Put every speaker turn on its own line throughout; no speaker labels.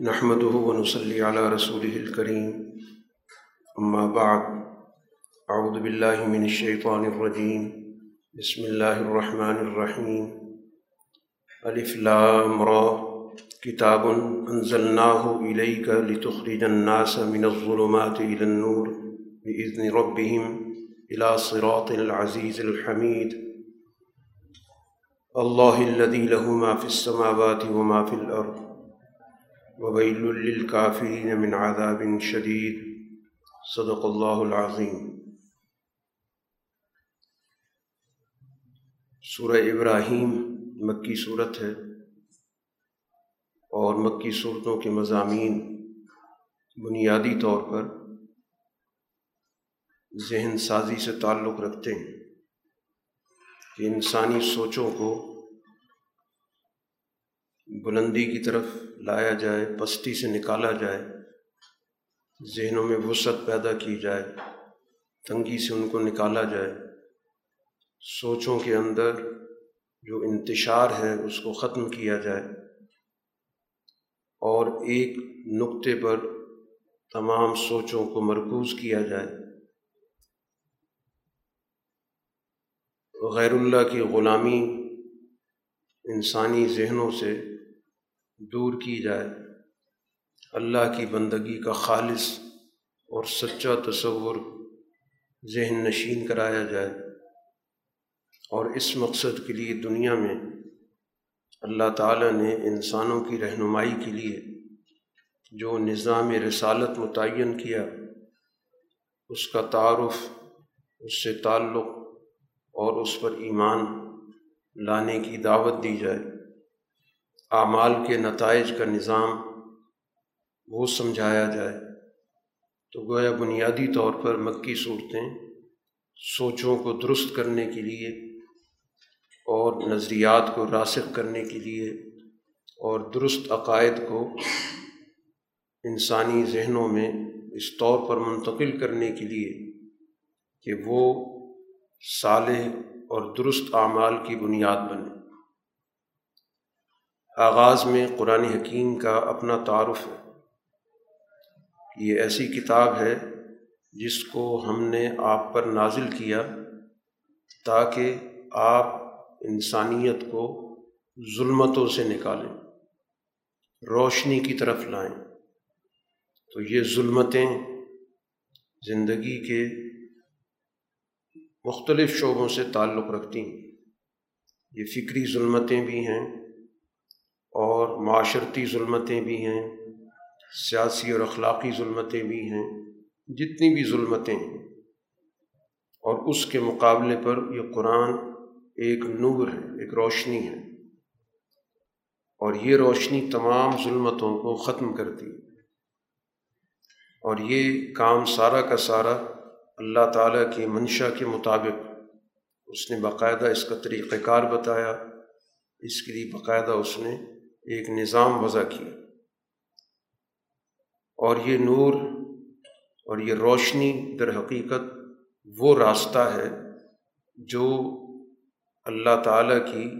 نحمده ونصلي على رسوله الكريم. أما بعد، أعوذ بالله من الشيطان الرجيم. بسم الله الرحمن الرحيم. ألف لام را. كتاب أنزلناه إليك لتخرج الناس من الظلمات إلى النور بإذن ربهم إلى صراط العزيز الحميد. الله الذي له ما في السماوات وما في الأرض. وبيل للكافرين من عذاب شديد. صدق اللہ العظیم. سورہ ابراہیم مکی صورت ہے اور مکی صورتوں کے مضامین بنیادی طور پر ذہن سازی سے تعلق رکھتے ہیں کہ انسانی سوچوں کو بلندی کی طرف لایا جائے، پستی سے نکالا جائے، ذہنوں میں وسعت پیدا کی جائے، تنگی سے ان کو نکالا جائے، سوچوں کے اندر جو انتشار ہے اس کو ختم کیا جائے۔ اور ایک نقطے پر تمام سوچوں کو مرکوز کیا جائے۔ غیر اللہ کی غلامی انسانی ذہنوں سے دور کی جائے۔ اللہ کی بندگی کا خالص اور سچا تصور ذہن نشین کرایا جائے۔ اور اس مقصد کے لیے دنیا میں اللہ تعالیٰ نے انسانوں کی رہنمائی کے لیے جو نظام رسالت متعین کیا، اس کا تعارف، اس سے تعلق اور اس پر ایمان لانے کی دعوت دی جائے۔ اعمال کے نتائج کا نظام وہ سمجھایا جائے۔ تو گویا بنیادی طور پر مکی صورتیں سوچوں کو درست کرنے کے لیے اور نظریات کو راسخ کرنے کے لیے اور درست عقائد کو انسانی ذہنوں میں اس طور پر منتقل کرنے کے لیے کہ وہ صالح اور درست اعمال کی بنیاد بنے آغاز میں قرآن حکیم کا اپنا تعارف ہے۔ یہ ایسی کتاب ہے جس کو ہم نے آپ پر نازل کیا تاکہ آپ انسانیت کو ظلمتوں سے نکالیں، روشنی کی طرف لائیں۔ تو یہ ظلمتیں زندگی کے مختلف شعبوں سے تعلق رکھتی ہیں۔ یہ فکری ظلمتیں بھی ہیں۔ اور معاشرتی ظلمتیں بھی ہیں، سیاسی اور اخلاقی ظلمتیں بھی ہیں، جتنی بھی ظلمتیں ہیں۔ اور اس کے مقابلے پر یہ قرآن ایک نور ہے، ایک روشنی ہے۔ اور یہ روشنی تمام ظلمتوں کو ختم کرتی ہے۔ اور یہ کام سارا کا سارا اللہ تعالیٰ کی منشا کے مطابق اس نے باقاعدہ اس کا طریقۂ کار بتایا۔ اس کے لیے باقاعدہ اس نے ایک نظام وضع کیا اور یہ نور اور یہ روشنی در حقیقت وہ راستہ ہے جو اللہ تعالیٰ کی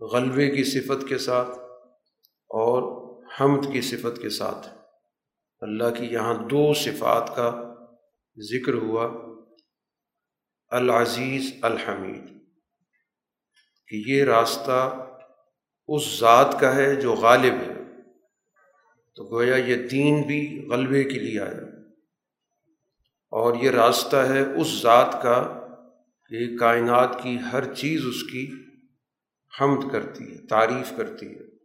غلبے کی صفت کے ساتھ اور حمد کی صفت کے ساتھ اللہ کی یہاں دو صفات کا ذکر ہوا۔ العزیز الحمید، کہ یہ راستہ اس ذات کا ہے جو غالب ہے۔ تو گویا یہ دین بھی غلبے کے لیے آیا۔ اور یہ راستہ ہے اس ذات کا کہ کائنات کی ہر چیز اس کی حمد کرتی ہے، تعریف کرتی ہے۔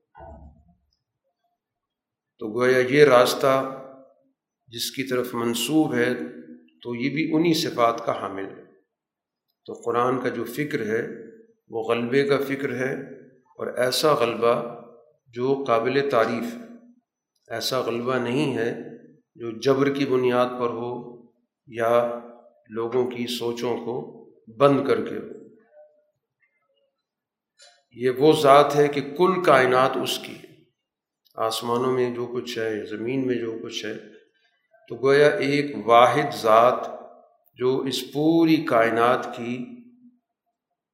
تو گویا یہ راستہ جس کی طرف منسوب ہے، تو یہ بھی انہی صفات کا حامل ہے۔ تو قرآن کا جو فکر ہے، وہ غلبے کا فکر ہے۔ اور ایسا غلبہ جو قابل تعریف ایسا غلبہ نہیں ہے جو جبر کی بنیاد پر ہو یا لوگوں کی سوچوں کو بند کر کے ہو۔ یہ وہ ذات ہے کہ کل کائنات اس کی آسمانوں میں جو کچھ ہے، زمین میں جو کچھ ہے، تو گویا ایک واحد ذات جو اس پوری کائنات کی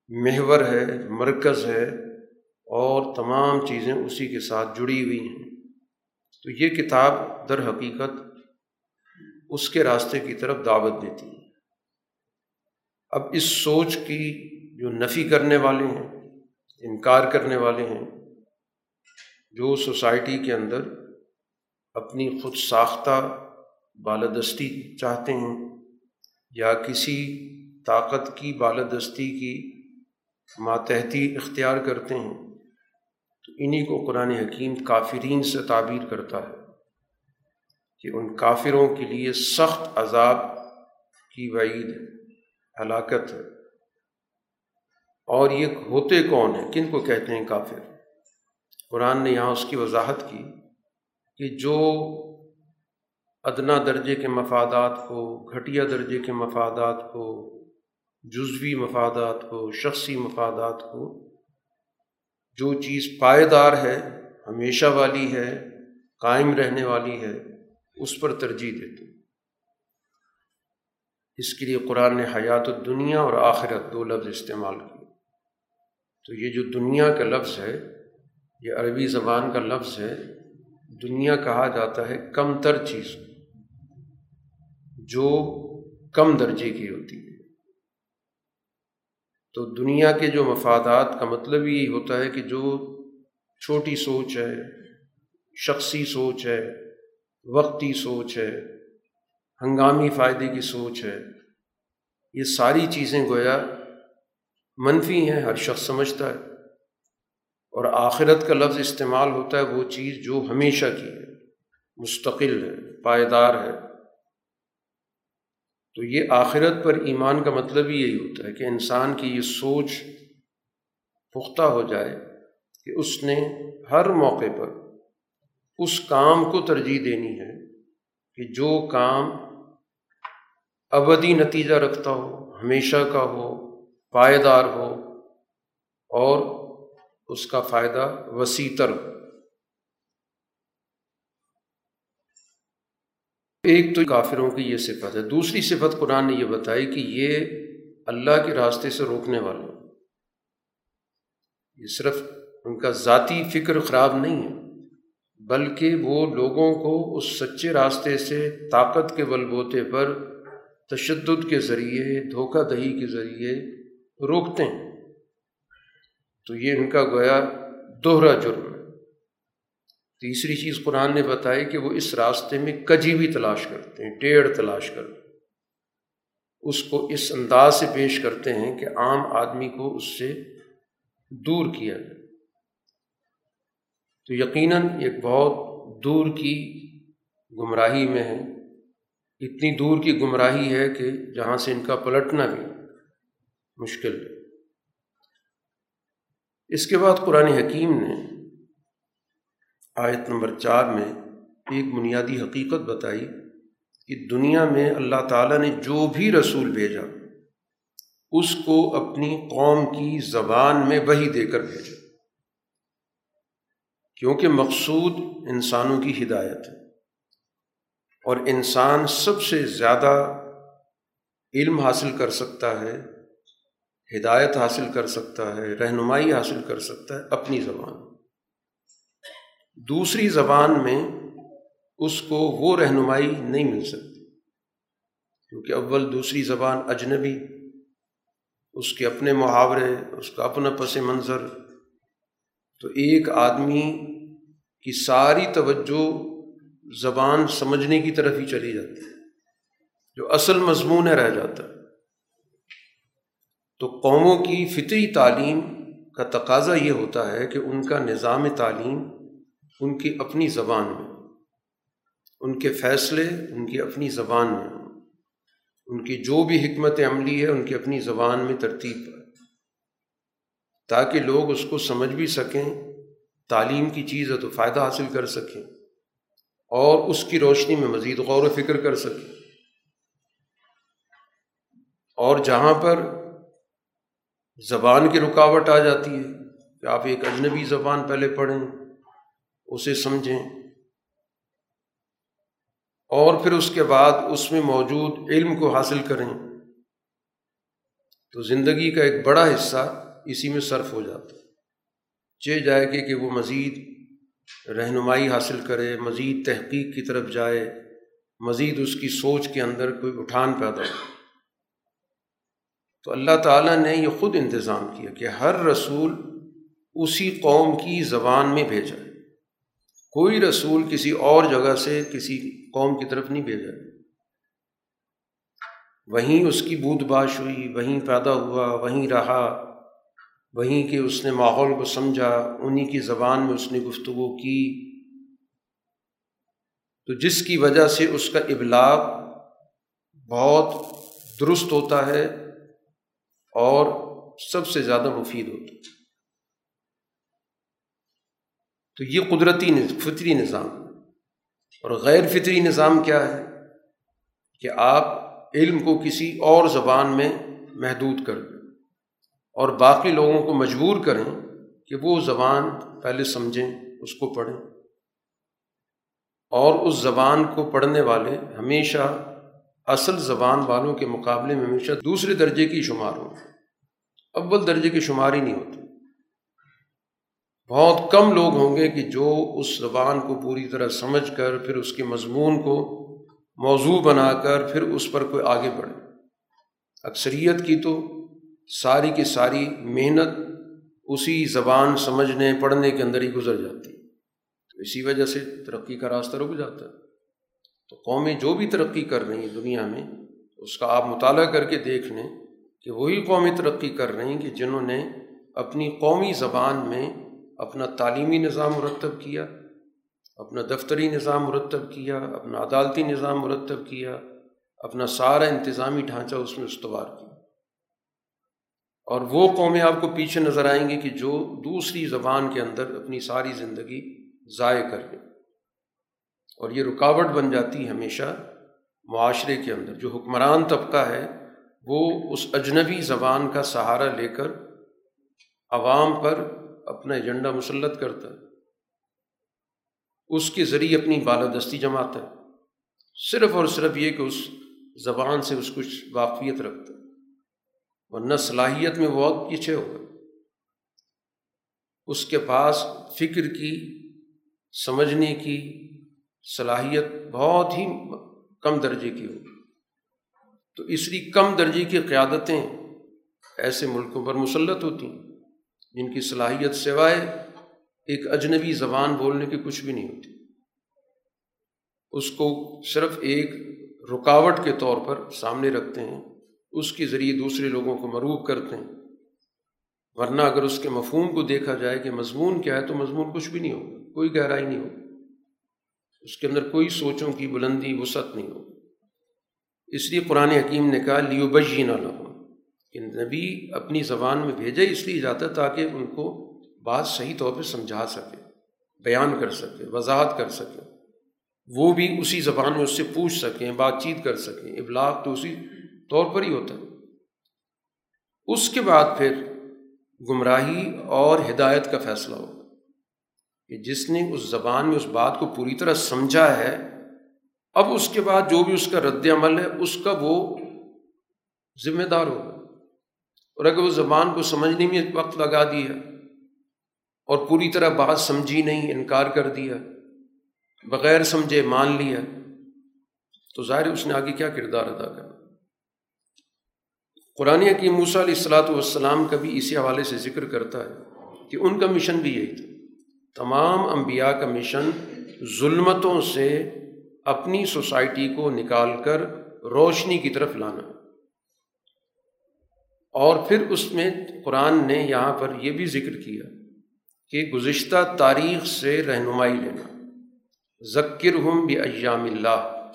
محور ہے، مرکز ہے اور تمام چیزیں اسی کے ساتھ جڑی ہوئی ہیں۔ تو یہ کتاب در حقیقت اس کے راستے کی طرف دعوت دیتی ہے۔ اب اس سوچ کی جو نفی کرنے والے ہیں، انکار کرنے والے ہیں، جو سوسائٹی کے اندر اپنی خود ساختہ بالادستی چاہتے ہیں یا کسی طاقت کی بالادستی کی ماتحتی اختیار کرتے ہیں انہی کو قرآن حکیم کافرین سے تعبیر کرتا ہے کہ ان کافروں کے لیے سخت عذاب کی وعید ہے، ہلاکت ہے۔ اور یہ ہوتے کون ہیں؟ کن کو کہتے ہیں کافر؟ قرآن نے یہاں اس کی وضاحت کی کہ جو ادنا درجے کے مفادات کو گھٹیا درجے کے مفادات کو جزوی مفادات کو شخصی مفادات کو جو چیز پائیدار ہے، ہمیشہ والی ہے، قائم رہنے والی ہے، اس پر ترجیح دیتے۔ اس کے لیے قرآن نے حیات الدنیا اور آخرت دو لفظ استعمال کیے۔ تو یہ جو دنیا کا لفظ ہے، یہ عربی زبان کا لفظ ہے، دنیا کہا جاتا ہے کم تر چیز جو کم درجے کی ہوتی۔ ہے تو دنیا کے جو مفادات کا مطلب یہی ہوتا ہے کہ جو چھوٹی سوچ ہے، شخصی سوچ ہے، وقتی سوچ ہے، ہنگامی فائدے کی سوچ ہے، یہ ساری چیزیں گویا منفی ہیں، ہر شخص سمجھتا ہے۔ اور آخرت کا لفظ استعمال ہوتا ہے وہ چیز جو ہمیشہ کی ہے، مستقل ہے، پائیدار ہے۔ تو یہ آخرت پر ایمان کا مطلب ہی یہی ہوتا ہے کہ انسان کی یہ سوچ پختہ ہو جائے کہ اس نے ہر موقع پر اس کام کو ترجیح دینی ہے کہ جو کام ابدی نتیجہ رکھتا ہو، ہمیشہ کا ہو، پائیدار ہو اور اس کا فائدہ وسیع تر ہو۔ ایک تو کافروں کی یہ صفت ہے۔ دوسری صفت قرآن نے یہ بتائی کہ یہ اللہ کے راستے سے روکنے والے یہ صرف ان کا ذاتی فکر خراب نہیں ہے، بلکہ وہ لوگوں کو اس سچے راستے سے طاقت کے بل بوتے پر تشدد کے ذریعے، دھوکہ دہی کے ذریعے روکتے ہیں۔ تو یہ ان کا گویا دوہرا جرم ہے۔ تیسری چیز قرآن نے بتائی کہ وہ اس راستے میں کجی بھی تلاش کرتے ہیں، ٹیڑھ تلاش کرتے اس کو اس انداز سے پیش کرتے ہیں کہ عام آدمی کو اس سے دور کیا جائے۔ تو یقیناً ایک بہت دور کی گمراہی میں ہے۔ اتنی دور کی گمراہی ہے کہ جہاں سے ان کا پلٹنا بھی مشکل ہے۔ اس کے بعد قرآن حکیم نے آیت نمبر چار میں ایک بنیادی حقیقت بتائی کہ دنیا میں اللہ تعالیٰ نے جو بھی رسول بھیجا، اس کو اپنی قوم کی زبان میں وہی دے کر بھیجا۔ کیونکہ مقصود انسانوں کی ہدایت ہے۔ اور انسان سب سے زیادہ علم حاصل کر سکتا ہے، ہدایت حاصل کر سکتا ہے، رہنمائی حاصل کر سکتا ہے اپنی زبان دوسری زبان میں اس کو وہ رہنمائی نہیں مل سکتی۔ کیونکہ اول دوسری زبان اجنبی، اس کے اپنے محاورے، اس کا اپنا پس منظر۔ تو ایک آدمی کی ساری توجہ زبان سمجھنے کی طرف ہی چلی جاتی ہے، جو اصل مضمون ہے رہ جاتا ہے۔ تو قوموں کی فطری تعلیم کا تقاضا یہ ہوتا ہے کہ ان کا نظام تعلیم ان کی اپنی زبان میں۔ ان کے فیصلے ان کی اپنی زبان میں۔ ان کی جو بھی حکمت عملی ہے، ان کی اپنی زبان میں ترتیب پر۔ تاکہ لوگ اس کو سمجھ بھی سکیں، تعلیم کی چیز ہے تو فائدہ حاصل کر سکیں۔ اور اس کی روشنی میں مزید غور و فکر کر سکیں۔ اور جہاں پر زبان کی رکاوٹ آ جاتی ہے، کہ آپ ایک اجنبی زبان پہلے پڑھیں۔ اسے سمجھیں۔ اور پھر اس کے بعد اس میں موجود علم کو حاصل کریں۔ تو زندگی کا ایک بڑا حصہ اسی میں صرف ہو جاتا۔ چہ جائے گی کہ وہ مزید رہنمائی حاصل کرے، مزید تحقیق کی طرف جائے، مزید اس کی سوچ کے اندر کوئی اٹھان پیدا ہو۔ تو اللہ تعالیٰ نے یہ خود انتظام کیا کہ ہر رسول اسی قوم کی زبان میں بھیجا۔ کوئی رسول کسی اور جگہ سے کسی قوم کی طرف نہیں بھیجا۔ وہیں اس کی بود باش ہوئی، وہیں پیدا ہوا، وہیں رہا، وہیں کہ اس نے ماحول کو سمجھا انہیں کی زبان میں اس نے گفتگو کی۔ تو جس کی وجہ سے اس کا ابلاغ بہت درست ہوتا ہے اور سب سے زیادہ مفید ہوتا ہے۔ تو یہ قدرتی فطری نظام اور غیر فطری نظام کیا ہے کہ آپ علم کو کسی اور زبان میں محدود کر دیں اور باقی لوگوں کو مجبور کریں کہ وہ زبان پہلے سمجھیں، اس کو پڑھیں۔ اور اس زبان کو پڑھنے والے ہمیشہ اصل زبان والوں کے مقابلے میں ہمیشہ دوسرے درجے کی شمار ہوں۔ اول درجے کی شمار ہی نہیں ہوتی بہت کم لوگ ہوں گے کہ جو اس زبان کو پوری طرح سمجھ کر، پھر اس کے مضمون کو موضوع بنا کر، پھر اس پر کوئی آگے بڑھے۔ اکثریت کی تو ساری کی ساری محنت اسی زبان سمجھنے، پڑھنے کے اندر ہی گزر جاتی۔ تو اسی وجہ سے ترقی کا راستہ رک جاتا۔ ہے تو قومیں جو بھی ترقی کر رہی ہیں دنیا میں، اس کا آپ مطالعہ کر کے دیکھ لیں کہ وہی قومیں ترقی کر رہی ہیں کہ جنہوں نے اپنی قومی زبان میں اپنا تعلیمی نظام مرتب کیا، اپنا دفتری نظام مرتب کیا، اپنا عدالتی نظام مرتب کیا، اپنا سارا انتظامی ڈھانچہ اس میں استوار کیا۔ اور وہ قومیں آپ کو پیچھے نظر آئیں گی کہ جو دوسری زبان کے اندر اپنی ساری زندگی ضائع کر لیں اور یہ رکاوٹ بن جاتی ہمیشہ معاشرے کے اندر۔ جو حکمران طبقہ ہے، وہ اس اجنبی زبان کا سہارا لے کر عوام پر اپنا ایجنڈا مسلط کرتا ہے، اس کے ذریعے اپنی بالادستی جماتا ہے۔ صرف اور صرف یہ کہ اس زبان سے اس کچھ واقفیت رکھتا ہے۔ ورنہ صلاحیت میں بہت پیچھے ہوگا۔ اس کے پاس فکر کی، سمجھنے کی صلاحیت بہت ہی کم درجے کی ہوگی۔ تو اس لیے کم درجے کی قیادتیں ایسے ملکوں پر مسلط ہوتی ہیں۔ جن کی صلاحیت سوائے ایک اجنبی زبان بولنے کی کچھ بھی نہیں ہوتی۔ اس کو صرف ایک رکاوٹ کے طور پر سامنے رکھتے ہیں، اس کے ذریعے دوسرے لوگوں کو مروب کرتے ہیں۔ ورنہ اگر اس کے مفہوم کو دیکھا جائے کہ مضمون کیا ہے تو مضمون کچھ بھی نہیں ہوگا، کوئی گہرائی نہیں ہوگی۔ اس کے اندر کوئی سوچوں کی بلندی وسعت نہیں ہوگی۔ اس لیے قرآن حکیم نے کہا لیو لو کہ نبی اپنی زبان میں بھیجے اس لیے جاتا ہے تاکہ ان کو بات صحیح طور پہ سمجھا سکے، بیان کر سکے، وضاحت کر سکے۔ وہ بھی اسی زبان میں اس سے پوچھ سکیں، بات چیت کر سکیں، ابلاغ تو اسی طور پر ہی ہوتا ہے۔ اس کے بعد پھر گمراہی اور ہدایت کا فیصلہ ہو۔ کہ جس نے اس زبان میں اس بات کو پوری طرح سمجھا ہے، اب اس کے بعد جو بھی اس کا رد عمل ہے، اس کا وہ ذمہ دار ہوگا۔ اور اگر وہ زبان کو سمجھنے میں وقت لگا دیا اور پوری طرح بات سمجھی نہیں، انکار کر دیا، بغیر سمجھے مان لیا، تو ظاہر اس نے آگے کیا کردار ادا کرا قرآن کی موسیٰ علیہ السلاۃ والسلام کا بھی اسی حوالے سے ذکر کرتا ہے کہ ان کا مشن بھی یہی تھا۔ تمام انبیاء کا مشن ظلمتوں سے اپنی سوسائٹی کو نکال کر روشنی کی طرف لانا۔ اور پھر اس میں قرآن نے یہاں پر یہ بھی ذکر کیا کہ گزشتہ تاریخ سے رہنمائی لینا۔ ذکر ہم بھی ایام اللہ۔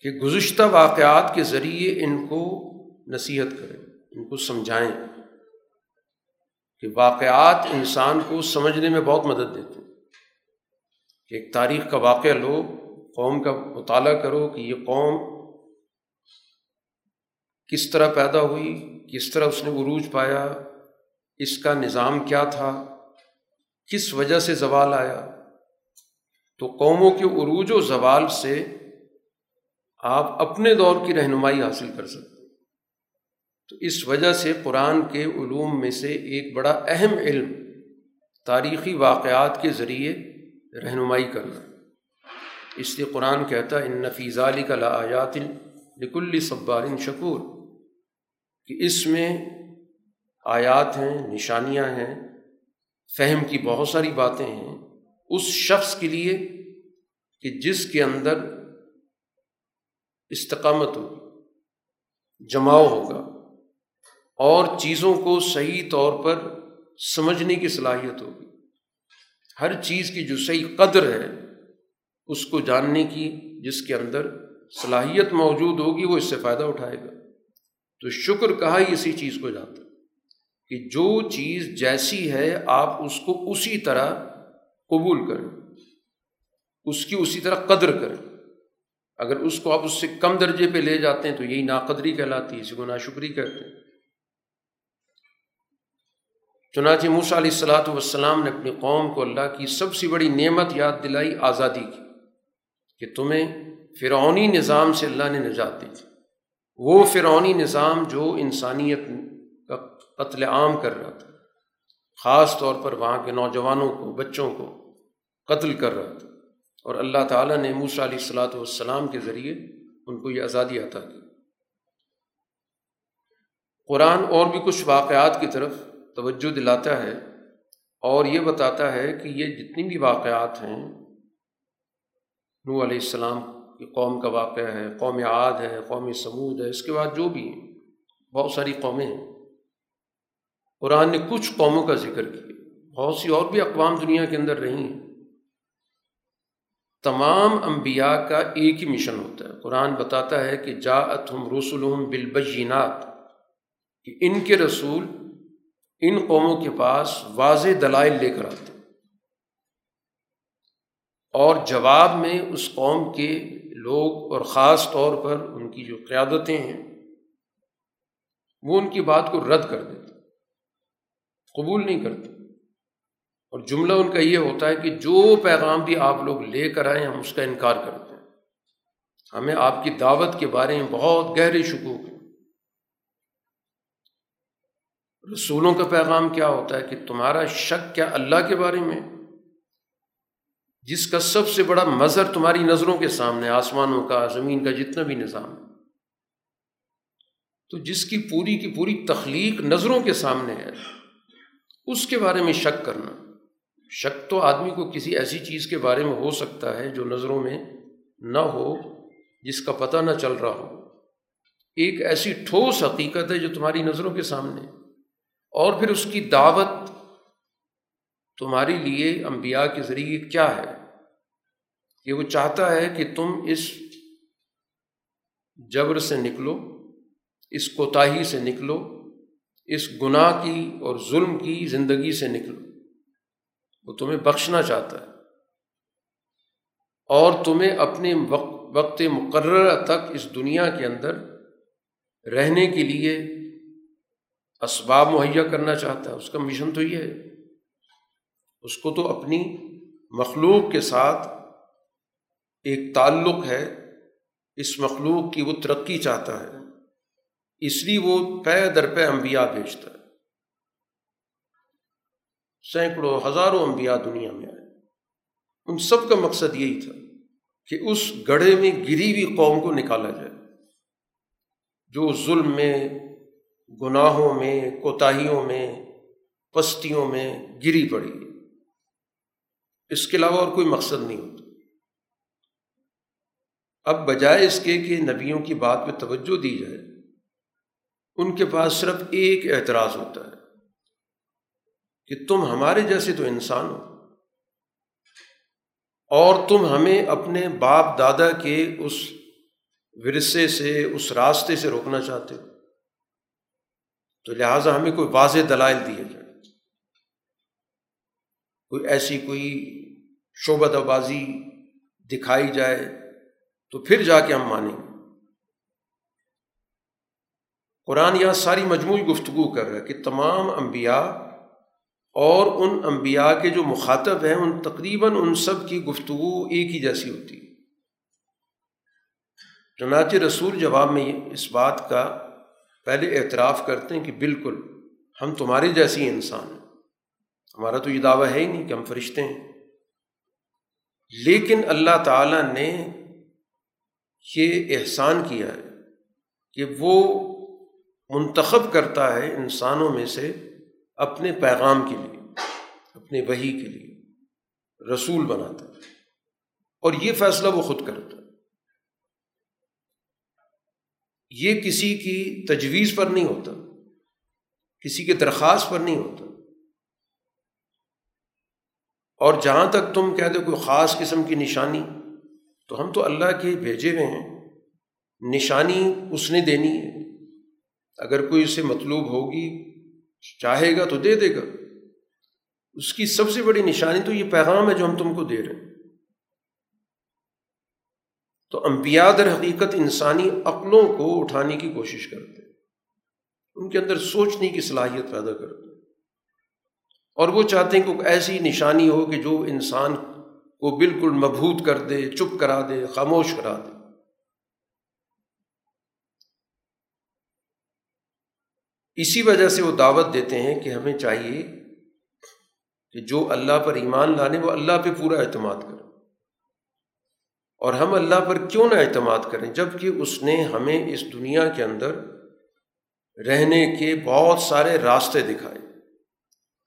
کہ گزشتہ واقعات کے ذریعے ان کو نصیحت کریں، ان کو سمجھائیں کہ واقعات انسان کو سمجھنے میں بہت مدد دیتے ہیں۔ کہ ایک تاریخ کا واقعہ لو، قوم کا مطالعہ کرو کہ یہ قوم کس طرح پیدا ہوئی، کس طرح اس نے عروج پایا، اس کا نظام کیا تھا، کس وجہ سے زوال آیا؟ تو قوموں کے عروج و زوال سے آپ اپنے دور کی رہنمائی حاصل کر سکتے تو اس وجہ سے قرآن کے علوم میں سے ایک بڑا اہم علم تاریخی واقعات کے ذریعے رہنمائی کرنا۔ اس لیے قرآن کہتا ان نفیز علی کا لایات نکل صبار شکور کہ اس میں آیات ہیں، نشانیاں ہیں، فہم کی بہت ساری باتیں ہیں، اس شخص کے لیے کہ جس کے اندر استقامت ہو جماؤ ہوگا، اور چیزوں کو صحیح طور پر سمجھنے کی صلاحیت ہوگی۔ ہر چیز کی جو صحیح قدر ہے، اس کو جاننے کی جس کے اندر صلاحیت موجود ہوگی، وہ اس سے فائدہ اٹھائے گا۔ تو شکر کہا ہی اسی چیز کو جاتا کہ جو چیز جیسی ہے آپ اس کو اسی طرح قبول کریں، اس کی اسی طرح قدر کریں۔ اگر اس کو آپ اس سے کم درجے پہ لے جاتے ہیں تو یہی ناقدری کہلاتی ہے، اسی کو ناشکری کہتے ہیں۔ چنانچہ موسیٰ علیہ السلاۃ والسلام نے اپنی قوم کو اللہ کی سب سے بڑی نعمت یاد دلائی، آزادی کی، کہ تمہیں فرعونی نظام سے اللہ نے نجات دی تھی۔ وہ فرعونی نظام جو انسانیت کا قتل عام کر رہا تھا، خاص طور پر وہاں کے نوجوانوں کو، بچوں کو قتل کر رہا تھا۔ اور اللہ تعالیٰ نے موسیٰ علیہ السلاۃ والسلام کے ذریعے ان کو یہ آزادی عطا کی۔ قرآن اور بھی کچھ واقعات کی طرف توجہ دلاتا ہے اور یہ بتاتا ہے کہ یہ جتنی بھی واقعات ہیں نو علیہ السلام کی قوم کا واقعہ ہے، قوم عاد ہے، قوم سمود ہے، اس کے بعد جو بھی ہیں، بہت ساری قومیں ہیں۔ قرآن نے کچھ قوموں کا ذکر کیا، بہت سی اور بھی اقوام دنیا کے اندر رہی ہیں۔ تمام انبیاء کا ایک ہی مشن ہوتا ہے۔ قرآن بتاتا ہے کہ جا ہم رسول بالبینات، کہ ان کے رسول ان قوموں کے پاس واضح دلائل لے کر آتے اور جواب میں اس قوم کے لوگ اور خاص طور پر ان کی جو قیادتیں ہیں، وہ ان کی بات کو رد کر دیتے قبول نہیں کرتے۔ اور جملہ ان کا یہ ہوتا ہے کہ جو پیغام بھی آپ لوگ لے کر آئیں ہم اس کا انکار کرتے ہیں۔ ہمیں آپ کی دعوت کے بارے میں بہت گہرے شکوک ہیں۔ رسولوں کا پیغام کیا ہوتا ہے کہ تمہارا شک کیا اللہ کے بارے میں جس کا سب سے بڑا مظہر تمہاری نظروں کے سامنے، آسمانوں کا، زمین کا جتنا بھی نظام تو جس کی پوری کی پوری تخلیق نظروں کے سامنے ہے، اس کے بارے میں شک کرنا۔ شک تو آدمی کو کسی ایسی چیز کے بارے میں ہو سکتا ہے جو نظروں میں نہ ہو، جس کا پتہ نہ چل رہا ہو۔ ایک ایسی ٹھوس حقیقت ہے جو تمہاری نظروں کے سامنے اور پھر اس کی دعوت تمہارے لیے انبیاء کے ذریعے کیا ہے؟ کہ وہ چاہتا ہے کہ تم اس جبر سے نکلو، اس کوتاہی سے نکلو، اس گناہ کی اور ظلم کی زندگی سے نکلو۔ وہ تمہیں بخشنا چاہتا ہے۔ اور تمہیں اپنے وقت مقررہ تک اس دنیا کے اندر رہنے کے لیے اسباب مہیا کرنا چاہتا ہے۔ اس کا مشن تو یہ ہے۔ اس کو تو اپنی مخلوق کے ساتھ ایک تعلق ہے، اس مخلوق کی وہ ترقی چاہتا ہے۔ اس لیے وہ پے در پہ انبیاء بھیجتا ہے۔ سینکڑوں، ہزاروں انبیاء دنیا میں آئے۔ ان سب کا مقصد یہی تھا کہ اس گڑھے میں گری ہوئی قوم کو نکالا جائے۔ جو ظلم میں، گناہوں میں، کوتاہیوں میں، پستیوں میں گری پڑی۔ اس کے علاوہ اور کوئی مقصد نہیں ہوتا۔ اب بجائے اس کے کہ نبیوں کی بات پہ توجہ دی جائے، ان کے پاس صرف ایک اعتراض ہوتا ہے کہ تم ہمارے جیسے تو انسان ہو، اور تم ہمیں اپنے باپ دادا کے اس ورثے سے، اس راستے سے روکنا چاہتے ہو۔ تو لہٰذا ہمیں کوئی واضح دلائل دیے جائے کوئی ایسی کوئی شعبت بازی دکھائی جائے تو پھر جا کے ہم مانیں گے۔ قرآن یہاں ساری مجموعی گفتگو کر رہا ہے کہ تمام انبیاء اور ان انبیاء کے جو مخاطب ہیں، ان تقریباً ان سب کی گفتگو ایک ہی جیسی ہوتی ہے۔ چنانچہ رسول جواب میں اس بات کا پہلے اعتراف کرتے ہیں کہ بالکل ہم تمہارے جیسی انسان ہیں۔ ہمارا تو یہ دعویٰ ہے ہی نہیں کہ ہم فرشتے ہیں۔ لیکن اللہ تعالیٰ نے یہ احسان کیا ہے کہ وہ منتخب کرتا ہے انسانوں میں سے اپنے پیغام کے لیے، اپنے وہی کے لیے، رسول بناتا ہے۔ اور یہ فیصلہ وہ خود کرتا ہے۔ یہ کسی کی تجویز پر نہیں ہوتا، کسی کے درخواست پر نہیں ہوتا۔ اور جہاں تک تم کہہ دو کوئی خاص قسم کی نشانی، تو ہم تو اللہ کے بھیجے ہوئے ہیں۔ نشانی اس نے دینی ہے۔ اگر کوئی اسے مطلوب ہوگی، چاہے گا تو دے دے گا۔ اس کی سب سے بڑی نشانی تو یہ پیغام ہے جو ہم تم کو دے رہے ہیں۔ تو انبیاء در حقیقت انسانی عقلوں کو اٹھانے کی کوشش کرتے ہیں۔ ان کے اندر سوچنے کی صلاحیت پیدا کرتے ہیں۔ اور وہ چاہتے ہیں کہ ایسی نشانی ہو کہ جو انسان کو بالکل مبہوت کر دے، چپ کرا دے، خاموش کرا دے۔ اسی وجہ سے وہ دعوت دیتے ہیں کہ ہمیں چاہیے کہ جو اللہ پر ایمان لانے، وہ اللہ پہ پورا اعتماد کریں اور ہم اللہ پر کیوں نہ اعتماد کریں؟ جبکہ اس نے ہمیں اس دنیا کے اندر رہنے کے بہت سارے راستے دکھائے۔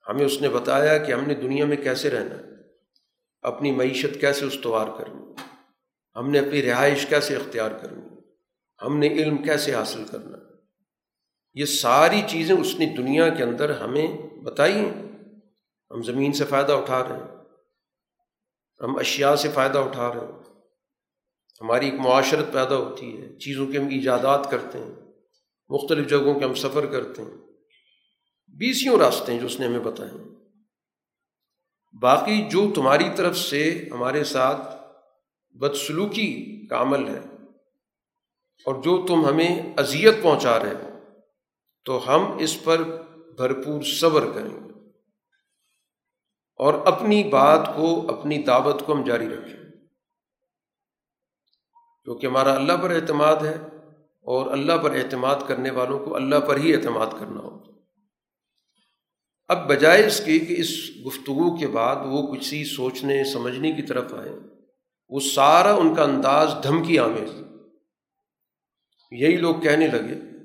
ہمیں اس نے بتایا کہ ہم نے دنیا میں کیسے رہنا ہے؟ اپنی معیشت کیسے استوار کرنی ہم نے اپنی رہائش کیسے اختیار کرنی ہم نے علم کیسے حاصل کرنا یہ ساری چیزیں اس نے دنیا کے اندر ہمیں بتائی ہیں۔ ہم زمین سے فائدہ اٹھا رہے ہیں۔ ہم اشیاء سے فائدہ اٹھا رہے ہیں۔ ہماری ایک معاشرت پیدا ہوتی ہے۔ چیزوں کے ہم ایجادات کرتے ہیں۔ مختلف جگہوں کے ہم سفر کرتے ہیں۔ بیسیوں راستے ہیں جو اس نے ہمیں بتائے باقی جو تمہاری طرف سے ہمارے ساتھ بدسلوکی کا عمل ہے اور جو تم ہمیں اذیت پہنچا رہے ہو، تو ہم اس پر بھرپور صبر کریں گے۔ اور اپنی بات کو، اپنی دعوت کو ہم جاری رکھیں۔ کیونکہ ہمارا اللہ پر اعتماد ہے اور اللہ پر اعتماد کرنے والوں کو اللہ پر ہی اعتماد کرنا ہوگا۔ اب بجائے اس کے کہ اس گفتگو کے بعد وہ کچھ کسی سوچنے، سمجھنے کی طرف آئے۔ وہ سارا ان کا انداز دھمکی آمیز یہی لوگ کہنے لگے۔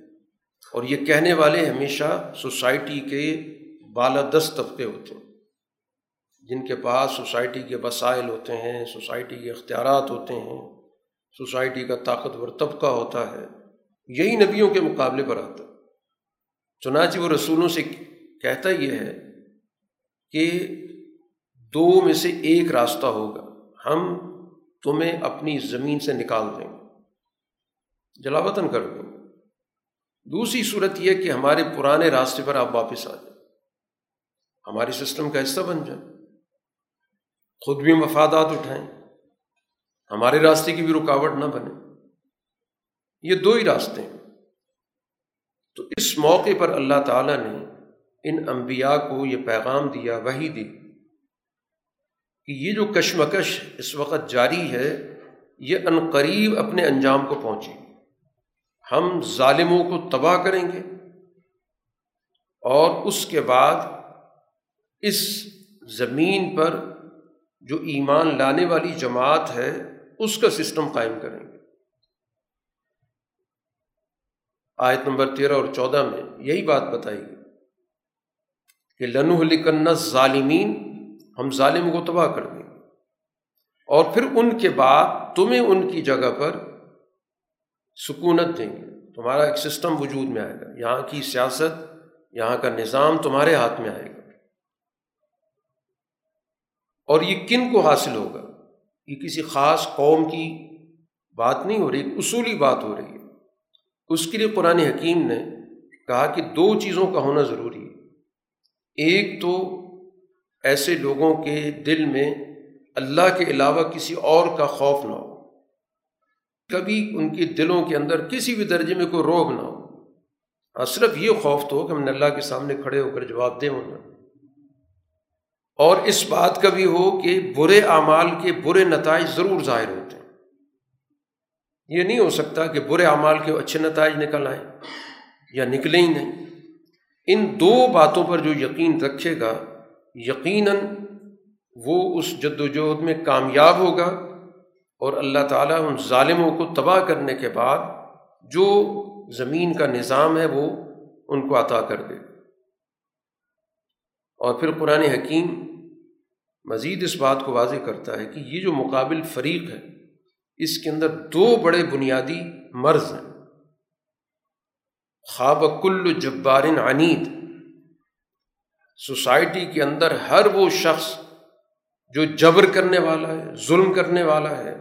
اور یہ کہنے والے ہمیشہ سوسائٹی کے بالادست طبقے ہوتے ہیں۔ جن کے پاس سوسائٹی کے وسائل ہوتے ہیں، سوسائٹی کے اختیارات ہوتے ہیں، سوسائٹی کا طاقتور طبقہ ہوتا ہے۔ یہی نبیوں کے مقابلے پر آتا۔ چنانچہ وہ رسولوں سے کہتا یہ ہے کہ دو میں سے ایک راستہ ہوگا۔ ہم تمہیں اپنی زمین سے نکال دیں گے۔ جلاوطن کر دیں گے دوسری صورت یہ کہ ہمارے پرانے راستے پر آپ واپس آ جائیں۔ ہمارے سسٹم کا حصہ بن جائیں۔ خود بھی مفادات اٹھائیں۔ ہمارے راستے کی بھی رکاوٹ نہ بنے۔ یہ دو ہی راستے ہیں۔ تو اس موقع پر اللہ تعالیٰ نے ان انبیاء کو یہ پیغام دیا وہی دی کہ یہ جو کشمکش اس وقت جاری ہے، یہ عنقریب اپنے انجام کو پہنچے ہم ظالموں کو تباہ کریں گے۔ اور اس کے بعد اس زمین پر جو ایمان لانے والی جماعت ہے، اس کا سسٹم قائم کریں گے۔ آیت نمبر تیرہ اور چودہ میں یہی بات بتائی گئی۔ کہ لنو لکن ظالمین ہم ظالم کو تباہ کر دیں۔ اور پھر ان کے بعد تمہیں ان کی جگہ پر سکونت دیں گے۔ تمہارا ایک سسٹم وجود میں آئے گا۔ یہاں کی سیاست، یہاں کا نظام تمہارے ہاتھ میں آئے گا۔ اور یہ کن کو حاصل ہوگا؟ یہ کسی خاص قوم کی بات نہیں ہو رہی اصولی بات ہو رہی ہے۔ اس کے لیے قرآن حکیم نے کہا کہ دو چیزوں کا ہونا ضروری ہے ایک تو ایسے لوگوں کے دل میں اللہ کے علاوہ کسی اور کا خوف نہ ہو۔ کبھی ان کے دلوں کے اندر کسی بھی درجے میں کوئی روگ نہ ہو۔ ہاں صرف یہ خوف تو ہو کہ ہم نے اللہ کے سامنے کھڑے ہو کر جواب دیں ہونا اور اس بات کا بھی ہو کہ برے اعمال کے برے نتائج ضرور ظاہر ہوتے ہیں۔ یہ نہیں ہو سکتا کہ برے اعمال کے اچھے نتائج نکل آئیں یا نکلیں ہی نہیں۔ ان دو باتوں پر جو یقین رکھے گا، یقیناً وہ اس جد وجہد میں کامیاب ہوگا اور اللہ تعالیٰ ان ظالموں کو تباہ کرنے کے بعد جو زمین کا نظام ہے وہ ان کو عطا کر دے۔ اور پھر قرآن حکیم مزید اس بات کو واضح کرتا ہے کہ یہ جو مقابل فریق ہے، اس کے اندر دو بڑے بنیادی مرض ہیں۔ خواب کل جبارن عنید۔ سوسائٹی کے اندر ہر وہ شخص جو جبر کرنے والا ہے، ظلم کرنے والا ہے،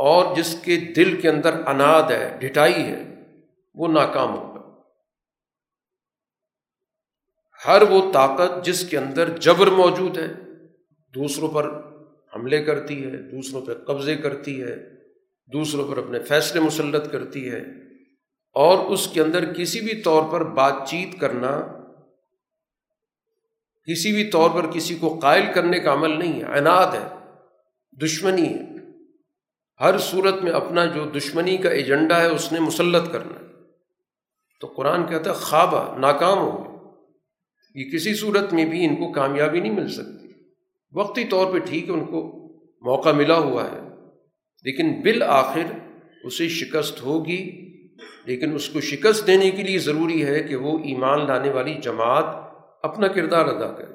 اور جس کے دل کے اندر اناد ہے ڈٹائی ہے، وہ ناکام ہوگا ہر وہ طاقت جس کے اندر جبر موجود ہے، دوسروں پر حملے کرتی ہے، دوسروں پہ قبضے کرتی ہے، دوسروں پر اپنے فیصلے مسلط کرتی ہے۔ اور اس کے اندر کسی بھی طور پر بات چیت کرنا، کسی بھی طور پر کسی کو قائل کرنے کا عمل نہیں ہے، عناد ہے، دشمنی ہے۔ ہر صورت میں اپنا جو دشمنی کا ایجنڈا ہے، اس نے مسلط کرنا ہے۔ تو قرآن کہتا ہے، خوابہ، ناکام ہو یہ کسی صورت میں بھی ان کو کامیابی نہیں مل سکتی۔ وقتی طور پہ ٹھیک ہے، ان کو موقع ملا ہوا ہے، لیکن بالآخر اسے شکست ہوگی۔ لیکن اس کو شکست دینے کے لیے ضروری ہے کہ وہ ایمان لانے والی جماعت اپنا کردار ادا کرے۔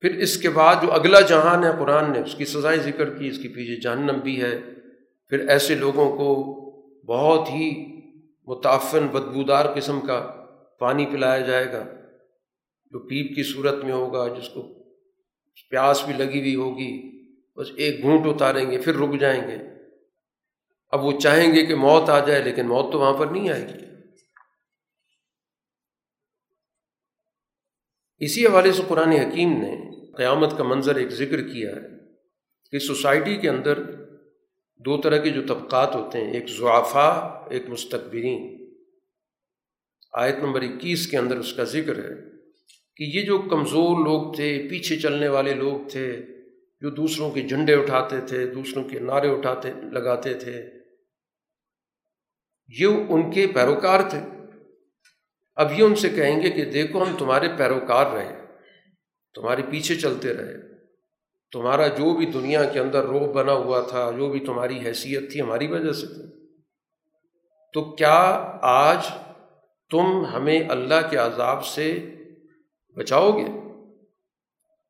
پھر اس کے بعد جو اگلا جہان ہے قرآن نے، اس کی سزائیں ذکر کی، اس کی پیچھے جہنم بھی ہے۔ پھر ایسے لوگوں کو بہت ہی متعفن، بدبودار قسم کا پانی پلایا جائے گا۔ جو پیپ کی صورت میں ہوگا، جس کو پیاس بھی لگی ہوئی ہوگی، بس ایک گھونٹ اتاریں گے، پھر رک جائیں گے۔ اب وہ چاہیں گے کہ موت آ جائے لیکن موت تو وہاں پر نہیں آئے گی۔ اسی حوالے سے قرآن حکیم نے قیامت کا منظر ایک ذکر کیا ہے کہ سوسائٹی کے اندر دو طرح کے جو طبقات ہوتے ہیں، ایک ضعفا ایک مستقبرین آیت نمبر اکیس کے اندر اس کا ذکر ہے کہ یہ جو کمزور لوگ تھے، پیچھے چلنے والے لوگ تھے، جو دوسروں کے جھنڈے اٹھاتے تھے، دوسروں کے نعرے اٹھاتے، لگاتے تھے یہ ان کے پیروکار تھے۔ اب یہ ان سے کہیں گے کہ دیکھو ہم تمہارے پیروکار رہے، تمہارے پیچھے چلتے رہے۔ تمہارا جو بھی دنیا کے اندر روح بنا ہوا تھا، جو بھی تمہاری حیثیت تھی، ہماری وجہ سے تھی تو کیا آج تم ہمیں اللہ کے عذاب سے بچاؤ گے؟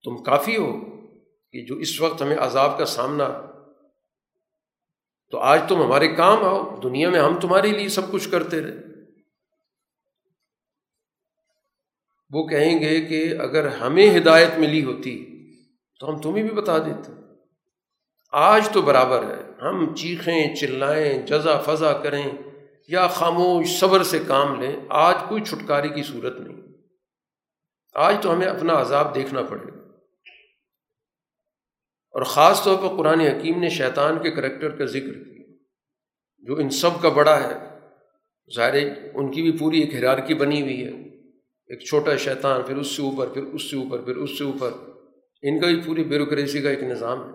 تم کافی ہو کہ جو اس وقت ہمیں عذاب کا سامنا تو آج تم ہمارے کام آؤ، دنیا میں ہم تمہارے لیے سب کچھ کرتے رہے۔ وہ کہیں گے کہ اگر ہمیں ہدایت ملی ہوتی تو ہم تمہیں بھی بتا دیتے۔ آج تو برابر ہے، ہم چیخیں، چلائیں، جزا فضا کریں یا خاموش صبر سے کام لیں، آج کوئی چھٹکاری کی صورت نہیں۔ آج تو ہمیں اپنا عذاب دیکھنا پڑے۔ گا اور خاص طور پر قرآن حکیم نے شیطان کے کریکٹر کا ذکر کیا، جو ان سب کا بڑا ہے۔ ظاہر ان کی بھی پوری ایک ہرارکی بنی ہوئی ہے۔ ایک چھوٹا شیطان، پھر اس سے اوپر، پھر اس سے اوپر، پھر اس سے اوپر۔ ان کا بھی پوری بیوروکریسی کا ایک نظام ہے۔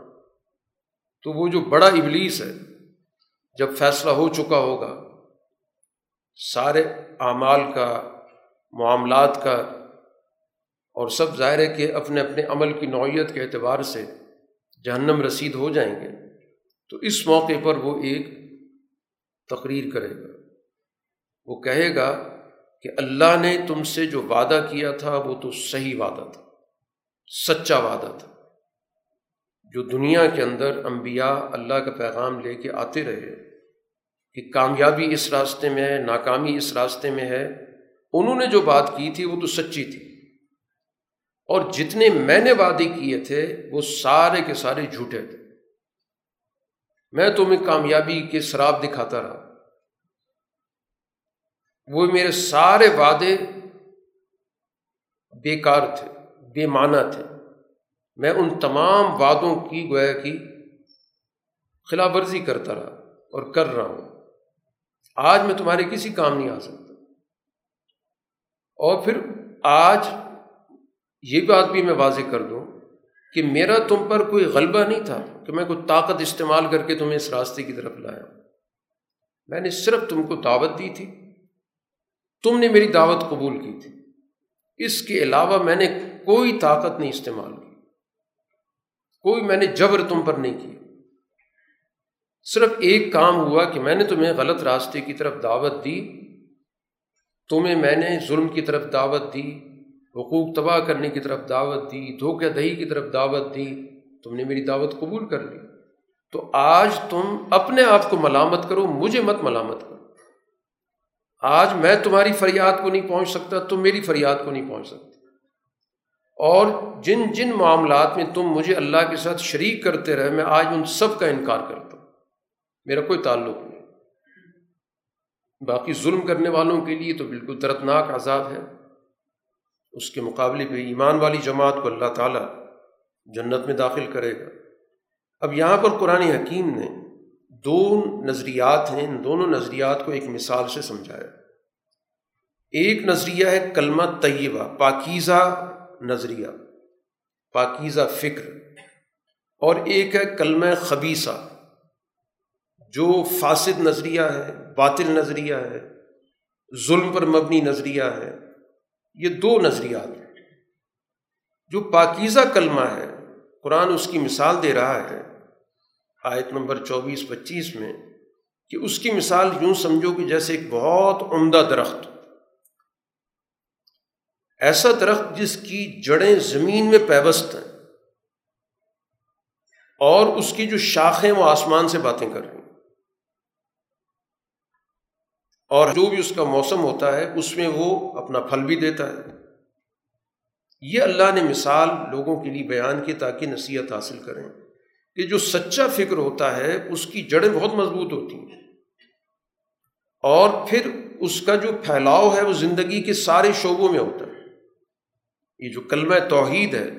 تو وہ جو بڑا ابلیس ہے، جب فیصلہ ہو چکا ہوگا، سارے اعمال کا، معاملات کا، اور سب ظاہر ہے کہ اپنے اپنے عمل کی نوعیت کے اعتبار سے جہنم رسید ہو جائیں گے، تو اس موقع پر وہ ایک تقریر کرے گا۔ وہ کہے گا کہ اللہ نے تم سے جو وعدہ کیا تھا، وہ تو صحیح وعدہ تھا، سچا وعدہ تھا۔ جو دنیا کے اندر انبیاء اللہ کا پیغام لے کے آتے رہے کہ کامیابی اس راستے میں ہے، ناکامی اس راستے میں ہے، انہوں نے جو بات کی تھی وہ تو سچی تھی۔ اور جتنے میں نے وعدے کیے تھے وہ سارے کے سارے جھوٹے تھے۔ میں تمہیں کامیابی کے شراب دکھاتا رہا۔ وہ میرے سارے وعدے بیکار تھے، بے معنی تھے۔ میں ان تمام وعدوں کی گویا کی خلاف ورزی کرتا رہا اور کر رہا ہوں۔ آج میں تمہارے کسی کام نہیں آ سکتا۔ اور پھر آج یہ بات بھی میں واضح کر دوں کہ میرا تم پر کوئی غلبہ نہیں تھا کہ میں کوئی طاقت استعمال کر کے تمہیں اس راستے کی طرف لایا۔ میں نے صرف تم کو دعوت دی تھی۔ تم نے میری دعوت قبول کی تھی۔ اس کے علاوہ میں نے کوئی طاقت نہیں استعمال کی۔ کوئی میں نے جبر تم پر نہیں کی۔ صرف ایک کام ہوا کہ میں نے تمہیں غلط راستے کی طرف دعوت دی۔ تمہیں میں نے ظلم کی طرف دعوت دی۔ حقوق تباہ کرنے کی طرف دعوت دی، دھوکہ دہی کی طرف دعوت دی، تم نے میری دعوت قبول کر لی۔ تو آج تم اپنے آپ کو ملامت کرو، مجھے مت ملامت کرو۔ آج میں تمہاری فریاد کو نہیں پہنچ سکتا، تم میری فریاد کو نہیں پہنچ سکتے۔ اور جن جن معاملات میں تم مجھے اللہ کے ساتھ شریک کرتے رہے، میں آج ان سب کا انکار کرتا ہوں۔ میرا کوئی تعلق نہیں۔ باقی ظلم کرنے والوں کے لیے تو بالکل دردناک عذاب ہے۔ اس کے مقابلے پہ ایمان والی جماعت کو اللہ تعالیٰ جنت میں داخل کرے گا۔ اب یہاں پر قرآن حکیم نے دو نظریات ہیں، ان دونوں نظریات کو ایک مثال سے سمجھایا۔ ایک نظریہ ہے کلمہ طیبہ، پاکیزہ نظریہ، پاکیزہ فکر۔ اور ایک ہے کلمہ خبیصہ جو فاسد نظریہ ہے، باطل نظریہ ہے، ظلم پر مبنی نظریہ ہے۔ یہ دو نظریات ہیں۔ جو پاکیزہ کلمہ ہے، قرآن اس کی مثال دے رہا ہے، آیت نمبر چوبیس، پچیس میں، کہ اس کی مثال یوں سمجھو کہ جیسے ایک بہت عمدہ درخت ایسا درخت جس کی جڑیں زمین میں پیوست ہیں اور اس کی جو شاخیں وہ آسمان سے باتیں کر رہی ہیں۔ اور جو بھی اس کا موسم ہوتا ہے، اس میں وہ اپنا پھل بھی دیتا ہے۔ یہ اللہ نے مثال لوگوں کے لیے بیان کی تاکہ نصیحت حاصل کریں کہ جو سچا فکر ہوتا ہے، اس کی جڑیں بہت مضبوط ہوتی ہیں۔ اور پھر اس کا جو پھیلاؤ ہے، وہ زندگی کے سارے شعبوں میں ہوتا ہے۔ یہ جو کلمہ توحید ہے،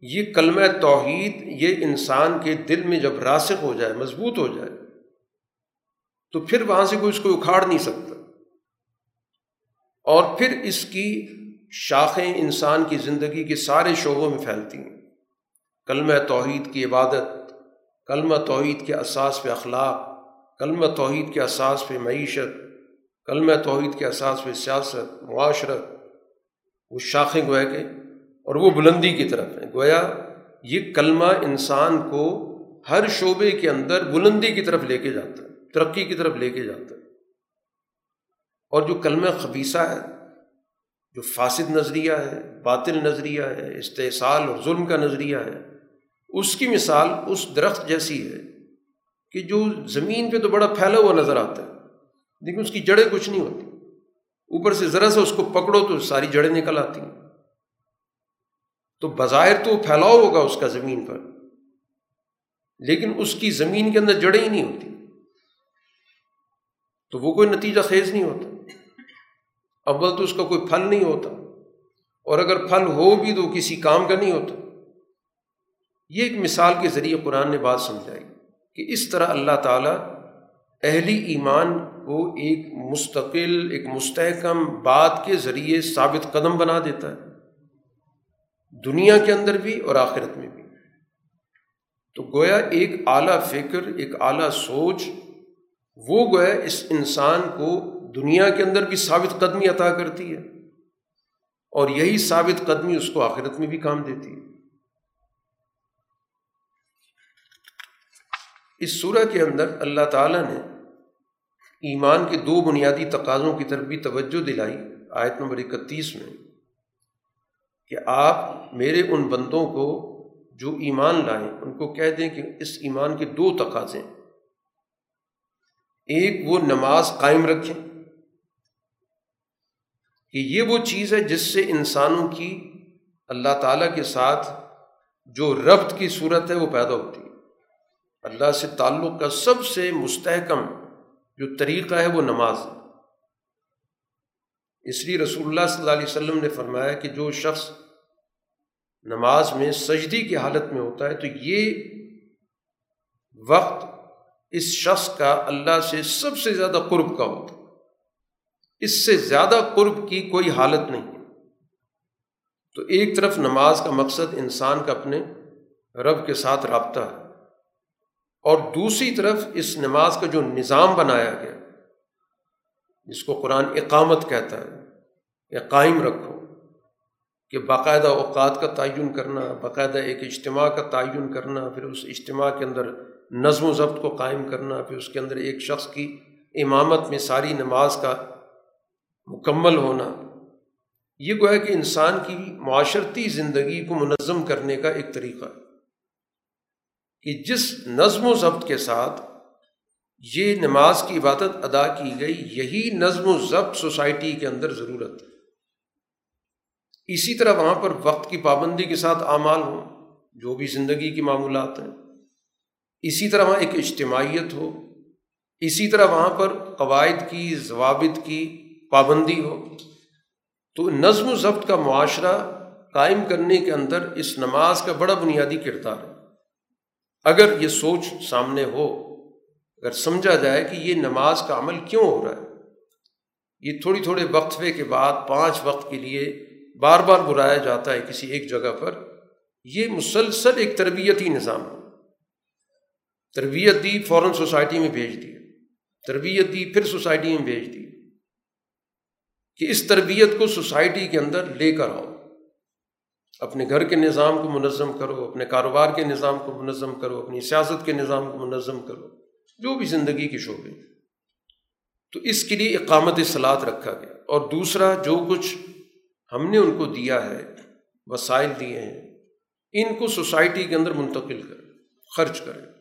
یہ کلمہ توحید یہ انسان کے دل میں جب راسک ہو جائے، مضبوط ہو جائے تو پھر وہاں سے کوئی اس کو اکھاڑ نہیں سکتا۔ اور پھر اس کی شاخیں انسان کی زندگی کے سارے شعبوں میں پھیلتی ہیں۔ کلمہ توحید کی عبادت، کلمہ توحید کے اساس پہ اخلاق، کلمہ توحید کے اساس پہ معیشت، کلمہ توحید کے اساس پہ سیاست، معاشرت۔ وہ شاخیں گویا کے اور وہ بلندی کی طرف ہیں۔ گویا یہ کلمہ انسان کو ہر شعبے کے اندر بلندی کی طرف لے کے جاتا ہے۔ ترقی کی طرف لے کے جاتا ہے۔ اور جو کلمہ خبیصہ ہے، جو فاسد نظریہ ہے، باطل نظریہ ہے، استحصال اور ظلم کا نظریہ ہے، اس کی مثال اس درخت جیسی ہے کہ جو زمین پہ تو بڑا پھیلا ہوا نظر آتا ہے، لیکن اس کی جڑیں کچھ نہیں ہوتی۔ اوپر سے ذرا سا اس کو پکڑو تو ساری جڑیں نکل آتی ہیں۔ تو بظاہر تو پھیلاؤ ہوگا اس کا زمین پر، لیکن اس کی زمین کے اندر جڑیں ہی نہیں ہوتی۔ تو وہ کوئی نتیجہ خیز نہیں ہوتا۔ اول تو اس کا کوئی پھل نہیں ہوتا۔ اور اگر پھل ہو بھی تو کسی کام کا نہیں ہوتا۔ یہ ایک مثال کے ذریعے قرآن نے بات سمجھائی کہ اس طرح اللہ تعالیٰ اہلی ایمان کو ایک مستقل، ایک مستحکم بات کے ذریعے ثابت قدم بنا دیتا ہے۔ دنیا کے اندر بھی اور آخرت میں بھی۔ تو گویا ایک اعلیٰ فکر، ایک اعلیٰ سوچ وہ گویا اس انسان کو دنیا کے اندر بھی ثابت قدمی عطا کرتی ہے اور یہی ثابت قدمی اس کو آخرت میں بھی کام دیتی ہے۔ اس صورح کے اندر اللہ تعالیٰ نے ایمان کے دو بنیادی تقاضوں کی طرف بھی توجہ دلائی، آیت نمبر اکتیس میں، کہ آپ میرے ان بندوں کو جو ایمان لائیں، ان کو کہہ دیں کہ اس ایمان کے دو تقاضے ایک وہ نماز قائم رکھیں کہ یہ وہ چیز ہے جس سے انسانوں کی اللہ تعالیٰ کے ساتھ جو ربط کی صورت ہے وہ پیدا ہوتی ہے۔ اللہ سے تعلق کا سب سے مستحکم جو طریقہ ہے وہ نماز ہے۔ اس لیے رسول اللہ صلی اللہ علیہ وسلم نے فرمایا کہ جو شخص نماز میں سجدی کی حالت میں ہوتا ہے تو یہ وقت اس شخص کا اللہ سے سب سے زیادہ قرب کا ہوتا اس سے زیادہ قرب کی کوئی حالت نہیں تو ایک طرف نماز کا مقصد انسان کا اپنے رب کے ساتھ رابطہ ہے۔ اور دوسری طرف اس نماز کا جو نظام بنایا گیا، جس کو قرآن اقامت کہتا ہے یا قائم رکھو، کہ باقاعدہ اوقات کا تعین کرنا، باقاعدہ ایک اجتماع کا تعین کرنا، پھر اس اجتماع کے اندر نظم و ضبط کو قائم کرنا، پھر اس کے اندر ایک شخص کی امامت میں ساری نماز کا مکمل ہونا۔ یہ گویا کہ انسان کی معاشرتی زندگی کو منظم کرنے کا ایک طریقہ ہے۔ کہ جس نظم و ضبط کے ساتھ یہ نماز کی عبادت ادا کی گئی، یہی نظم و ضبط سوسائٹی کے اندر ضرورت ہے۔ اسی طرح وہاں پر وقت کی پابندی کے ساتھ اعمال ہوں، جو بھی زندگی کی معمولات ہیں۔ اسی طرح وہاں ایک اجتماعیت ہو، اسی طرح وہاں پر قواعد کی، ضوابط کی پابندی ہو۔ تو نظم و ضبط کا معاشرہ قائم کرنے کے اندر اس نماز کا بڑا بنیادی کردار ہے۔ اگر یہ سوچ سامنے ہو، اگر سمجھا جائے کہ یہ نماز کا عمل کیوں ہو رہا ہے، یہ تھوڑی تھوڑے وقفے کے بعد، پانچ وقت کے لیے بار بار برایا جاتا ہے کسی ایک جگہ پر، یہ مسلسل ایک تربیتی نظام ہے۔ تربیت دی فوراً سوسائٹی میں بھیج دی۔ تربیت دی پھر سوسائٹی میں بھیج دی کہ اس تربیت کو سوسائٹی کے اندر لے کر آؤ۔ اپنے گھر کے نظام کو منظم کرو، اپنے کاروبار کے نظام کو منظم کرو، اپنی سیاست کے نظام کو منظم کرو، جو بھی زندگی کے شعبے۔ تو اس کے لیے اقامت سلاد رکھا گیا۔ اور دوسرا، جو کچھ ہم نے ان کو دیا ہے، وسائل دیے ہیں، ان کو سوسائٹی کے اندر منتقل کریں، خرچ کریں۔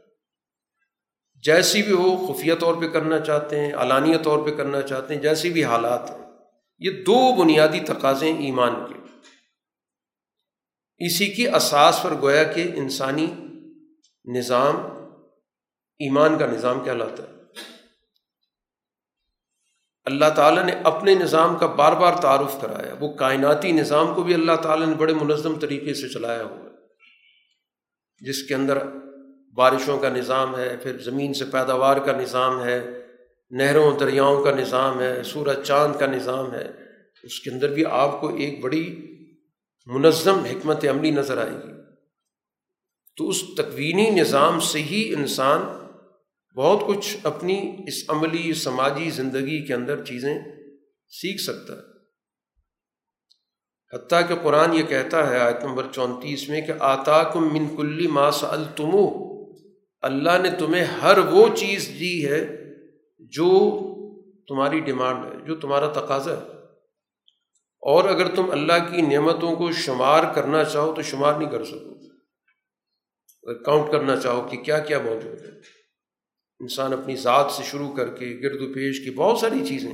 جیسی بھی ہو، خفیہ طور پہ کرنا چاہتے ہیں، علانیہ طور پہ کرنا چاہتے ہیں، جیسی بھی حالات ہیں یہ دو بنیادی تقاضے ایمان کے۔ اسی کی اساس پر گویا کہ انسانی نظام، ایمان کا نظام کہلاتا ہے۔ اللہ تعالیٰ نے اپنے نظام کا بار بار تعارف کرایا۔ وہ کائناتی نظام کو بھی اللہ تعالیٰ نے بڑے منظم طریقے سے چلایا ہوا ہے۔ جس کے اندر بارشوں کا نظام ہے، پھر زمین سے پیداوار کا نظام ہے، نہروں، دریاؤں کا نظام ہے، سورج، چاند کا نظام ہے۔ اس کے اندر بھی آپ کو ایک بڑی منظم حکمت عملی نظر آئے گی۔ تو اس تکوینی نظام سے ہی انسان بہت کچھ اپنی اس عملی، سماجی زندگی کے اندر چیزیں سیکھ سکتا ہے۔ حتیٰ کہ قرآن یہ کہتا ہے، آیت نمبر چونتیس میں کہ آتا کم من کلی ماس التمو اللہ نے تمہیں ہر وہ چیز دی ہے جو تمہاری ڈیمانڈ ہے، جو تمہارا تقاضا ہے۔ اور اگر تم اللہ کی نعمتوں کو شمار کرنا چاہو تو شمار نہیں کر سکو۔ اگر کاؤنٹ کرنا چاہو کہ کیا کیا موجود ہے۔ انسان اپنی ذات سے شروع کر کے گرد و پیش کی بہت ساری چیزیں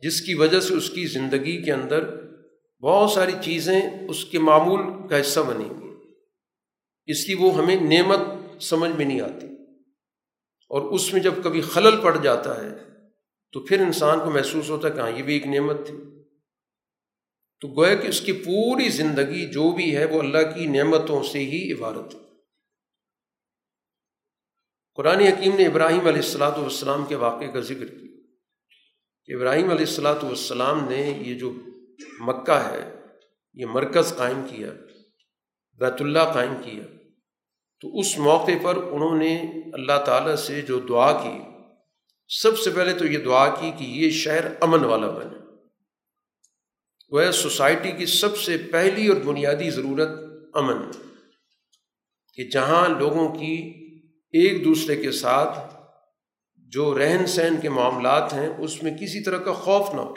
جس کی وجہ سے اس کی زندگی کے اندر بہت ساری چیزیں اس کے معمول کا حصہ بنیں گی۔ اس لیے وہ ہمیں نعمت سمجھ میں نہیں آتی۔ اور اس میں جب کبھی خلل پڑ جاتا ہے، تو پھر انسان کو محسوس ہوتا ہے کہ ہاں یہ بھی ایک نعمت تھی۔ تو گویا کہ اس کی پوری زندگی جو بھی ہے، وہ اللہ کی نعمتوں سے ہی عبارت ہے۔ قرآن حکیم نے ابراہیم علیہ السلاۃ والسلام کے واقعے کا ذکر کیا۔ کہ ابراہیم علیہ السلاۃ والسلام نے یہ جو مکہ ہے، یہ مرکز قائم کیا، بیت اللہ قائم کیا۔ تو اس موقع پر انہوں نے اللہ تعالیٰ سے جو دعا کی، سب سے پہلے تو یہ دعا کی کہ یہ شہر امن والا بنے۔ وہ سوسائٹی کی سب سے پہلی اور بنیادی ضرورت امن، کہ جہاں لوگوں کی ایک دوسرے کے ساتھ جو رہن سہن کے معاملات ہیں، اس میں کسی طرح کا خوف نہ ہو۔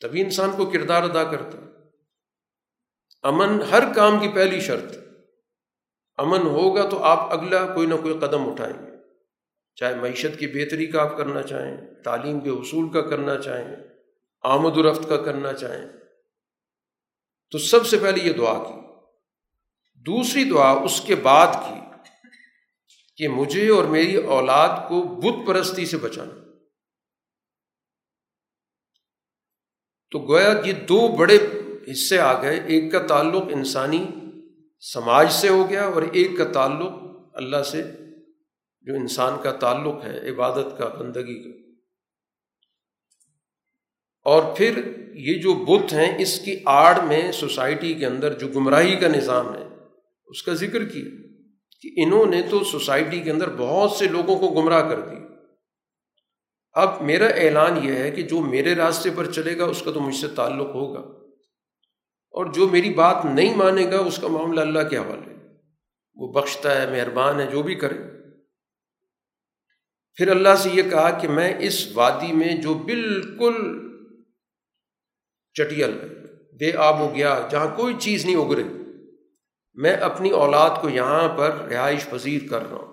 تبھی انسان کو کردار ادا کرتا۔ امن ہر کام کی پہلی شرط۔ امن ہوگا تو آپ اگلا کوئی نہ کوئی قدم اٹھائیں گے۔ چاہے معیشت کی بہتری کا آپ کرنا چاہیں، تعلیم کے حصول کا کرنا چاہیں، آمد و رفت کا کرنا چاہیں۔ تو سب سے پہلے یہ دعا کی۔ دوسری دعا اس کے بعد کی کہ مجھے اور میری اولاد کو بت پرستی سے بچانا۔ تو گویا یہ دو بڑے حصے آ گئے، ایک کا تعلق انسانی سماج سے ہو گیا اور ایک کا تعلق اللہ سے، جو انسان کا تعلق ہے، عبادت کا، بندگی کا۔ اور پھر یہ جو بت ہیں، اس کی آڑ میں سوسائٹی کے اندر جو گمراہی کا نظام ہے، اس کا ذکر کیا کہ انہوں نے تو سوسائٹی کے اندر بہت سے لوگوں کو گمراہ کر دی اب میرا اعلان یہ ہے کہ جو میرے راستے پر چلے گا، اس کا تو مجھ سے تعلق ہوگا۔ اور جو میری بات نہیں مانے گا، اس کا معاملہ اللہ کے حوالے وہ بخشتا ہے، مہربان ہے، جو بھی کرے۔ پھر اللہ سے یہ کہا کہ میں اس وادی میں جو بالکل چٹیل بے آب ہو گیا، جہاں کوئی چیز نہیں اگرے، میں اپنی اولاد کو یہاں پر رہائش پذیر کر رہا ہوں۔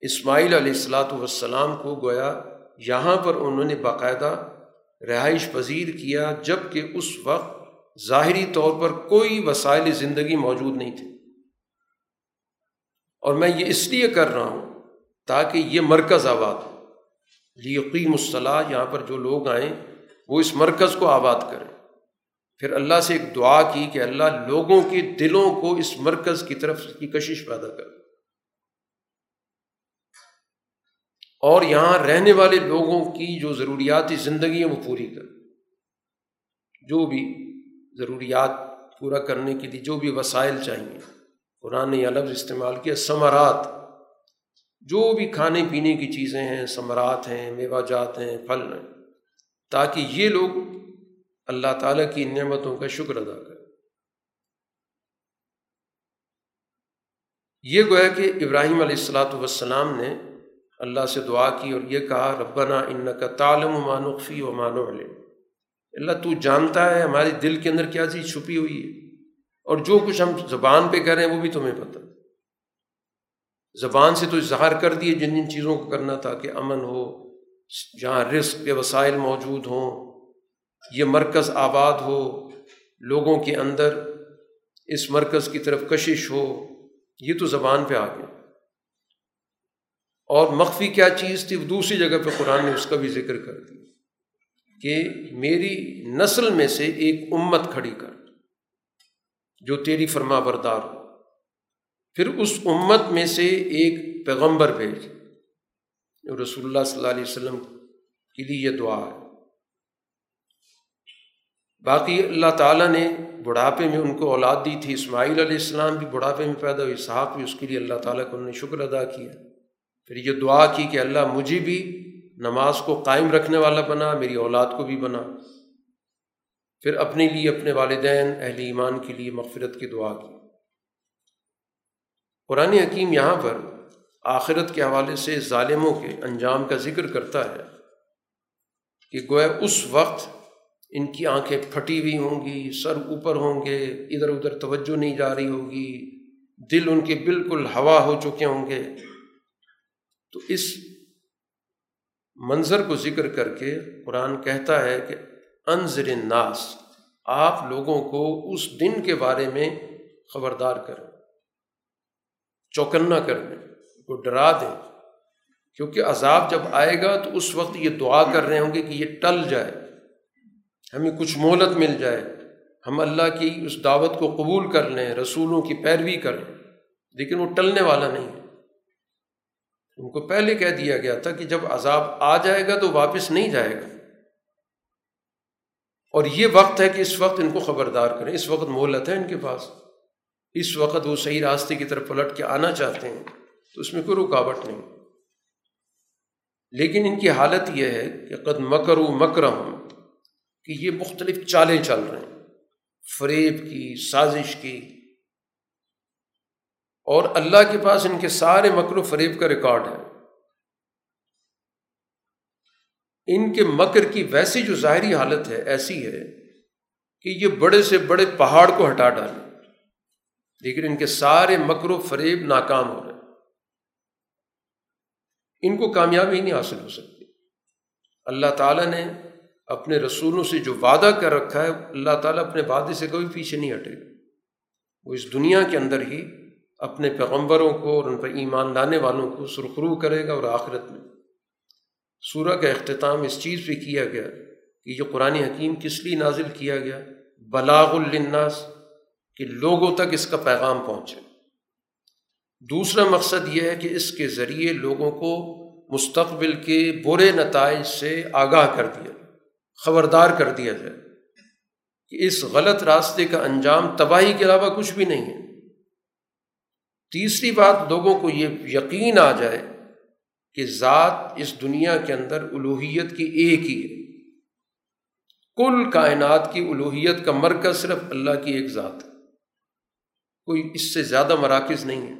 اسماعیل علیہ السلاۃ والسلام کو گویا یہاں پر انہوں نے باقاعدہ رہائش پذیر کیا جبکہ اس وقت ظاہری طور پر کوئی وسائل زندگی موجود نہیں تھے۔ اور میں یہ اس لیے کر رہا ہوں تاکہ یہ مرکز آباد ہو۔ الصلاح یہاں پر جو لوگ آئیں، وہ اس مرکز کو آباد کریں۔ پھر اللہ سے ایک دعا کی کہ اللہ لوگوں کے دلوں کو اس مرکز کی طرف کی کشش پیدا کر اور یہاں رہنے والے لوگوں کی جو ضروریاتی زندگی ہے وہ پوری کر جو بھی ضروریات پورا کرنے کے لیے جو بھی وسائل چاہیے، قرآن نے یہ لفظ استعمال کیا، ثمرات۔ جو بھی کھانے پینے کی چیزیں ہیں، ثمرات ہیں میوہ جات ہیں، پھل ہیں، تاکہ یہ لوگ اللہ تعالیٰ کی نعمتوں کا شکر ادا کریں۔ یہ گویا کہ ابراہیم علیہ السلاۃ والسلام نے اللہ سے دعا کی اور یہ کہا، ربنا ان کا تعلم و مانوقفی و مانو علم اللہ تو جانتا ہے ہمارے دل کے اندر کیا چیز چھپی ہوئی ہے۔ اور جو کچھ ہم زبان پہ کریں وہ بھی تمہیں پتہ۔ زبان سے تو اظہار کر دیے جن جن چیزوں کو کرنا تھا کہ امن ہو، جہاں رزق کے وسائل موجود ہوں، یہ مرکز آباد ہو، لوگوں کے اندر اس مرکز کی طرف کشش ہو، یہ تو زبان پہ آ گیا۔ اور مخفی کیا چیز تھی؟ دوسری جگہ پہ قرآن نے اس کا بھی ذکر کر دیا۔ کہ میری نسل میں سے ایک امت کھڑی کر، جو تیری فرما بردار ہو۔ پھر اس امت میں سے ایک پیغمبر بھیج۔ رسول اللہ صلی اللہ علیہ وسلم کے لیے یہ دعا ہے۔ باقی اللہ تعالیٰ نے بڑھاپے میں ان کو اولاد دی تھی۔ اسماعیل علیہ السلام بھی بڑھاپے میں پیدا ہوئی صاحب بھی اس کے لیے اللہ تعالیٰ کو انہوں نے شکر ادا کیا۔ پھر یہ دعا کی کہ اللہ مجھے بھی نماز کو قائم رکھنے والا بنا، میری اولاد کو بھی بنا۔ پھر اپنے لیے، اپنے والدین، اہل ایمان کے لیے مغفرت کی دعا کی۔ قرآن حکیم یہاں پر آخرت کے حوالے سے ظالموں کے انجام کا ذکر کرتا ہے کہ گویا اس وقت ان کی آنکھیں پھٹی ہوئی ہوں گی، سر اوپر ہوں گے، ادھر ادھر توجہ نہیں جا رہی ہوگی، دل ان کے بالکل ہوا ہو چکے ہوں گے۔ تو اس منظر کو ذکر کر کے قرآن کہتا ہے کہ انضر الناس، آپ لوگوں کو اس دن کے بارے میں خبردار کریں۔ چوکنا کر دیں کو ڈرا دیں۔ کیونکہ عذاب جب آئے گا تو اس وقت یہ دعا کر رہے ہوں گے کہ یہ ٹل جائے۔ ہمیں کچھ مہلت مل جائے۔ ہم اللہ کی اس دعوت کو قبول کر لیں، رسولوں کی پیروی کریں۔ لیکن وہ ٹلنے والا نہیں ہے۔ ان کو پہلے کہہ دیا گیا تھا کہ جب عذاب آ جائے گا تو واپس نہیں جائے گا۔ اور یہ وقت ہے کہ اس وقت ان کو خبردار کریں۔ اس وقت مہلت ہے ان کے پاس۔ اس وقت وہ صحیح راستے کی طرف پلٹ کے آنا چاہتے ہیں، تو اس میں کوئی رکاوٹ نہیں۔ لیکن ان کی حالت یہ ہے کہ قد مکر و مکرم کہ یہ مختلف چالیں چل رہے ہیں۔ فریب کی، سازش کی۔ اور اللہ کے پاس ان کے سارے مکر و فریب کا ریکارڈ ہے۔ ان کے مکر کی ویسی جو ظاہری حالت ہے، ایسی ہے کہ یہ بڑے سے بڑے پہاڑ کو ہٹا ڈالیں لیکن ان کے سارے مکر و فریب ناکام ہو رہے۔ ہیں ان کو کامیابی نہیں حاصل ہو سکتی۔ اللہ تعالیٰ نے اپنے رسولوں سے جو وعدہ کر رکھا ہے، اللہ تعالیٰ اپنے وعدے سے کبھی پیچھے نہیں ہٹے۔ وہ اس دنیا کے اندر ہی اپنے پیغمبروں کو اور ان پر ایمان لانے والوں کو سرخرو کرے گا اور آخرت میں۔ سورہ کا اختتام اس چیز پہ کیا گیا کہ یہ قرآن حکیم کس لیے نازل کیا گیا؟ بلاغ الناس کہ لوگوں تک اس کا پیغام پہنچے۔ دوسرا مقصد یہ ہے کہ اس کے ذریعے لوگوں کو مستقبل کے برے نتائج سے آگاہ کر دیا، خبردار کر دیا جائے۔ کہ اس غلط راستے کا انجام تباہی کے علاوہ کچھ بھی نہیں ہے۔ تیسری بات لوگوں کو یہ یقین آ جائے کہ ذات اس دنیا کے اندر الوحیت کی ایک ہی ہے۔ کل کائنات کی الوحیت کا مرکز صرف اللہ کی ایک ذات کوئی اس سے زیادہ مراکز نہیں ہے۔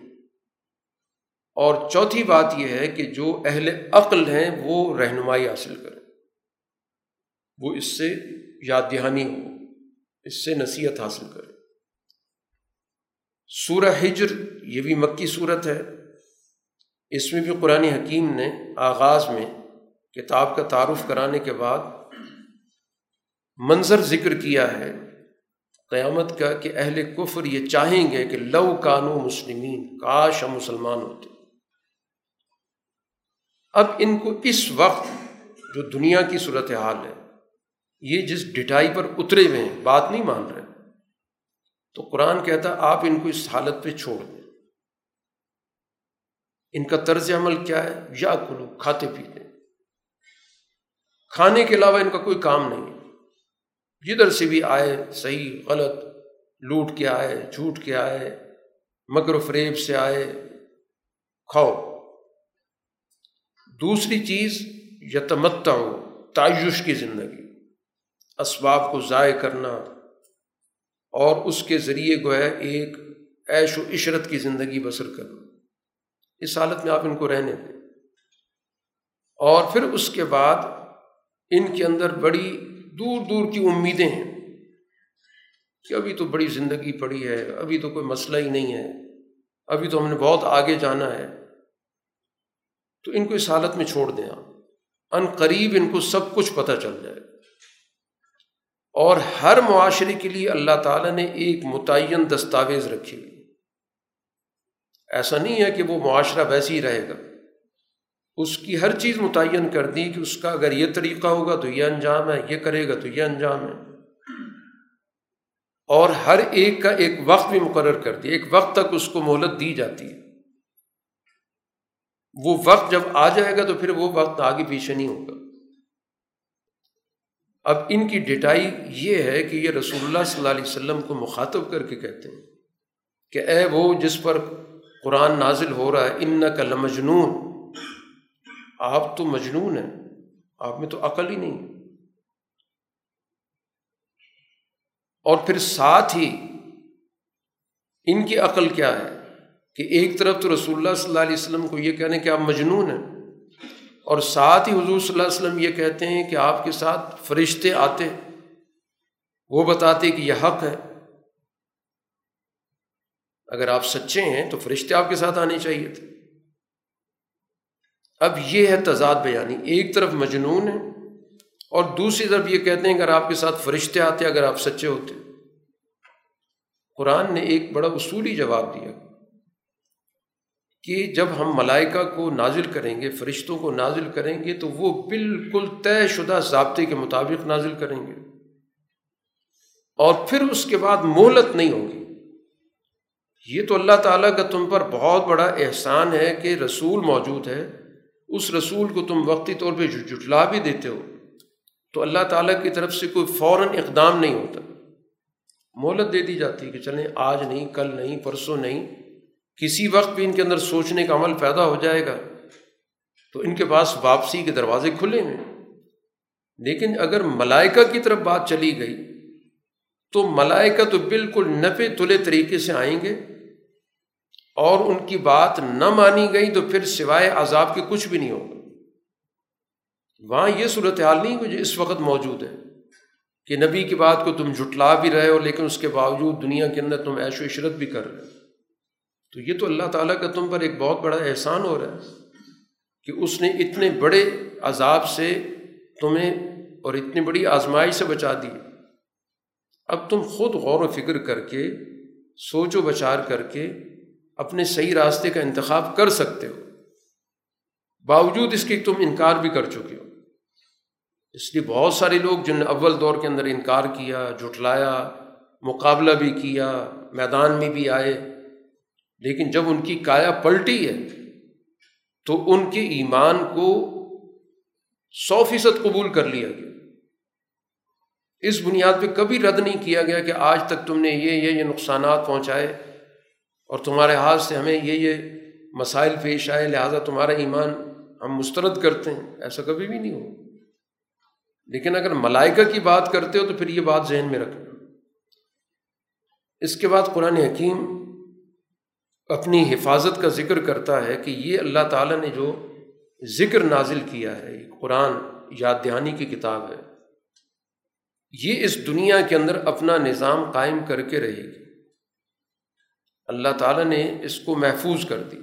اور چوتھی بات یہ ہے کہ جو اہل عقل ہیں وہ رہنمائی حاصل کریں۔ وہ اس سے یاد دہانی ہو اس سے نصیحت حاصل کرے سورہ ہجر یہ بھی مکی صورت ہے۔ اس میں بھی قرآن حکیم نے آغاز میں کتاب کا تعارف کرانے کے بعد منظر ذکر کیا ہے قیامت کا کہ اہل کفر یہ چاہیں گے کہ لو کانو مسلمین، کاش ہم مسلمان ہوتے۔ اب ان کو اس وقت جو دنیا کی صورت حال ہے، یہ جس ڈٹائی پر اترے ہوئے ہیں، بات نہیں مان رہے۔ تو قرآن کہتا آپ ان کو اس حالت پہ چھوڑ دیں۔ ان کا طرز عمل کیا ہے؟ یا کلو، کھاتے پیتے۔ کھانے کے علاوہ ان کا کوئی کام نہیں۔ جدھر سے بھی آئے، صحیح، غلط، لوٹ کے آئے، جھوٹ کے آئے مگر و فریب سے آئے، کھاؤ۔ دوسری چیز یتمتا ہو تعیش کی زندگی۔ اسباب کو ضائع کرنا۔ اور اس کے ذریعے جو ہے ایک عیش و عشرت کی زندگی بسر کرنا اس حالت میں آپ ان کو رہنے دیں۔ اور پھر اس کے بعد ان کے اندر بڑی دور دور کی امیدیں ہیں کہ ابھی تو بڑی زندگی پڑی ہے، ابھی تو کوئی مسئلہ ہی نہیں ہے، ابھی تو ہم نے بہت آگے جانا ہے۔ تو ان کو اس حالت میں چھوڑ دیں آپ۔ ان قریب ان کو سب کچھ پتہ چل جائے۔ اور ہر معاشرے کے لیے اللہ تعالیٰ نے ایک متعین دستاویز رکھی ہوئی ایسا نہیں ہے کہ وہ معاشرہ ویسے ہی رہے گا۔ اس کی ہر چیز متعین کر دی کہ اس کا اگر یہ طریقہ ہوگا تو یہ انجام ہے، یہ کرے گا تو یہ انجام ہے۔ اور ہر ایک کا ایک وقت بھی مقرر کر دیا۔ ایک وقت تک اس کو مہلت دی جاتی ہے۔ وہ وقت جب آ جائے گا تو پھر وہ وقت آگے پیچھے نہیں ہوگا۔ اب ان کی ڈٹائی یہ ہے کہ یہ رسول اللہ صلی اللہ علیہ وسلم کو مخاطب کر کے کہتے ہیں کہ اے وہ جس پر قرآن نازل ہو رہا ہے ان کا لمجنون۔ آپ تو مجنون ہیں، آپ میں تو عقل ہی نہیں۔ اور پھر ساتھ ہی ان کی عقل کیا ہے؟ کہ ایک طرف تو رسول اللہ صلی اللہ علیہ وسلم کو یہ کہنے کہ آپ مجنون ہیں۔ اور ساتھ ہی حضور صلی اللہ علیہ وسلم یہ کہتے ہیں کہ آپ کے ساتھ فرشتے آتے وہ بتاتے کہ یہ حق ہے۔ اگر آپ سچے ہیں تو فرشتے آپ کے ساتھ آنے چاہیے تھے۔ اب یہ ہے تضاد بیانی۔ ایک طرف مجنون ہے اور دوسری طرف یہ کہتے ہیں اگر آپ کے ساتھ فرشتے آتے، اگر آپ سچے ہوتے۔ قرآن نے ایک بڑا اصولی جواب دیا۔ کہ جب ہم ملائکہ کو نازل کریں گے، فرشتوں کو نازل کریں گے، تو وہ بالکل طے شدہ ضابطے کے مطابق نازل کریں گے۔ اور پھر اس کے بعد مہلت نہیں ہوگی۔ یہ تو اللہ تعالیٰ کا تم پر بہت بڑا احسان ہے کہ رسول موجود ہے۔ اس رسول کو تم وقتی طور پہ جٹلا بھی دیتے ہو۔ تو اللہ تعالیٰ کی طرف سے کوئی فوراً اقدام نہیں ہوتا۔ مہلت دے دی جاتی ہے کہ چلیں، آج نہیں، کل نہیں، پرسوں نہیں۔ کسی وقت بھی ان کے اندر سوچنے کا عمل پیدا ہو جائے گا، تو ان کے پاس واپسی کے دروازے کھلے ہیں لیکن اگر ملائکہ کی طرف بات چلی گئی، تو ملائکہ تو بالکل نفے تلے طریقے سے آئیں گے۔ اور ان کی بات نہ مانی گئی تو پھر سوائے عذاب کے کچھ بھی نہیں ہوگا۔ وہاں یہ صورت حال نہیں جو اس وقت موجود ہے کہ نبی کی بات کو تم جھٹلا بھی رہے ہو، لیکن اس کے باوجود دنیا کے اندر تم عیش و عشرت بھی کر رہے ہو۔ تو یہ تو اللہ تعالیٰ کا تم پر ایک بہت بڑا احسان ہو رہا ہے کہ اس نے اتنے بڑے عذاب سے تمہیں اور اتنی بڑی آزمائی سے بچا دی۔ اب تم خود غور و فکر کر کے، سوچ و بچار کر کے اپنے صحیح راستے کا انتخاب کر سکتے ہو۔ باوجود اس کے تم انکار بھی کر چکے ہو۔ اس لیے بہت سارے لوگ جن نے اول دور کے اندر انکار کیا، جھٹلایا، مقابلہ بھی کیا، میدان میں بھی آئے لیکن جب ان کی کایا پلٹی ہے، تو ان کے ایمان کو سو فیصد قبول کر لیا گیا۔ اس بنیاد پہ کبھی رد نہیں کیا گیا کہ آج تک تم نے یہ یہ یہ نقصانات پہنچائے اور تمہارے ہاتھ سے ہمیں یہ یہ مسائل پیش آئے، لہٰذا تمہارا ایمان ہم مسترد کرتے ہیں۔ ایسا کبھی بھی نہیں ہو لیکن اگر ملائکہ کی بات کرتے ہو تو پھر یہ بات ذہن میں رکھنا۔ اس کے بعد قرآن حکیم اپنی حفاظت کا ذکر کرتا ہے کہ یہ اللہ تعالیٰ نے جو ذکر نازل کیا ہے قرآن یاد دہانی کی کتاب ہے، یہ اس دنیا کے اندر اپنا نظام قائم کر کے رہے گی۔ اللہ تعالیٰ نے اس کو محفوظ کر دی۔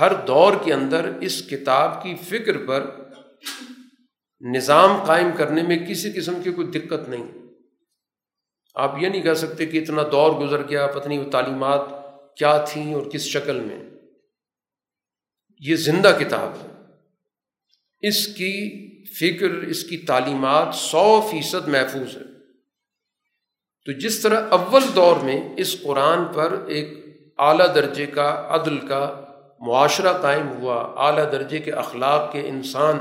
ہر دور کے اندر اس کتاب کی فکر پر نظام قائم کرنے میں کسی قسم کی کوئی دقت نہیں۔ آپ یہ نہیں کہہ سکتے کہ اتنا دور گزر گیا پتنی وہ تعلیمات کیا تھیں اور کس شکل میں۔ یہ زندہ کتاب ہے۔ اس کی فکر، اس کی تعلیمات سو فیصد محفوظ ہے۔ تو جس طرح اول دور میں اس قرآن پر ایک اعلیٰ درجے کا عدل کا معاشرہ قائم ہوا، اعلیٰ درجے کے اخلاق کے انسان،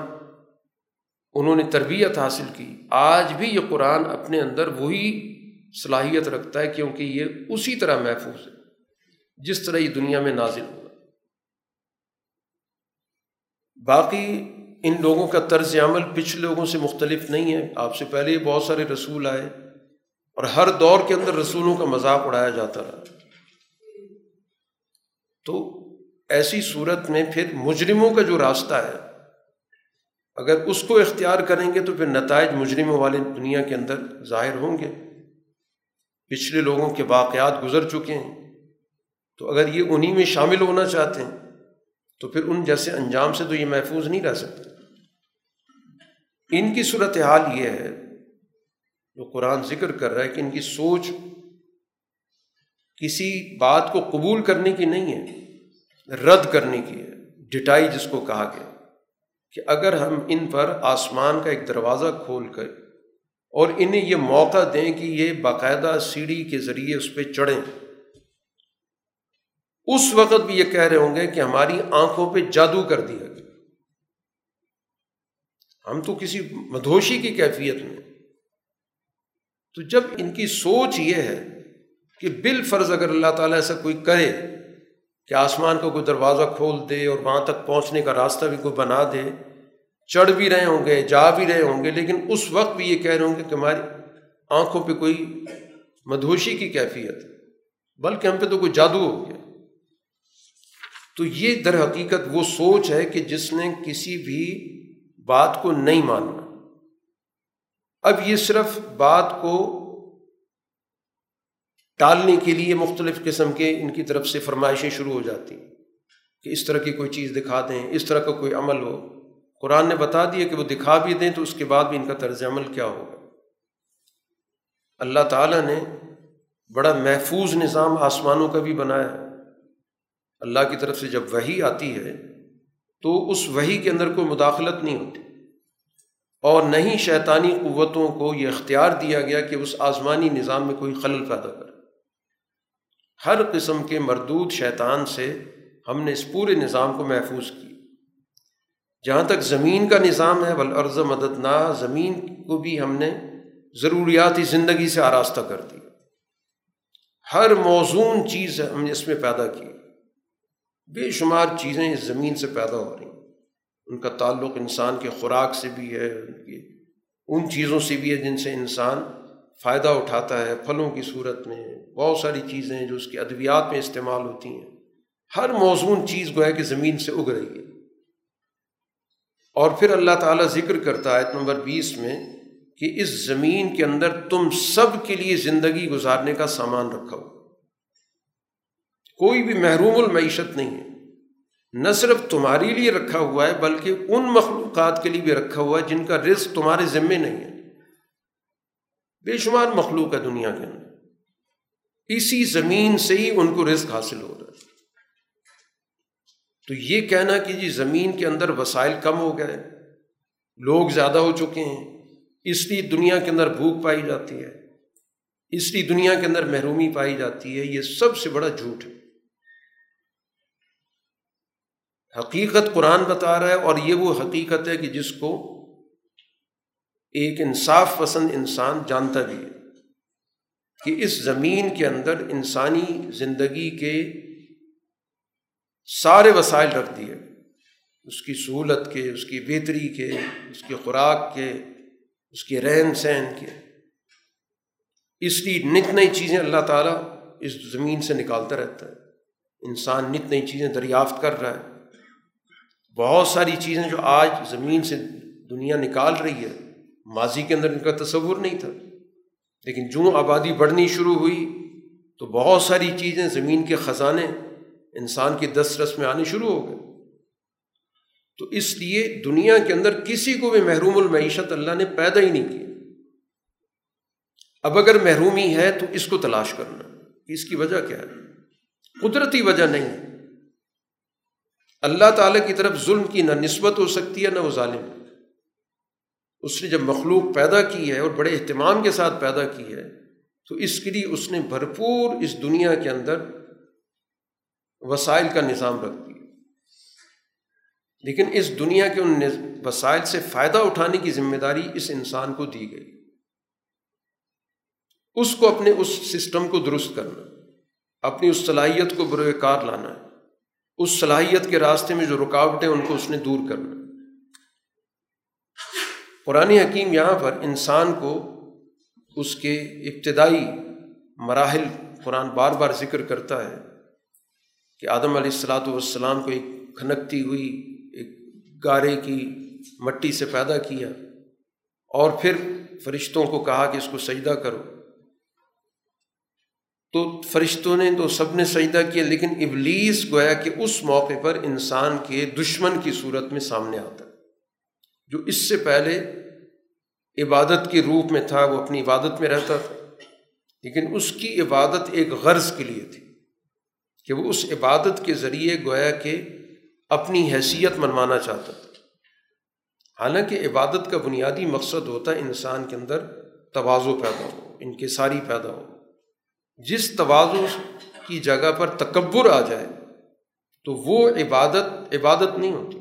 انہوں نے تربیت حاصل کی۔ آج بھی یہ قرآن اپنے اندر وہی صلاحیت رکھتا ہے کیونکہ یہ اسی طرح محفوظ ہے۔ جس طرح یہ دنیا میں نازل ہوا۔ باقی ان لوگوں کا طرز عمل پچھلے لوگوں سے مختلف نہیں ہے۔ آپ سے پہلے بہت سارے رسول آئے اور ہر دور کے اندر رسولوں کا مذاق اڑایا جاتا رہا۔ تو ایسی صورت میں پھر مجرموں کا جو راستہ ہے، اگر اس کو اختیار کریں گے تو پھر نتائج مجرموں والے دنیا کے اندر ظاہر ہوں گے۔ پچھلے لوگوں کے واقعات گزر چکے ہیں۔ تو اگر یہ انہیں میں شامل ہونا چاہتے ہیں، تو پھر ان جیسے انجام سے تو یہ محفوظ نہیں رہ سکتے۔ ان کی صورت حال یہ ہے، جو قرآن ذکر کر رہا ہے کہ ان کی سوچ کسی بات کو قبول کرنے کی نہیں ہے، رد کرنے کی ہے۔ ڈٹائی جس کو کہا گیا، کہ اگر ہم ان پر آسمان کا ایک دروازہ کھول کر اور انہیں یہ موقع دیں کہ یہ باقاعدہ سیڑھی کے ذریعے اس پہ چڑھیں۔ اس وقت بھی یہ کہہ رہے ہوں گے کہ ہماری آنکھوں پہ جادو کر دیا گیا۔ ہم تو کسی مدھوشی کی کیفیت میں تو جب ان کی سوچ یہ ہے کہ بال فرض اگر اللہ تعالیٰ ایسا کوئی کرے کہ آسمان کو کوئی دروازہ کھول دے اور وہاں تک پہنچنے کا راستہ بھی کوئی بنا دے، چڑھ بھی رہے ہوں گے، جا بھی رہے ہوں گے، لیکن اس وقت بھی یہ کہہ رہے ہوں گے کہ ہماری آنکھوں پہ کوئی مدھوشی کی کیفیت بلکہ ہم پہ تو کوئی جادو ہو گیا۔ تو یہ در حقیقت وہ سوچ ہے کہ جس نے کسی بھی بات کو نہیں ماننا۔ اب یہ صرف بات کو ٹالنے کے لیے مختلف قسم کے ان کی طرف سے فرمائشیں شروع ہو جاتی کہ اس طرح کی کوئی چیز دکھا دیں، اس طرح کا کوئی عمل ہو۔ قرآن نے بتا دیا کہ وہ دکھا بھی دیں تو اس کے بعد بھی ان کا طرز عمل کیا ہوگا۔ اللہ تعالیٰ نے بڑا محفوظ نظام آسمانوں کا بھی بنایا۔ ہے اللہ کی طرف سے جب وہی آتی ہے، تو اس وہی کے اندر کوئی مداخلت نہیں ہوتی۔ اور نہیں شیطانی قوتوں کو یہ اختیار دیا گیا کہ اس آزمانی نظام میں کوئی خلل پیدا کرے۔ ہر قسم کے مردود شیطان سے ہم نے اس پورے نظام کو محفوظ کی جہاں تک زمین کا نظام ہے ولعرض مدد نا زمین کو بھی ہم نے ضروریاتی زندگی سے آراستہ کر دی ہر موزون چیز ہم نے اس میں پیدا کی۔ بے شمار چیزیں اس زمین سے پیدا ہو رہی ہیں۔ ان کا تعلق انسان کے خوراک سے بھی ہے، ان کی، ان چیزوں سے بھی ہے جن سے انسان فائدہ اٹھاتا ہے۔ پھلوں کی صورت میں بہت ساری چیزیں جو اس کی ادویات میں استعمال ہوتی ہیں۔ ہر موزون چیز گویا کہ زمین سے اگ رہی ہے۔ اور پھر اللہ تعالیٰ ذکر کرتا ہے نمبر بیس میں کہ اس زمین کے اندر تم سب کے لیے زندگی گزارنے کا سامان رکھا ہو کوئی بھی محروم المعیشت نہیں ہے۔ نہ صرف تمہارے لیے رکھا ہوا ہے، بلکہ ان مخلوقات کے لیے بھی رکھا ہوا ہے جن کا رزق تمہارے ذمے نہیں ہے۔ بے شمار مخلوق ہے دنیا کے اندر۔ اسی زمین سے ہی ان کو رزق حاصل ہو رہا ہے۔ تو یہ کہنا کہ جی زمین کے اندر وسائل کم ہو گئے، لوگ زیادہ ہو چکے ہیں، اس لیے دنیا کے اندر بھوک پائی جاتی ہے، اس لیے دنیا کے اندر محرومی پائی جاتی ہے، یہ سب سے بڑا جھوٹ ہے۔ حقیقت قرآن بتا رہا ہے اور یہ وہ حقیقت ہے کہ جس کو ایک انصاف پسند انسان جانتا بھی ہے کہ اس زمین کے اندر انسانی زندگی کے سارے وسائل رکھ دیے۔ اس کی سہولت کے، اس کی بہتری کے، اس کی خوراک کے، اس کے رہن سہن کے۔ اس لیے نت نئی چیزیں اللہ تعالیٰ اس زمین سے نکالتا رہتا ہے۔ انسان نت نئی چیزیں دریافت کر رہا ہے۔ بہت ساری چیزیں جو آج زمین سے دنیا نکال رہی ہے، ماضی کے اندر ان کا تصور نہیں تھا۔ لیکن جو آبادی بڑھنی شروع ہوئی تو بہت ساری چیزیں زمین کے خزانے انسان کی دس رس میں آنے شروع ہو گئے۔ تو اس لیے دنیا کے اندر کسی کو بھی محروم المعیشت اللہ نے پیدا ہی نہیں کی اب اگر محرومی ہے تو اس کو تلاش کرنا۔ اس کی وجہ کیا ہے؟ قدرتی وجہ نہیں۔ ہے اللہ تعالیٰ کی طرف ظلم کی نہ نسبت ہو سکتی ہے، نہ وہ ظالم۔ اس نے جب مخلوق پیدا کی ہے اور بڑے اہتمام کے ساتھ پیدا کی ہے، تو اس کے لیے اس نے بھرپور اس دنیا کے اندر وسائل کا نظام رکھ دیا۔ لیکن اس دنیا کے ان وسائل سے فائدہ اٹھانے کی ذمہ داری اس انسان کو دی گئی۔ اس کو اپنے اس سسٹم کو درست کرنا، اپنی اس صلاحیت کو بروئے کار لانا۔ ہے اس صلاحیت کے راستے میں جو رکاوٹیں ان کو اس نے دور کرنا قرآن حکیم یہاں پر انسان کو اس کے ابتدائی مراحل قرآن بار بار ذکر کرتا ہے کہ آدم علیہ السلاۃ والسلام کو ایک کھنکتی ہوئی، ایک گارے کی مٹی سے پیدا کیا اور پھر فرشتوں کو کہا کہ اس کو سجدہ کرو۔ تو فرشتوں نے تو سب نے سجدہ کیا، لیکن ابلیس گویا کہ اس موقع پر انسان کے دشمن کی صورت میں سامنے آتا۔ ہے جو اس سے پہلے عبادت کے روپ میں تھا، وہ اپنی عبادت میں رہتا تھا۔ لیکن اس کی عبادت ایک غرض کے لیے تھی کہ وہ اس عبادت کے ذریعے گویا کہ اپنی حیثیت منوانا چاہتا تھا۔ حالانکہ عبادت کا بنیادی مقصد ہوتا ہے انسان کے اندر توازو پیدا ہو، ان کے ساری پیدا ہو۔ جس توازو کی جگہ پر تکبر آ جائے، تو وہ عبادت عبادت نہیں ہوتی۔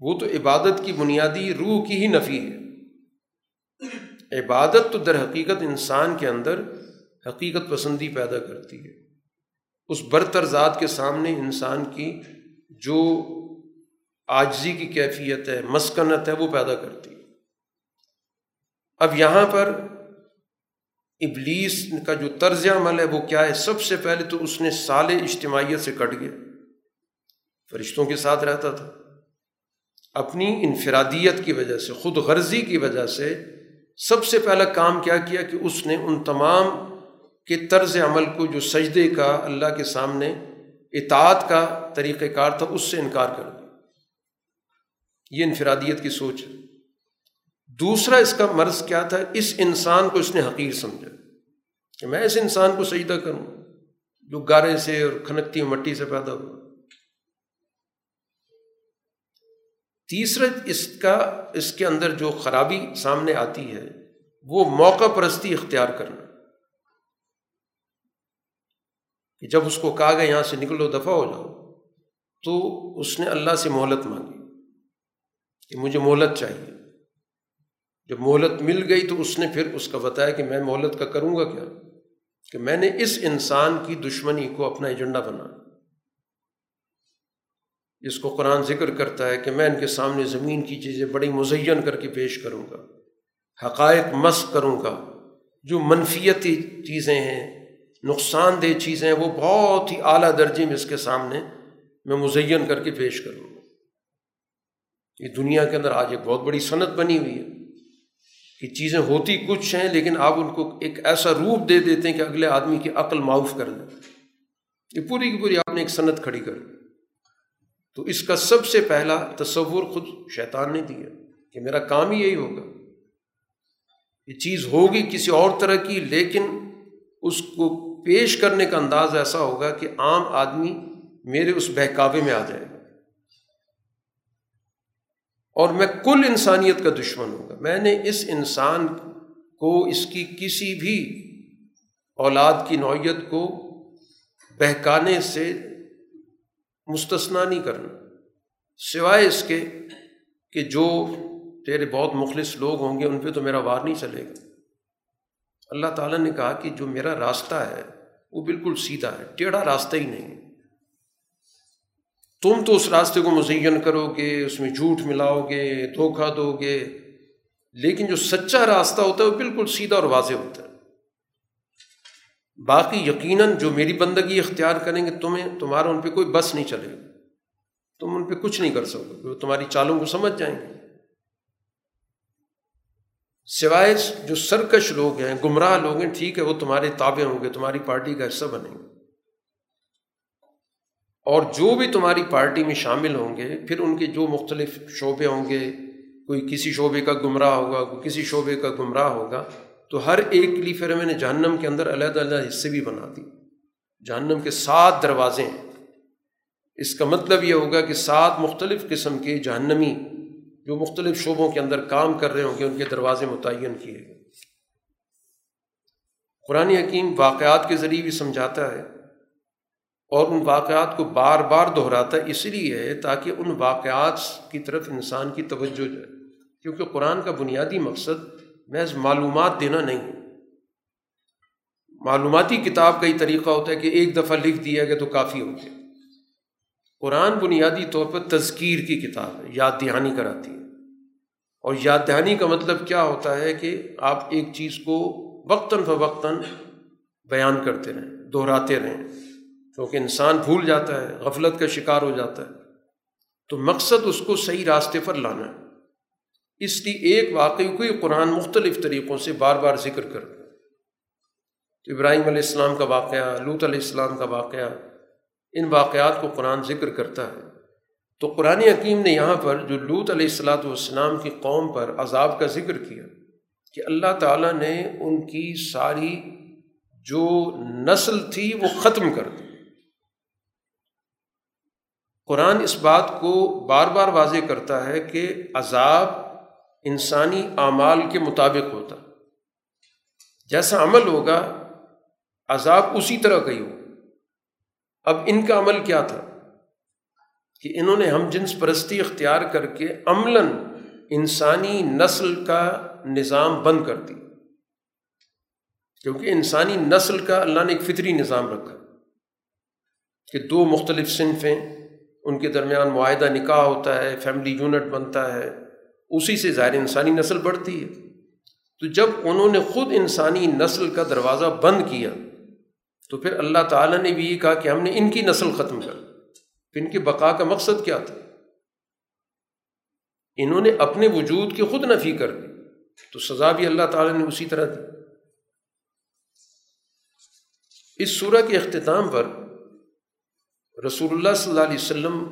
وہ تو عبادت کی بنیادی روح کی ہی نفی ہے۔ عبادت تو در حقیقت انسان کے اندر حقیقت پسندی پیدا کرتی ہے۔ اس برتر ذات کے سامنے انسان کی جو آجزی کی کیفیت ہے، مسکنت ہے، وہ پیدا کرتی ہے۔ اب یہاں پر ابلیس کا جو طرز عمل ہے وہ کیا ہے؟ سب سے پہلے تو اس نے سال اجتماعیت سے کٹ گیا۔ فرشتوں کے ساتھ رہتا تھا۔ اپنی انفرادیت کی وجہ سے، خود غرضی کی وجہ سے سب سے پہلا کام کیا کیا کہ اس نے ان تمام کے طرز عمل کو جو سجدے کا، اللہ کے سامنے اطاعت کا طریقۂ کار تھا، اس سے انکار کر دیا۔ یہ انفرادیت کی سوچ ہے۔ دوسرا اس کا مرض کیا تھا؟ اس انسان کو اس نے حقیر سمجھا کہ میں اس انسان کو سجدہ کروں، جو گارے سے اور کھنکتی مٹی سے پیدا ہوا تیسرا اس کا، اس کے اندر جو خرابی سامنے آتی ہے، وہ موقع پرستی اختیار کرنا۔ کہ جب اس کو کہا گیا یہاں سے نکلو دفاع ہو جاؤ، تو اس نے اللہ سے مہلت مانگی کہ مجھے مہلت چاہیے۔ جب مہلت مل گئی تو اس نے پھر اس کا بتایا کہ میں مہلت کا کروں گا کیا؟ کہ میں نے اس انسان کی دشمنی کو اپنا ایجنڈا بنا۔ جس کو قرآن ذکر کرتا ہے کہ میں ان کے سامنے زمین کی چیزیں بڑی مزین کر کے پیش کروں گا۔ حقائق مس کروں گا۔ جو منفیتی چیزیں ہیں، نقصان دہ چیزیں ہیں، وہ بہت ہی اعلیٰ درجے میں اس کے سامنے میں مزین کر کے پیش کروں گا۔ یہ دنیا کے اندر آج ایک بہت بڑی صنعت بنی ہوئی ہے۔ کہ چیزیں ہوتی کچھ ہیں لیکن آپ ان کو ایک ایسا روپ دے دیتے ہیں کہ اگلے آدمی کی عقل معاف کر دیں۔ یہ پوری کی پوری آپ نے ایک صنعت کھڑی کر دی۔ تو اس کا سب سے پہلا تصور خود شیطان نے دیا کہ میرا کام ہی یہی ہوگا۔ یہ چیز ہوگی کسی اور طرح کی، لیکن اس کو پیش کرنے کا انداز ایسا ہوگا کہ عام آدمی میرے اس بہکاوے میں آ جائے۔ گا اور میں کل انسانیت کا دشمن ہوگا میں نے اس انسان کو، اس کی کسی بھی اولاد کی نوعیت کو بہکانے سے مستثنا نہیں کرنا۔ سوائے اس کے کہ جو تیرے بہت مخلص لوگ ہوں گے، ان پہ تو میرا وار نہیں چلے گا۔ اللہ تعالیٰ نے کہا کہ جو میرا راستہ ہے، وہ بالکل سیدھا ہے، ٹیڑھا راستہ ہی نہیں تم تو اس راستے کو مزین کرو گے اس میں جھوٹ ملاؤ گے دھوکہ دو گے لیکن جو سچا راستہ ہوتا ہے وہ بالکل سیدھا اور واضح ہوتا ہے۔ باقی یقیناً جو میری بندگی اختیار کریں گے تمہیں، تمہارا ان پہ کوئی بس نہیں چلے گا۔ تم ان پہ کچھ نہیں کر سکو وہ تمہاری چالوں کو سمجھ جائیں گے۔ سوائے جو سرکش لوگ ہیں، گمراہ لوگ ہیں، ٹھیک ہے، وہ تمہارے تابع ہوں گے، تمہاری پارٹی کا حصہ بنیں گے۔ اور جو بھی تمہاری پارٹی میں شامل ہوں گے، پھر ان کے جو مختلف شعبے ہوں گے، کوئی کسی شعبے کا گمراہ ہوگا، کوئی کسی شعبے کا گمراہ ہوگا، تو ہر ایک کے لیے پھر میں نے جہنم کے اندر علیحدہ علیحدہ حصے بھی بنا دی۔ جہنم کے سات دروازے ہیں۔ اس کا مطلب یہ ہوگا کہ سات مختلف قسم کے جہنمی جو مختلف شعبوں کے اندر کام کر رہے ہوں گے، ان کے دروازے متعین کیے گئے۔ قرآن حکیم واقعات کے ذریعے بھی سمجھاتا ہے اور ان واقعات کو بار بار دہراتا ہے اس لیے ہے تاکہ ان واقعات کی طرف انسان کی توجہ جائے۔ کیونکہ قرآن کا بنیادی مقصد محض معلومات دینا نہیں معلوماتی کتاب کا ہی طریقہ ہوتا ہے کہ ایک دفعہ لکھ دیا گیا تو کافی ہو گیا۔ قرآن بنیادی طور پر تذکیر کی کتاب ہے، یاد دہانی کراتی ہے۔ اور یاد دہانی کا مطلب کیا ہوتا ہے کہ آپ ایک چیز کو وقتاً فوقتاً بیان کرتے رہیں، دہراتے رہیں۔ کیونکہ انسان بھول جاتا ہے، غفلت کا شکار ہو جاتا ہے۔ تو مقصد اس کو صحیح راستے پر لانا ہے۔ اس لیے ایک واقعی کو ہی قرآن مختلف طریقوں سے بار بار ذکر کر تو ابراہیم علیہ السلام کا واقعہ لوت علیہ السلام کا واقعہ، ان واقعات کو قرآن ذکر کرتا ہے۔ تو قرآن حکیم نے یہاں پر جو لوت علیہ السلاۃ والسلام کی قوم پر عذاب کا ذکر کیا، کہ اللہ تعالیٰ نے ان کی ساری جو نسل تھی وہ ختم کر دی۔ قرآن اس بات کو بار بار واضح کرتا ہے کہ عذاب انسانی اعمال کے مطابق ہوتا۔ جیسا عمل ہوگا، عذاب اسی طرح کا ہی ہو اب ان کا عمل کیا تھا؟ کہ انہوں نے ہم جنس پرستی اختیار کر کے عملاً انسانی نسل کا نظام بند کر دی۔ کیونکہ انسانی نسل کا اللہ نے ایک فطری نظام رکھا کہ دو مختلف صنفیں ان کے درمیان معاہدہ نکاح ہوتا ہے فیملی یونٹ بنتا ہے۔ اسی سے ظاہر انسانی نسل بڑھتی ہے۔ تو جب انہوں نے خود انسانی نسل کا دروازہ بند کیا، تو پھر اللہ تعالیٰ نے بھی یہ کہا کہ ہم نے ان کی نسل ختم کر پھر ان کی بقا کا مقصد کیا تھا؟ انہوں نے اپنے وجود کی خود نفی کر دی۔ تو سزا بھی اللہ تعالیٰ نے اسی طرح دی۔ اس صورح کے اختتام پر رسول اللہ صلی اللہ علیہ وسلم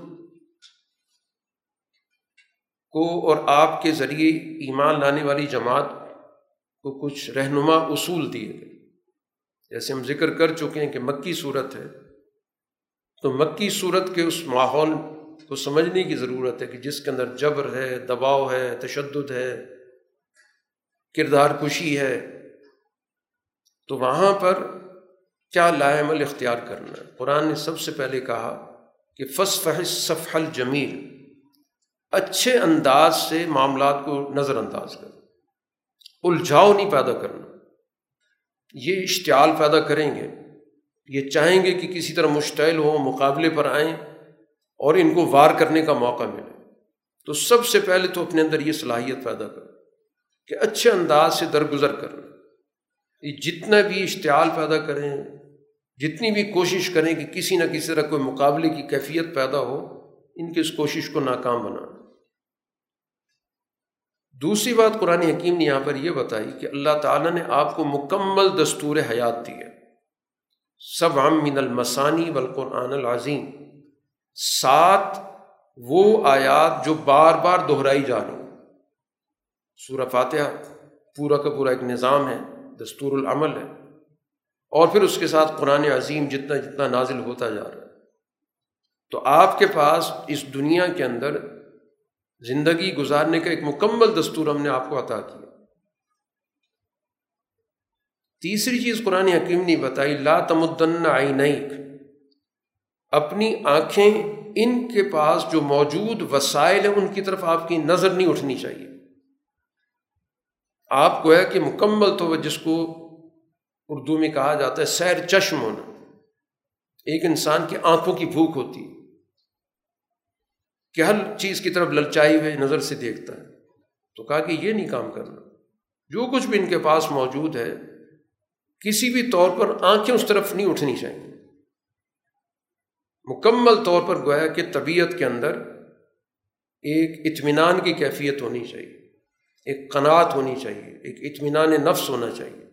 کو اور آپ کے ذریعے ایمان لانے والی جماعت کو کچھ رہنما اصول دیے گئے۔ جیسے ہم ذکر کر چکے ہیں کہ مکی صورت ہے، تو مکی صورت کے اس ماحول کو سمجھنے کی ضرورت ہے کہ جس کے اندر جبر ہے، دباؤ ہے، تشدد ہے، کردار کشی ہے۔ تو وہاں پر کیا عمل اختیار کرنا ہے؟ قرآن نے سب سے پہلے کہا کہ فص فحص صفحل جمیل اچھے انداز سے معاملات کو نظر انداز کر الجھاؤ نہیں پیدا کرنا۔ یہ اشتعال پیدا کریں گے۔ یہ چاہیں گے کہ کسی طرح مشتعل ہوں، مقابلے پر آئیں اور ان کو وار کرنے کا موقع ملے۔ تو سب سے پہلے تو اپنے اندر یہ صلاحیت پیدا کر کہ اچھے انداز سے درگزر کرنا۔ یہ جتنا بھی اشتعال پیدا کریں جتنی بھی کوشش کریں کہ کسی نہ کسی طرح کوئی مقابلے کی کیفیت پیدا ہو، ان کی اس کوشش کو ناکام بنانا دوسری بات قرآن حکیم نے یہاں پر یہ بتائی کہ اللہ تعالیٰ نے آپ کو مکمل دستور حیات دی ہے۔ سب عام من المسانی بالقرآن العظیم۔ سات وہ آیات جو بار بار دہرائی جا رہی سورہ فاتحہ پورا کا پورا ایک نظام ہے، دستور العمل ہے۔ اور پھر اس کے ساتھ قرآن عظیم جتنا جتنا نازل ہوتا جا رہا ہے۔ تو آپ کے پاس اس دنیا کے اندر زندگی گزارنے کا ایک مکمل دستور ہم نے آپ کو عطا کیا۔ تیسری چیز قرآن حکیم نے بتائی، لا تمدن عینیک۔ اپنی آنکھیں ان کے پاس جو موجود وسائل ہیں، ان کی طرف آپ کی نظر نہیں اٹھنی چاہیے۔ آپ کو ہے کہ مکمل تو جس کو اردو میں کہا جاتا ہے، سیر چشم ہونا۔ ایک انسان کی آنکھوں کی بھوک ہوتی ہے کہ ہر چیز کی طرف للچائی ہوئے، نظر سے دیکھتا ہے۔ تو کہا کہ یہ نہیں کام کرنا۔ جو کچھ بھی ان کے پاس موجود ہے، کسی بھی طور پر آنکھیں اس طرف نہیں اٹھنی چاہیے۔ مکمل طور پر گویا کہ طبیعت کے اندر ایک اطمینان کی کیفیت ہونی چاہیے۔ ایک قناعت ہونی چاہیے۔ ایک اطمینان نفس ہونا چاہیے۔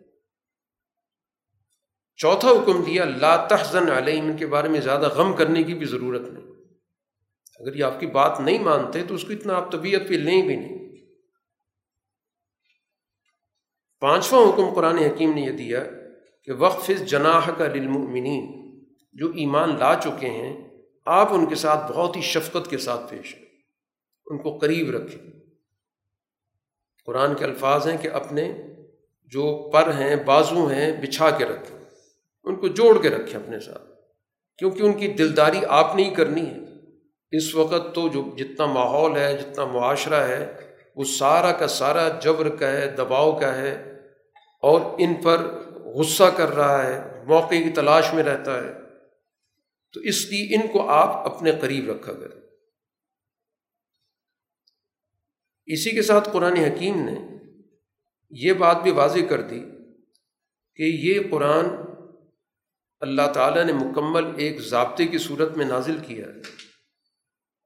چوتھا حکم دیا، لا تحزن علیہم، ان کے بارے میں زیادہ غم کرنے کی بھی ضرورت نہیں۔ اگر یہ آپ کی بات نہیں مانتے تو اس کو اتنا آپ طبیعت پہ لیں بھی نہیں۔ پانچواں حکم قرآن حکیم نے یہ دیا کہ وقف جناح کا للمؤمنین، جو ایمان لا چکے ہیں، آپ ان کے ساتھ بہت ہی شفقت کے ساتھ پیش ہیں۔ ان کو قریب رکھیں۔ قرآن کے الفاظ ہیں کہ اپنے جو پر ہیں، بازو ہیں، بچھا کے رکھیں۔ ان کو جوڑ کے رکھیں اپنے ساتھ۔ کیونکہ ان کی دلداری آپ نے ہی کرنی ہے۔ اس وقت تو جو جتنا ماحول ہے، جتنا معاشرہ ہے، وہ سارا کا سارا جبر کا ہے، دباؤ کا ہے۔ اور ان پر غصہ کر رہا ہے، موقع کی تلاش میں رہتا ہے۔ تو اس لیے ان کو آپ اپنے قریب رکھا کریں۔ اسی کے ساتھ قرآن حکیم نے یہ بات بھی واضح کر دی کہ یہ قرآن اللہ تعالیٰ نے مکمل ایک ضابطے کی صورت میں نازل کیا ہے۔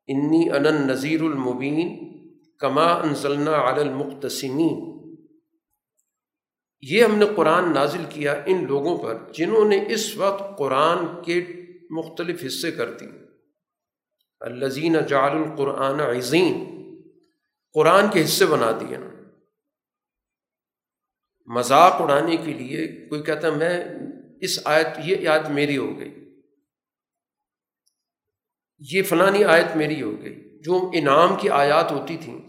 انی ان نذیر المبین کما انزلنا علی المختصمین یہ ہم نے قرآن نازل کیا ان لوگوں پر جنہوں نے اس وقت قرآن کے مختلف حصے کر دی۔ الزین جعل القرآن عظیم۔ قرآن کے حصے بنا دیے۔ نا مذاق اڑانے کے لیے کوئی کہتا ہے، میں اس آیت، یہ آیت میری ہو گئی۔ یہ فلانی آیت میری ہو گئی۔ جو انعام کی آیات ہوتی تھیں،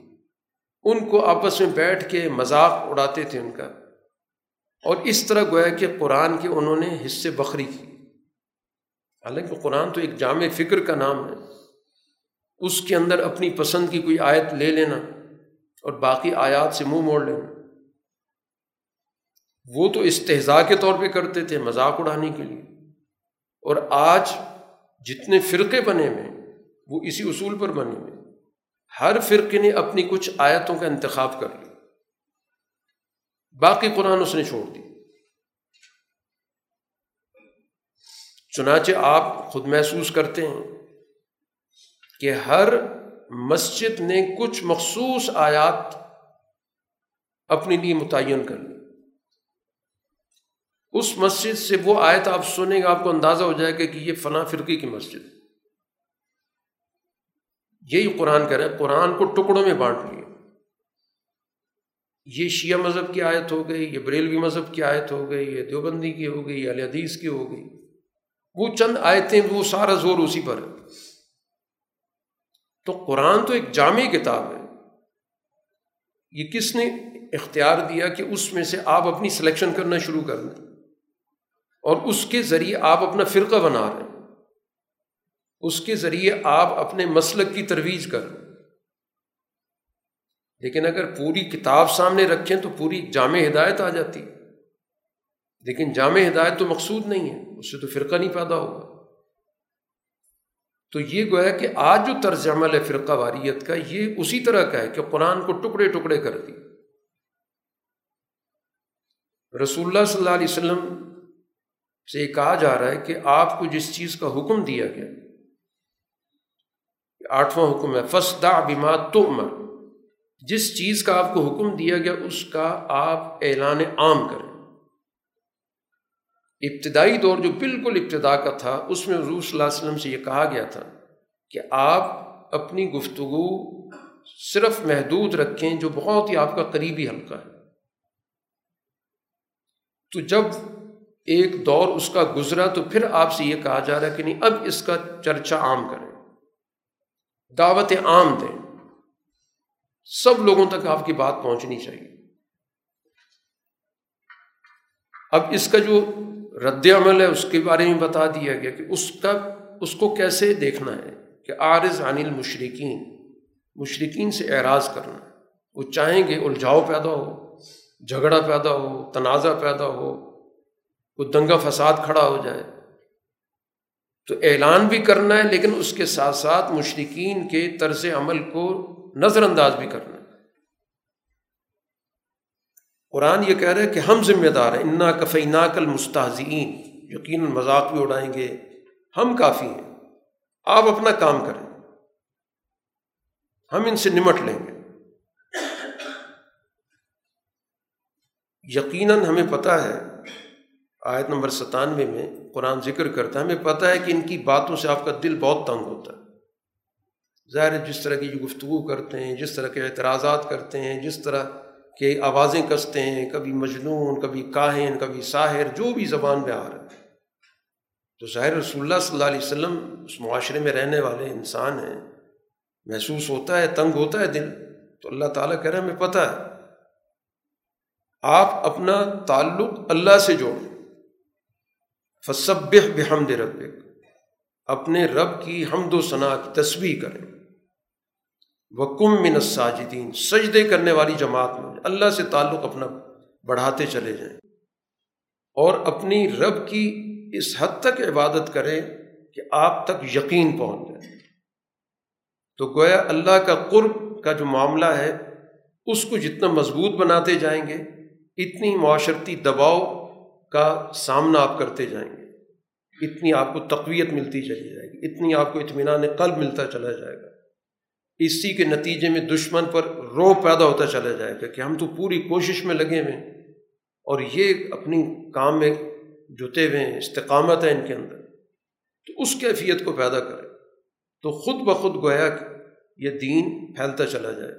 ان کو آپس میں بیٹھ کے مذاق اڑاتے تھے ان کا۔ اور اس طرح گویا کہ قرآن کے انہوں نے حصے بکری کی۔ حالانکہ قرآن تو ایک جامع فکر کا نام ہے۔ اس کے اندر اپنی پسند کی کوئی آیت لے لینا اور باقی آیات سے منہ مو موڑ لینا۔ وہ تو استحضاء کے طور پہ کرتے تھے مذاق اڑانے کے لیے۔ اور آج جتنے فرقے بنے ہوئے وہ اسی اصول پر بنے ہوئے ہر فرقے نے اپنی کچھ آیتوں کا انتخاب کر لیا۔ باقی قرآن اس نے چھوڑ دی چنانچہ آپ خود محسوس کرتے ہیں کہ ہر مسجد نے کچھ مخصوص آیات اپنے لیے متعین کر لی۔ اس مسجد سے وہ آیت آپ سنیں گے، آپ کو اندازہ ہو جائے گا کہ یہ فنا فرقی کی مسجد یہی قرآن کہہ رہے ہیں قرآن کو ٹکڑوں میں بانٹ لیا یہ شیعہ مذہب کی آیت ہو گئی، یہ بریلوی مذہب کی آیت ہو گئی، یہ دیوبندی کی ہو گئی، یہ حدیث کی ہو گئی۔ وہ چند آیتیں، وہ سارا زور اسی پر ہے۔ تو قرآن تو ایک جامع کتاب ہے۔ یہ کس نے اختیار دیا کہ اس میں سے آپ اپنی سلیکشن کرنا شروع کر دیں؟ اور اس کے ذریعے آپ اپنا فرقہ بنا رہے ہیں۔ اس کے ذریعے آپ اپنے مسلک کی ترویج کر رہے ہیں۔ لیکن اگر پوری کتاب سامنے رکھیں تو پوری جامع ہدایت آ جاتی لیکن جامع ہدایت تو مقصود نہیں ہے، اس سے تو فرقہ نہیں پیدا ہوگا۔ تو یہ گویا کہ آج جو طرز عمل ہے فرقہ واریت کا، یہ اسی طرح کا ہے کہ قرآن کو ٹکڑے ٹکڑے کر دی۔ رسول اللہ صلی اللہ علیہ وسلم سے یہ کہا جا رہا ہے کہ آپ کو جس چیز کا حکم دیا گیا، آٹھواں حکم ہے فسدا بیما تو عمر جس چیز کا آپ کو حکم دیا گیا، اس کا آپ اعلان عام کریں۔ ابتدائی دور جو بالکل ابتدا کا تھا، اس میں حضور صلی اللہ علیہ وسلم سے یہ کہا گیا تھا کہ آپ اپنی گفتگو صرف محدود رکھیں، جو بہت ہی آپ کا قریبی حلقہ ہے۔ تو جب ایک دور اس کا گزرا تو پھر آپ سے یہ کہا جا رہا ہے کہ نہیں، اب اس کا چرچا عام کریں۔ دعوت عام دیں۔ سب لوگوں تک آپ کی بات پہنچنی چاہیے۔ اب اس کا جو رد عمل ہے، اس کے بارے میں بتا دیا گیا کہ اس کا، اس کو کیسے دیکھنا ہے کہ عارض عن المشرقین مشرقین سے اعراض کرنا۔ وہ چاہیں گے الجھاؤ پیدا ہو، جھگڑا پیدا ہو، تنازع پیدا ہو۔ وہ دنگا فساد کھڑا ہو جائے۔ تو اعلان بھی کرنا ہے، لیکن اس کے ساتھ ساتھ مشرقین کے طرز عمل کو نظر انداز بھی کرنا۔ ہے قرآن یہ کہہ رہے ہیں کہ ہم ذمہ دار ہیں۔ انا کفینا کل مستحزین یقیناً مذاق بھی اڑائیں گے۔ ہم کافی ہیں۔ آپ اپنا کام کریں۔ ہم ان سے نمٹ لیں گے۔ یقیناً ہمیں پتہ ہے آیت نمبر ستانوے میں قرآن ذکر کرتا ہے، ہمیں پتہ ہے کہ ان کی باتوں سے آپ کا دل بہت تنگ ہوتا ہے۔ ظاہر ہے، جس طرح کی جو گفتگو کرتے ہیں، جس طرح کے اعتراضات کرتے ہیں، جس طرح کے آوازیں کستے ہیں، کبھی مجنون، کبھی کاہن، کبھی ساحر، جو بھی زبان میں آ رہا ہے۔ تو ظاہر رسول اللہ صلی اللہ علیہ وسلم اس معاشرے میں رہنے والے انسان ہیں۔ محسوس ہوتا ہے، تنگ ہوتا ہے دل۔ تو اللہ تعالیٰ کہہ رہے ہیں ہمیں پتہ ہے، آپ اپنا تعلق اللہ سے جوڑیں۔ فصب بحمد رب اپنے رب کی حمد و ثناء کی تصویر کریں۔ وہ کم من الساجدین، سجدے کرنے والی جماعت میں، اللہ سے تعلق اپنا بڑھاتے چلے جائیں۔ اور اپنی رب کی اس حد تک عبادت کریں کہ آپ تک یقین پہنچ جائے۔ تو گویا اللہ کا قرب کا جو معاملہ ہے، اس کو جتنا مضبوط بناتے جائیں گے، اتنی معاشرتی دباؤ کا سامنا آپ کرتے جائیں گے۔ اتنی آپ کو تقویت ملتی چلی جائے گی، اتنی آپ کو اطمینان قلب ملتا چلا جائے گا۔ اسی کے نتیجے میں دشمن پر رو پیدا ہوتا چلا جائے گا کہ ہم تو پوری کوشش میں لگے ہوئے اور یہ اپنی کام میں جتے ہوئے ہیں، استقامت ہے ان کے اندر۔ تو اس کیفیت کو پیدا کرے تو خود بخود گویا کہ یہ دین پھیلتا چلا جائے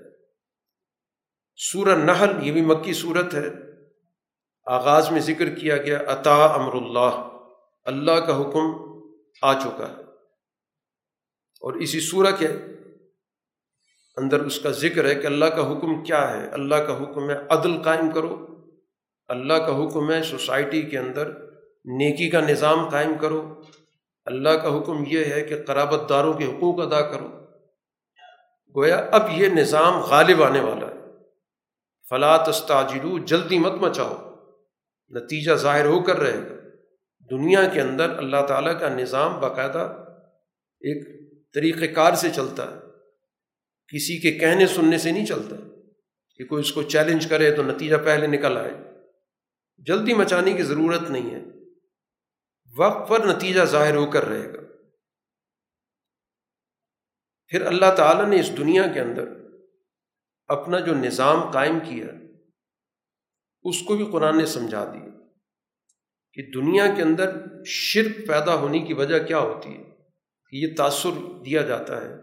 سورہ نحل، یہ بھی مکی صورت ہے۔ آغاز میں ذکر کیا گیا عطا امر اللہ اللہ کا حکم آ چکا ہے۔ اور اسی سورہ کے اندر اس کا ذکر ہے کہ اللہ کا حکم کیا ہے۔ اللہ کا حکم ہے عدل قائم کرو۔ اللہ کا حکم ہے سوسائٹی کے اندر نیکی کا نظام قائم کرو۔ اللہ کا حکم یہ ہے کہ قرابت داروں کے حقوق ادا کرو۔ گویا اب یہ نظام غالب آنے والا ہے۔ فلاں استاجرو جلدی مت مچاؤ۔ نتیجہ ظاہر ہو کر رہے گا دنیا کے اندر اللہ تعالیٰ کا نظام باقاعدہ ایک طریقۂ کار سے چلتا ہے۔ کسی کے کہنے سننے سے نہیں چلتا کہ کوئی اس کو چیلنج کرے تو نتیجہ پہلے نکل آئے۔ جلدی مچانے کی ضرورت نہیں ہے۔ وقت پر نتیجہ ظاہر ہو کر رہے گا۔ پھر اللہ تعالیٰ نے اس دنیا کے اندر اپنا جو نظام قائم کیا اس کو بھی قرآن نے سمجھا دیا کہ دنیا کے اندر شرک پیدا ہونے کی وجہ کیا ہوتی ہے؟ کہ یہ تاثر دیا جاتا ہے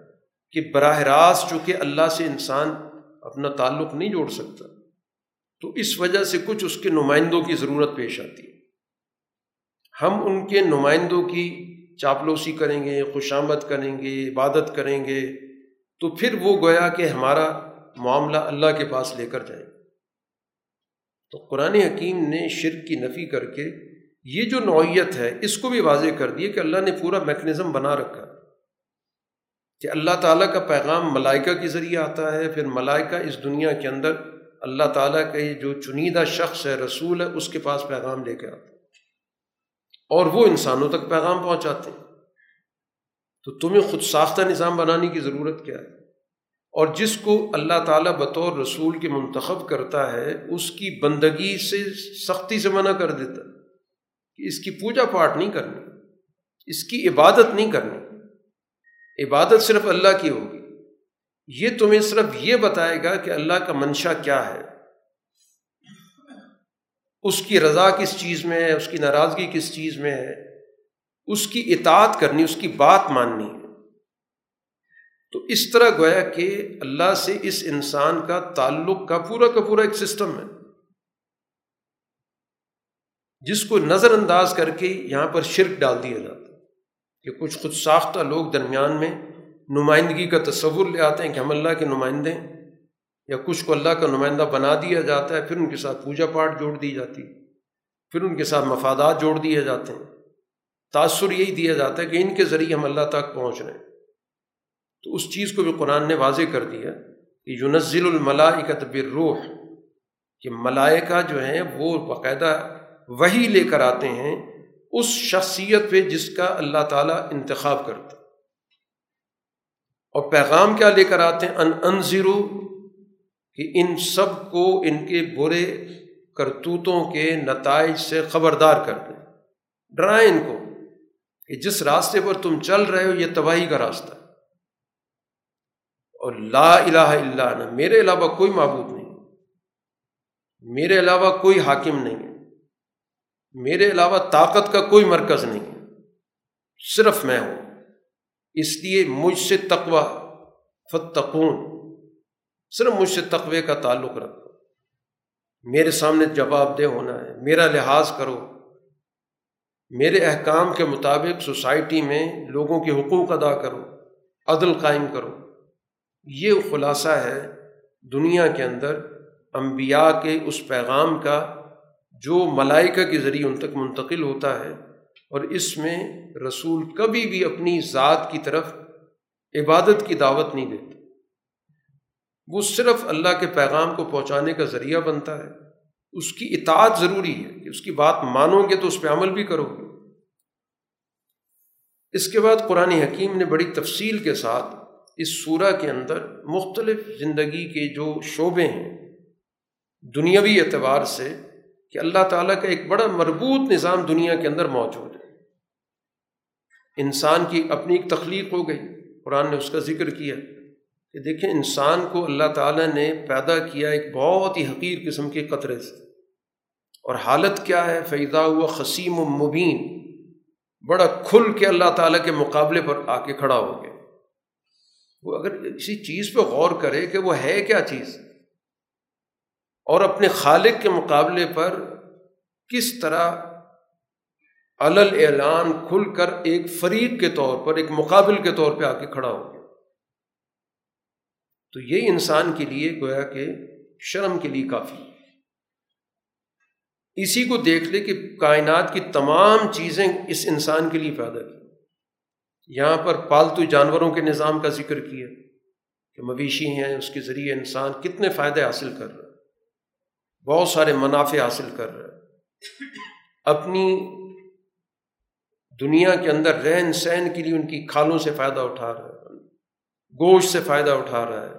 کہ براہ راست چونکہ اللہ سے انسان اپنا تعلق نہیں جوڑ سکتا، تو اس وجہ سے کچھ اس کے نمائندوں کی ضرورت پیش آتی ہے۔ ہم ان کے نمائندوں کی چاپلوسی کریں گے خوشامد کریں گے، عبادت کریں گے، تو پھر وہ گویا کہ ہمارا معاملہ اللہ کے پاس لے کر جائیں۔ تو قرآن حکیم نے شرک کی نفی کر کے یہ جو نوعیت ہے، اس کو بھی واضح کر دی کہ اللہ نے پورا میکنزم بنا رکھا۔ کہ اللہ تعالیٰ کا پیغام ملائکہ کے ذریعے آتا ہے، پھر ملائکہ اس دنیا کے اندر اللہ تعالیٰ کا جو چنیدہ شخص ہے، رسول ہے، اس کے پاس پیغام لے کے آتا ہے۔ اور وہ انسانوں تک پیغام پہنچاتے ہیں۔ تو تمہیں خود ساختہ نظام بنانے کی ضرورت کیا ہے؟ اور جس کو اللہ تعالیٰ بطور رسول کے منتخب کرتا ہے، اس کی بندگی سے سختی سے منع کر دیتا کہ اس کی پوجا پاٹ نہیں کرنی، اس کی عبادت نہیں کرنی۔ عبادت صرف اللہ کی ہوگی۔ یہ تمہیں صرف یہ بتائے گا کہ اللہ کا منشا کیا ہے۔ اس کی رضا کس چیز میں ہے، اس کی ناراضگی کس چیز میں ہے۔ اس کی اطاعت کرنی، اس کی بات ماننی۔ ہے تو اس طرح گویا کہ اللہ سے اس انسان کا تعلق کا پورا کا پورا ایک سسٹم ہے۔ جس کو نظر انداز کر کے یہاں پر شرک ڈال دیا جاتا ہے۔ کہ کچھ خود ساختہ لوگ درمیان میں نمائندگی کا تصور لے آتے ہیں کہ ہم اللہ کے نمائندے ہیں، یا کچھ کو اللہ کا نمائندہ بنا دیا جاتا ہے، پھر ان کے ساتھ پوجا پاٹ جوڑ دی جاتی پھر ان کے ساتھ مفادات جوڑ دیے جاتے ہیں۔ تأثر یہی دیا جاتا ہے کہ ان کے ذریعے ہم اللہ تک پہنچ رہے ہیں۔ تو اس چیز کو بھی قرآن نے واضح کر دیا کہ یونزل الملائکت بالروح، کہ ملائکہ جو ہیں وہ باقاعدہ وہی لے کر آتے ہیں اس شخصیت پہ جس کا اللہ تعالیٰ انتخاب کرتا۔ اور پیغام کیا لے کر آتے ہیں؟ ان انضرو کہ ان سب کو ان کے برے کرتوتوں کے نتائج سے خبردار کر دیں۔ ڈرائیں ان کو کہ جس راستے پر تم چل رہے ہو، یہ تباہی کا راستہ ہے۔ اور لا الہ الا انا، میرے علاوہ کوئی معبود نہیں۔ میرے علاوہ کوئی حاکم نہیں ہے۔ میرے علاوہ طاقت کا کوئی مرکز نہیں ہے۔ صرف میں ہوں۔ اس لیے مجھ سے تقوا فتقون صرف مجھ سے تقوے کا تعلق رکھو۔ میرے سامنے جواب دہ ہونا ہے۔ میرا لحاظ کرو۔ میرے احکام کے مطابق سوسائٹی میں لوگوں کے حقوق ادا کرو۔ عدل قائم کرو۔ یہ خلاصہ ہے دنیا کے اندر انبیاء کے اس پیغام کا جو ملائکہ کے ذریعے ان تک منتقل ہوتا ہے اور اس میں رسول کبھی بھی اپنی ذات کی طرف عبادت کی دعوت نہیں دیتا وہ صرف اللہ کے پیغام کو پہنچانے کا ذریعہ بنتا ہے۔ اس کی اطاعت ضروری ہے کہ اس کی بات مانو گے تو اس پہ عمل بھی کرو گے۔ اس کے بعد قرآن حکیم نے بڑی تفصیل کے ساتھ اس سورہ کے اندر مختلف زندگی کے جو شعبے ہیں، دنیاوی اعتبار سے کہ اللہ تعالیٰ کا ایک بڑا مربوط نظام دنیا کے اندر موجود ہے۔ انسان کی اپنی ایک تخلیق ہو گئی، قرآن نے اس کا ذکر کیا کہ دیکھیں، انسان کو اللہ تعالیٰ نے پیدا کیا ایک بہت ہی حقیر قسم کے قطرے سے۔ اور حالت کیا ہے؟ فیضا ہوا خسیم و مبین بڑا کھل کے اللہ تعالیٰ کے مقابلے پر آ کے کھڑا ہو گیا۔ وہ اگر کسی چیز پہ غور کرے کہ وہ ہے کیا چیز؟ اور اپنے خالق کے مقابلے پر کس طرح علل اعلان کھل کر ایک فریق کے طور پر، ایک مقابل کے طور پہ آ کے کھڑا ہو گیا۔ تو یہ انسان کے لیے گویا کہ شرم کے لیے کافی۔ اسی کو دیکھ لے کہ کائنات کی تمام چیزیں اس انسان کے لیے پیدا کی۔ یہاں پر پالتو جانوروں کے نظام کا ذکر کیا کہ مویشی ہیں، اس کے ذریعے انسان کتنے فائدے حاصل کر رہا ہے۔ بہت سارے منافع حاصل کر رہا ہے۔ اپنی دنیا کے اندر رہن سہن کے لیے ان کی کھالوں سے فائدہ اٹھا رہا ہے۔ گوشت سے فائدہ اٹھا رہا ہے۔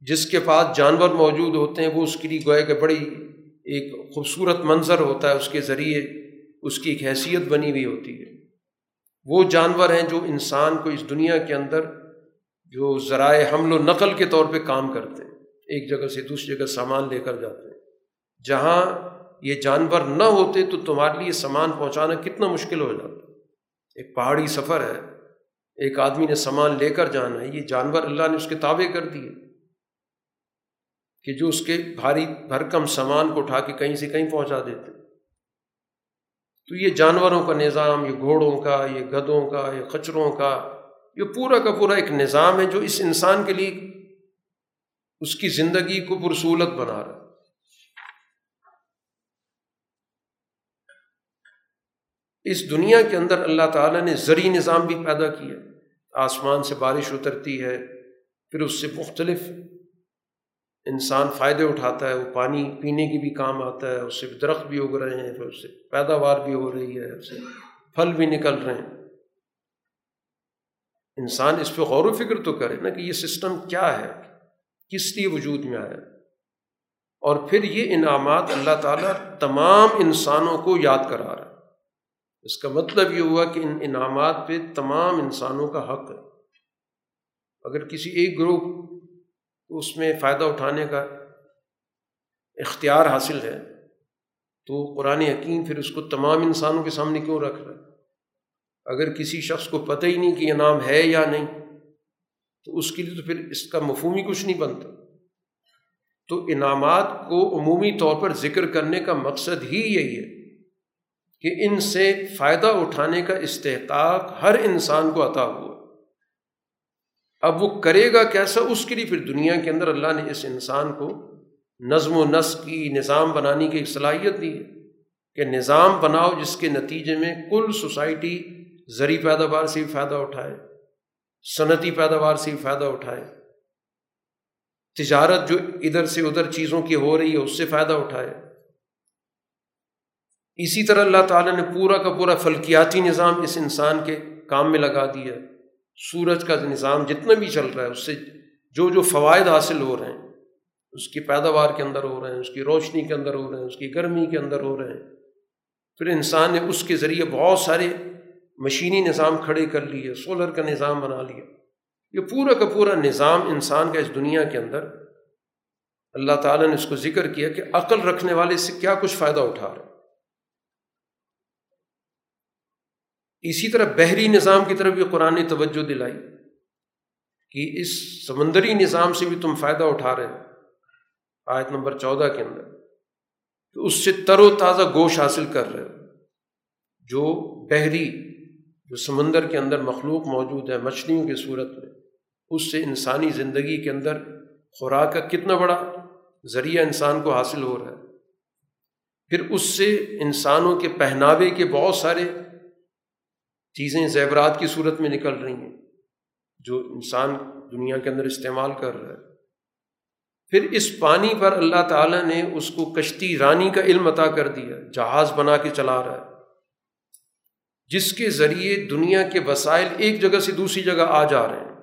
جس کے پاس جانور موجود ہوتے ہیں، وہ اس کے لیے گوئے کہ بڑی ایک خوبصورت منظر ہوتا ہے، اس کے ذریعے اس کی ایک حیثیت بنی ہوئی ہوتی ہے۔ وہ جانور ہیں جو انسان کو اس دنیا کے اندر جو ذرائع حمل و نقل کے طور پہ کام کرتے ہیں، ایک جگہ سے دوسری جگہ سامان لے کر جاتے ہیں۔ جہاں یہ جانور نہ ہوتے تو تمہارے لیے سامان پہنچانا کتنا مشکل ہو جاتا۔ ایک پہاڑی سفر ہے، ایک آدمی نے سامان لے کر جانا ہے، یہ جانور اللہ نے اس کے تابع کر دیے۔ کہ جو اس کے بھاری بھرکم سامان کو اٹھا کے کہیں سے کہیں پہنچا دیتے۔ تو یہ جانوروں کا نظام، یہ گھوڑوں کا، یہ گدوں کا، یہ کچروں کا، یہ پورا کا پورا ایک نظام ہے جو اس انسان کے لیے اس کی زندگی کو پرسولت بنا رہا ہے۔ اس دنیا کے اندر اللہ تعالیٰ نے زرعی نظام بھی پیدا کیا آسمان سے بارش اترتی ہے، پھر اس سے مختلف انسان فائدے اٹھاتا ہے، وہ پانی پینے کی بھی کام آتا ہے، اس سے درخت بھی اگ رہے ہیں پھر اس سے پیداوار بھی ہو رہی ہے، اس سے پھل بھی نکل رہے ہیں۔ انسان اس پہ غور و فکر تو کرے نا کہ یہ سسٹم کیا ہے، کس لیے وجود میں آیا۔ اور پھر یہ انعامات اللہ تعالیٰ تمام انسانوں کو یاد کرا رہا ہے۔ اس کا مطلب یہ ہوا کہ ان انعامات پہ تمام انسانوں کا حق ہے۔ اگر کسی ایک گروپ اس میں فائدہ اٹھانے کا اختیار حاصل ہے، تو قرآن حکیم پھر اس کو تمام انسانوں کے سامنے کیوں رکھ رہا ہے؟ اگر کسی شخص کو پتہ ہی نہیں کہ یہ نام ہے یا نہیں، تو اس کے لیے تو پھر اس کا مفہوم ہی کچھ نہیں بنتا۔ تو انعامات کو عمومی طور پر ذکر کرنے کا مقصد ہی یہی ہے کہ ان سے فائدہ اٹھانے کا استحقاق ہر انسان کو عطا ہوا۔ اب وہ کرے گا کیسا؟ اس کے لیے پھر دنیا کے اندر اللہ نے اس انسان کو نظم و نسق کی، نظام بنانے کی ایک صلاحیت دی ہے کہ نظام بناؤ جس کے نتیجے میں کل سوسائٹی زرعی پیداوار سے بھی فائدہ اٹھائے، صنعتی پیداوار سے بھی فائدہ اٹھائے، تجارت جو ادھر سے ادھر چیزوں کی ہو رہی ہے اس سے فائدہ اٹھائے۔ اسی طرح اللہ تعالیٰ نے پورا کا پورا فلکیاتی نظام اس انسان کے کام میں لگا دیا۔ سورج کا نظام جتنا بھی چل رہا ہے، اس سے جو جو فوائد حاصل ہو رہے ہیں، اس کی پیداوار کے اندر ہو رہے ہیں، اس کی روشنی کے اندر ہو رہے ہیں، اس کی گرمی کے اندر ہو رہے ہیں۔ پھر انسان نے اس کے ذریعے بہت سارے مشینی نظام کھڑے کر لیے، سولر کا نظام بنا لیا۔ یہ پورا کا پورا نظام انسان کا اس دنیا کے اندر، اللہ تعالیٰ نے اس کو ذکر کیا کہ عقل رکھنے والے سے کیا کچھ فائدہ اٹھا رہے اسی طرح بحری نظام کی طرف بھی قرآن نے توجہ دلائی کہ اس سمندری نظام سے بھی تم فائدہ اٹھا رہے ہو۔ آیت نمبر چودہ کے اندر۔ تو اس سے تر و تازہ گوشت حاصل کر رہے ہو۔ جو بحری، جو سمندر کے اندر مخلوق موجود ہے، مچھلیوں کی صورت میں، اس سے انسانی زندگی کے اندر خوراک کا کتنا بڑا ذریعہ انسان کو حاصل ہو رہا ہے۔ پھر اس سے انسانوں کے پہناوے کے بہت سارے چیزیں زیورات کی صورت میں نکل رہی ہیں، جو انسان دنیا کے اندر استعمال کر رہا ہے۔ پھر اس پانی پر اللہ تعالیٰ نے اس کو کشتی رانی کا علم عطا کر دیا، جہاز بنا کے چلا رہا ہے۔ جس کے ذریعے دنیا کے وسائل ایک جگہ سے دوسری جگہ آ جا رہے ہیں۔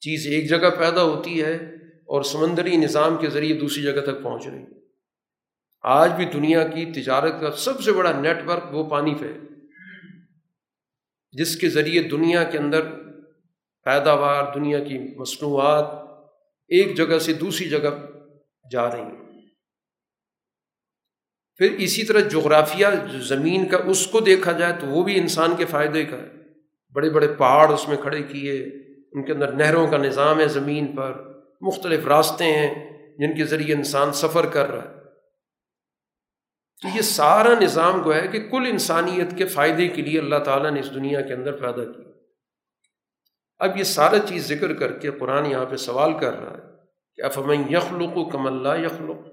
چیز ایک جگہ پیدا ہوتی ہے اور سمندری نظام کے ذریعے دوسری جگہ تک پہنچ رہی ہے۔ آج بھی دنیا کی تجارت کا سب سے بڑا نیٹ ورک وہ پانی پہ جس کے ذریعے دنیا کے اندر پیداوار، دنیا کی مصنوعات ایک جگہ سے دوسری جگہ جا رہی ہیں۔ پھر اسی طرح جغرافیہ، زمین کا اس کو دیکھا جائے تو وہ بھی انسان کے فائدے کا ہے۔ بڑے بڑے پہاڑ اس میں کھڑے کیے، ان کے اندر نہروں کا نظام ہے زمین پر، مختلف راستے ہیں جن کے ذریعے انسان سفر کر رہا ہے۔ تو یہ سارا نظام گویا ہے کہ کل انسانیت کے فائدے کے لیے اللہ تعالیٰ نے اس دنیا کے اندر پیدا کیا اب یہ سارا چیز ذکر کر کے قرآن یہاں پہ سوال کر رہا ہے کہ افمن یخلق و کم اللہ یخلق؟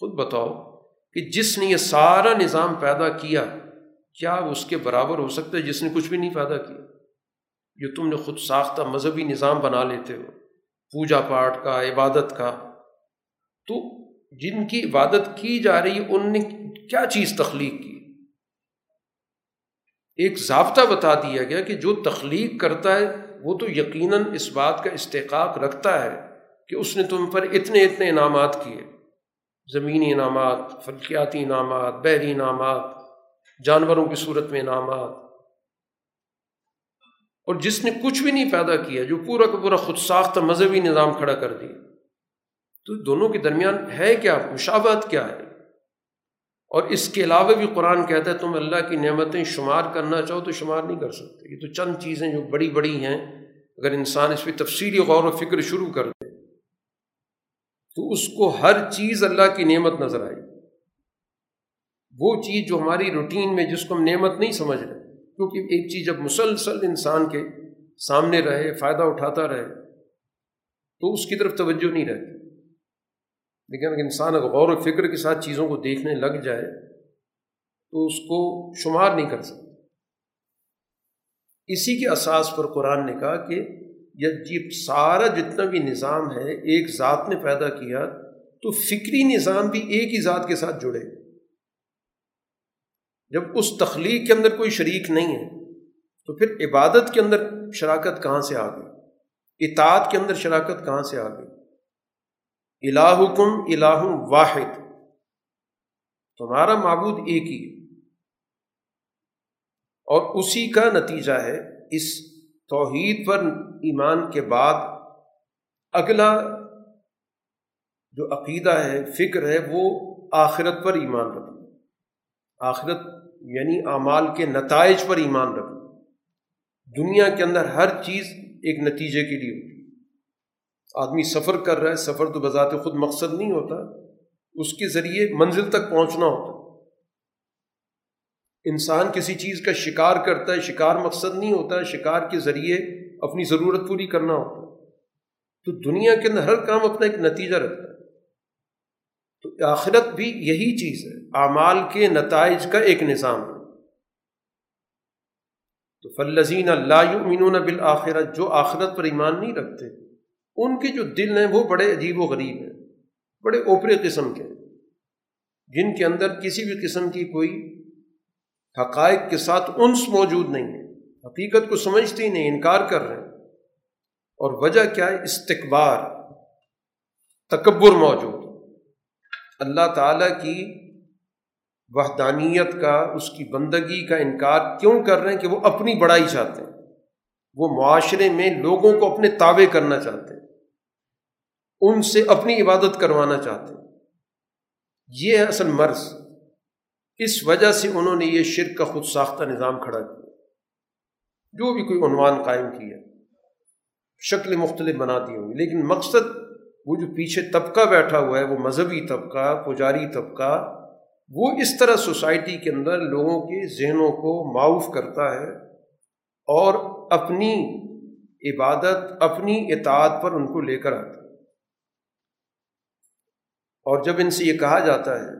خود بتاؤ کہ جس نے یہ سارا نظام پیدا کیا کیا اس کے برابر ہو سکتا ہے جس نے کچھ بھی نہیں پیدا کیا؟ جو تم نے خود ساختہ مذہبی نظام بنا لیتے ہو، پوجا پاٹ کا، عبادت کا۔ تو جن کی عبادت کی جا رہی، ان نے کیا چیز تخلیق کی؟ ایک ضابطہ بتا دیا گیا کہ جو تخلیق کرتا ہے، وہ تو یقیناً اس بات کا استحقاق رکھتا ہے کہ اس نے تم پر اتنے اتنے انعامات کیے۔ زمینی انعامات، فلکیاتی انعامات، بحری انعامات، جانوروں کی صورت میں انعامات۔ اور جس نے کچھ بھی نہیں پیدا کیا، جو پورا کا پورا خود ساختہ مذہبی نظام کھڑا کر دیا۔ تو دونوں کے درمیان ہے کیا؟ مشابہت کیا ہے؟ اور اس کے علاوہ بھی قرآن کہتا ہے تم اللہ کی نعمتیں شمار کرنا چاہو تو شمار نہیں کر سکتے۔ یہ تو چند چیزیں جو بڑی بڑی ہیں۔ اگر انسان اس پہ تفصیلی غور و فکر شروع کر دے، تو اس کو ہر چیز اللہ کی نعمت نظر آئے۔ وہ چیز جو ہماری روٹین میں جس کو ہم نعمت نہیں سمجھ رہے، کیونکہ ایک چیز جب مسلسل انسان کے سامنے رہے، فائدہ اٹھاتا رہے، تو اس کی طرف توجہ نہیں رہتی۔ لیکن اگر انسان اگر غور و فکر کے ساتھ چیزوں کو دیکھنے لگ جائے تو اس کو شمار نہیں کر سکتا۔ اسی کے اساس پر قرآن نے کہا کہ یہ سارا جتنا بھی نظام ہے ایک ذات نے پیدا کیا تو فکری نظام بھی ایک ہی ذات کے ساتھ جڑے۔ جب اس تخلیق کے اندر کوئی شریک نہیں ہے تو پھر عبادت کے اندر شراکت کہاں سے آ گئی اطاعت کے اندر شراکت کہاں سے آ گئی الہکم الہ واحد۔ تمہارا معبود ایک ہی۔ اور اسی کا نتیجہ ہے، اس توحید پر ایمان کے بعد اگلا جو عقیدہ ہے، فکر ہے، وہ آخرت پر ایمان رکھنا آخرت یعنی اعمال کے نتائج پر ایمان رکھنا دنیا کے اندر ہر چیز ایک نتیجے کے لیے ہوتی آدمی سفر کر رہا ہے، سفر تو بذات خود مقصد نہیں ہوتا، اس کے ذریعے منزل تک پہنچنا ہوتا انسان کسی چیز کا شکار کرتا ہے، شکار مقصد نہیں ہوتا، شکار کے ذریعے اپنی ضرورت پوری کرنا ہوتا تو دنیا کے اندر ہر کام اپنا ایک نتیجہ رکھتا ہے۔ تو آخرت بھی یہی چیز ہے، اعمال کے نتائج کا ایک نظام ہے۔ تو فلزین اللہ مینون بالآخرت جو آخرت پر ایمان نہیں رکھتے ان کے جو دل ہیں وہ بڑے عجیب و غریب ہیں، بڑے اوپرے قسم کے جن کے اندر کسی بھی قسم کی کوئی حقائق کے ساتھ انس موجود نہیں ہے، حقیقت کو سمجھتے ہی نہیں، انکار کر رہے ہیں۔ اور وجہ کیا ہے؟ استقبار، تکبر موجود۔ اللہ تعالیٰ کی وحدانیت کا، اس کی بندگی کا انکار کیوں کر رہے ہیں کہ وہ اپنی بڑائی چاہتے ہیں؟ وہ معاشرے میں لوگوں کو اپنے تابع کرنا چاہتے ہیں۔ ان سے اپنی عبادت کروانا چاہتے ہیں۔ یہ ہے اصل مرض۔ اس وجہ سے انہوں نے یہ شرک کا خود ساختہ نظام کھڑا کیا۔ جو بھی کوئی عنوان قائم کیا شکل مختلف بنا دی ہوں گی لیکن مقصد وہ جو پیچھے طبقہ بیٹھا ہوا ہے، وہ مذہبی طبقہ، پجاری طبقہ، وہ اس طرح سوسائٹی کے اندر لوگوں کے ذہنوں کو معاف کرتا ہے اور اپنی عبادت، اپنی اطاعت پر ان کو لے کر آتا ہے۔ اور جب ان سے یہ کہا جاتا ہے،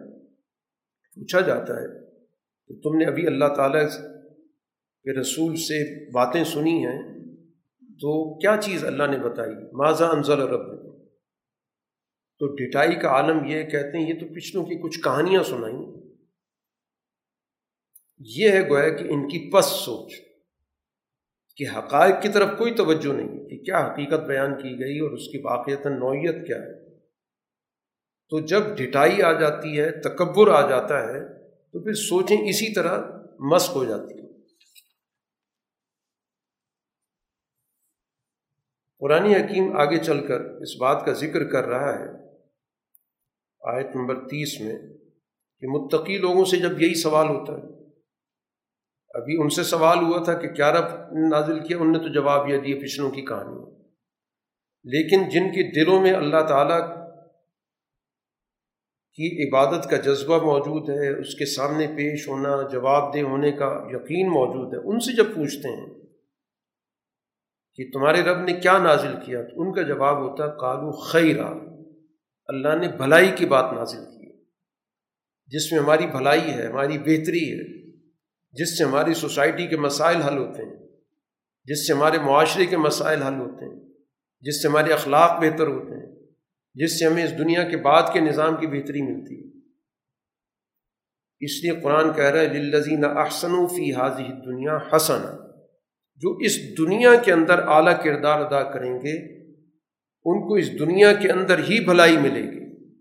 پوچھا جاتا ہے کہ تم نے ابھی اللہ تعالیٰ کے رسول سے باتیں سنی ہیں، تو کیا چیز اللہ نے بتائی؟ ماضا انضل رب تو ڈٹائی کا عالم یہ کہتے ہیں، یہ تو پچھلوں کی کچھ کہانیاں سنائیں یہ ہے گویا کہ ان کی پس سوچ، کہ حقائق کی طرف کوئی توجہ نہیں، کہ کیا حقیقت بیان کی گئی اور اس کی باقیت نوعیت کیا ہے۔ تو جب ڈٹائی آ جاتی ہے، تکبر آ جاتا ہے، تو پھر سوچیں اسی طرح مسق ہو جاتی ہے۔ قرآن حکیم آگے چل کر اس بات کا ذکر کر رہا ہے، آیت نمبر تیس میں، کہ متقی لوگوں سے جب یہی سوال ہوتا ہے۔ ابھی ان سے سوال ہوا تھا کہ کیا رب نازل کیا، ان نے تو جواب یہ دیا، پچھلوں کی کہانی۔ لیکن جن کے دلوں میں اللہ تعالیٰ کی عبادت کا جذبہ موجود ہے، اس کے سامنے پیش ہونا، جواب دہ ہونے کا یقین موجود ہے۔ ان سے جب پوچھتے ہیں کہ تمہارے رب نے کیا نازل کیا، تو ان کا جواب ہوتا ہے کالو خیرہ اللہ نے بھلائی کی بات نازل کی جس میں ہماری بھلائی ہے، ہماری بہتری ہے۔ جس سے ہماری سوسائٹی کے مسائل حل ہوتے ہیں۔ جس سے ہمارے معاشرے کے مسائل حل ہوتے ہیں۔ جس سے ہمارے اخلاق بہتر ہوتے ہیں۔ جس سے ہمیں اس دنیا کے بعد کے نظام کی بہتری ملتی ہے۔ اس لیے قرآن کہہ رہا ہے للزین احسن فی حاضی دنیا حسن جو اس دنیا کے اندر اعلیٰ کردار ادا کریں گے، ان کو اس دنیا کے اندر ہی بھلائی ملے گی۔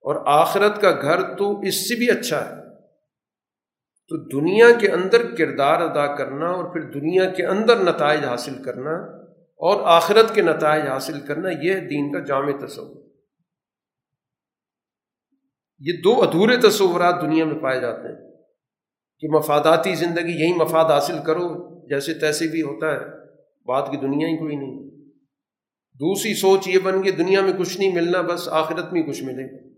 اور آخرت کا گھر تو اس سے بھی اچھا ہے۔ تو دنیا کے اندر کردار ادا کرنا اور پھر دنیا کے اندر نتائج حاصل کرنا اور آخرت کے نتائج حاصل کرنا یہ دین کا جامع تصور۔ یہ دو ادھورے تصورات دنیا میں پائے جاتے ہیں کہ مفاداتی زندگی یہی مفاد حاصل کرو جیسے تیسے بھی ہوتا ہے بات کی دنیا ہی کوئی نہیں۔ دوسری سوچ یہ بن گئی، دنیا میں کچھ نہیں ملنا، بس آخرت میں کچھ ملے۔ گا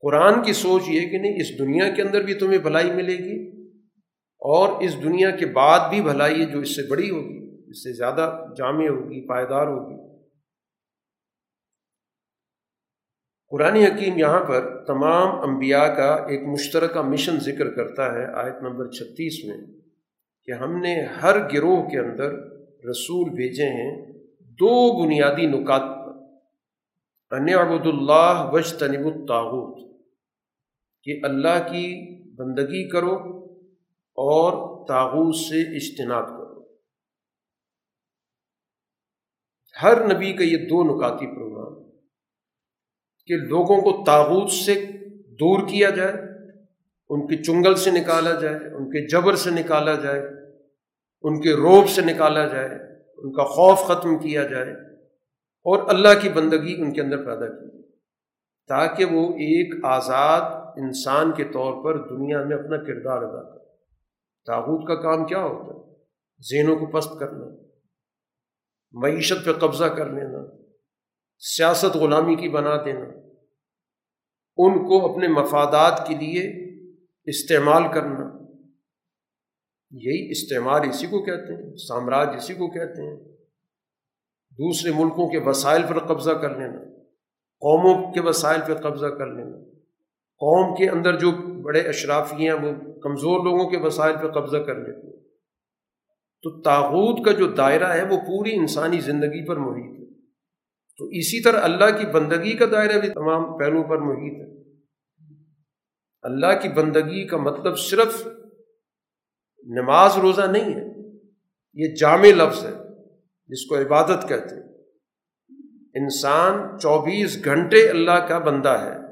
قرآن کی سوچ یہ کہ نہیں، اس دنیا کے اندر بھی تمہیں بھلائی ملے گی اور اس دنیا کے بعد بھی بھلائی ہے جو اس سے بڑی ہوگی۔ اس سے زیادہ جامع ہوگی، پائیدار ہوگی۔ قرآن حکیم یہاں پر تمام انبیاء کا ایک مشترکہ مشن ذکر کرتا ہے، آیت نمبر چھتیس میں، کہ ہم نے ہر گروہ کے اندر رسول بھیجے ہیں دو بنیادی نکات پر۔ ان عبد اللہ وش تنب الطاغت کہ اللہ کی بندگی کرو اور تاغوت سے اجتناب کرو۔ ہر نبی کا یہ دو نکاتی پروگرام کہ لوگوں کو تاغوت سے دور کیا جائے، ان کے چنگل سے نکالا جائے، ان کے جبر سے نکالا جائے، ان کے روب سے نکالا جائے، ان کا خوف ختم کیا جائے اور اللہ کی بندگی ان کے اندر پیدا کی تاکہ وہ ایک آزاد انسان کے طور پر دنیا میں اپنا کردار ادا کرے۔ تاغوت کا کام کیا ہوتا ہے؟ ذہنوں کو پست کرنا۔ معیشت پہ قبضہ کر لینا، سیاست غلامی کی بنا دینا، ان کو اپنے مفادات کے لیے استعمال کرنا۔ یہی استعمال اسی کو کہتے ہیں، سامراج اسی کو کہتے ہیں۔ دوسرے ملکوں کے وسائل پر قبضہ کر لینا، قوموں کے وسائل پہ قبضہ کر لینا۔ قوم کے اندر جو بڑے اشرافی ہیں، وہ کمزور لوگوں کے وسائل پہ قبضہ کر لیتے ہیں۔ تو تاغوت کا جو دائرہ ہے وہ پوری انسانی زندگی پر محیط ہے۔ تو اسی طرح اللہ کی بندگی کا دائرہ بھی تمام پہلوؤں پر محیط ہے۔ اللہ کی بندگی کا مطلب صرف نماز روزہ نہیں ہے، یہ جامع لفظ ہے، جس کو عبادت کہتے ہیں۔ انسان چوبیس گھنٹے اللہ کا بندہ ہے۔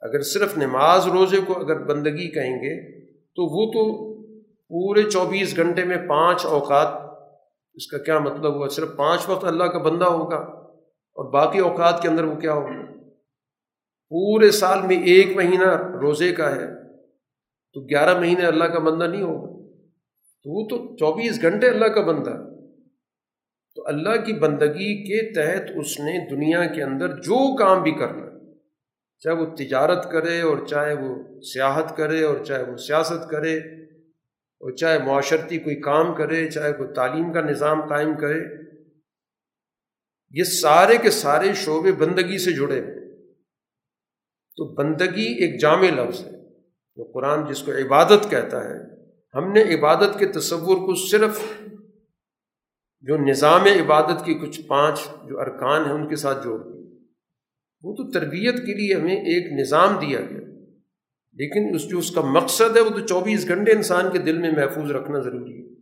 اگر صرف نماز روزے کو اگر بندگی کہیں گے تو وہ تو پورے چوبیس گھنٹے میں پانچ اوقات، اس کا کیا مطلب ہوا؟ صرف پانچ وقت اللہ کا بندہ ہوگا، اور باقی اوقات کے اندر وہ کیا ہوگا؟ پورے سال میں ایک مہینہ روزے کا ہے، تو گیارہ مہینے اللہ کا بندہ نہیں ہوگا۔ تو وہ تو چوبیس گھنٹے اللہ کا بندہ ہے۔ تو اللہ کی بندگی کے تحت اس نے دنیا کے اندر جو کام بھی کرنا، چاہے وہ تجارت کرے اور چاہے وہ سیاحت کرے اور چاہے وہ سیاست کرے اور چاہے معاشرتی کوئی کام کرے، چاہے کوئی تعلیم کا نظام قائم کرے، یہ سارے کے سارے شعبے بندگی سے جڑے ہیں۔ تو بندگی ایک جامع لفظ ہے۔ جو قرآن جس کو عبادت کہتا ہے، ہم نے عبادت کے تصور کو صرف جو نظام عبادت کی کچھ پانچ جو ارکان ہیں ان کے ساتھ جوڑ دیا۔ وہ تو تربیت کے لیے ہمیں ایک نظام دیا گیا۔ لیکن اس جو اس کا مقصد ہے وہ تو چوبیس گھنٹے انسان کے دل میں محفوظ رکھنا ضروری ہے۔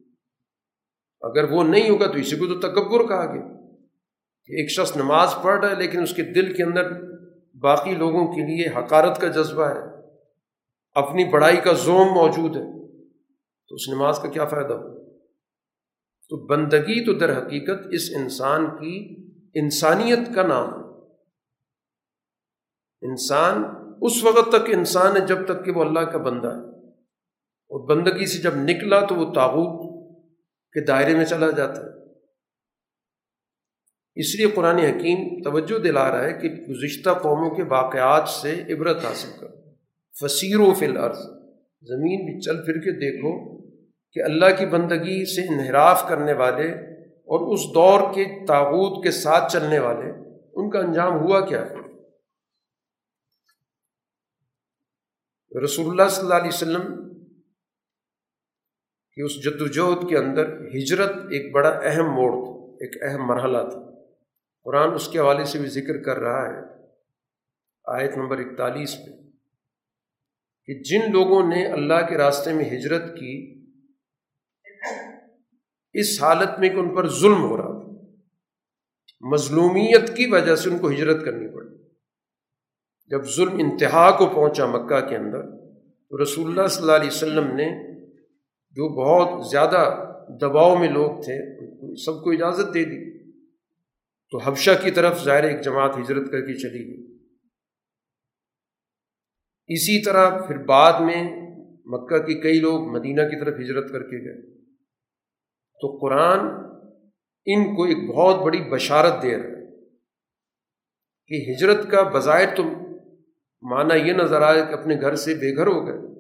اگر وہ نہیں ہوگا تو اسی کو تو تکبر کہا گیا۔ کہ ایک شخص نماز پڑھ رہا ہے لیکن اس کے دل کے اندر باقی لوگوں کے لیے حکارت کا جذبہ ہے۔ اپنی بڑائی کا زوم موجود ہے۔ تو اس نماز کا کیا فائدہ ہو؟ تو بندگی تو در حقیقت اس انسان کی انسانیت کا نام ہے۔ انسان اس وقت تک انسان ہے جب تک کہ وہ اللہ کا بندہ ہے۔ اور بندگی سے جب نکلا تو وہ تاغوت کے دائرے میں چلا جاتا ہے۔ اس لیے قرآن حکیم توجہ دلا رہا ہے کہ گزشتہ قوموں کے واقعات سے عبرت حاصل کرو فصیر و فل عرض زمین بھی چل پھر کے دیکھو کہ اللہ کی بندگی سے انحراف کرنے والے اور اس دور کے تاغوت کے ساتھ چلنے والے، ان کا انجام ہوا کیا ہے؟ رسول اللہ صلی اللہ علیہ وسلم کی اس جد وجہد کے اندر ہجرت ایک بڑا اہم موڑ تھا، ایک اہم مرحلہ تھا۔ قرآن اس کے حوالے سے بھی ذکر کر رہا ہے، آیت نمبر اکتالیس میں، کہ جن لوگوں نے اللہ کے راستے میں ہجرت کی، اس حالت میں کہ ان پر ظلم ہو رہا تھا۔ مظلومیت کی وجہ سے ان کو ہجرت کرنی پڑی۔ جب ظلم انتہا کو پہنچا مکہ کے اندر، تو رسول اللہ صلی اللہ علیہ وسلم نے جو بہت زیادہ دباؤ میں لوگ تھے سب کو اجازت دے دی۔ تو حبشہ کی طرف ظاہر ایک جماعت ہجرت کر کے چلی گئی۔ اسی طرح پھر بعد میں مکہ کے کئی لوگ مدینہ کی طرف ہجرت کر کے گئے۔ تو قرآن ان کو ایک بہت بڑی بشارت دے رہا ہے کہ ہجرت کا بظاہر تو مانا یہ نظر آئے کہ اپنے گھر سے بے گھر ہو گئے۔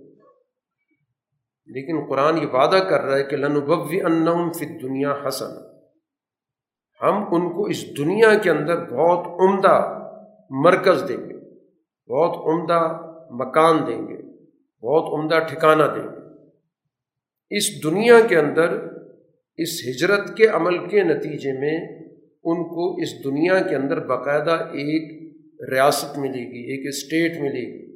لیکن قرآن یہ وعدہ کر رہا ہے کہ لنبوی ان فی دنیا حسن ہم ان کو اس دنیا کے اندر بہت عمدہ مرکز دیں گے، بہت عمدہ مکان دیں گے، بہت عمدہ ٹھکانہ دیں گے۔ اس دنیا کے اندر، اس ہجرت کے عمل کے نتیجے میں ان کو اس دنیا کے اندر باقاعدہ ایک ریاست ملے گی، ایک اسٹیٹ ملے گی،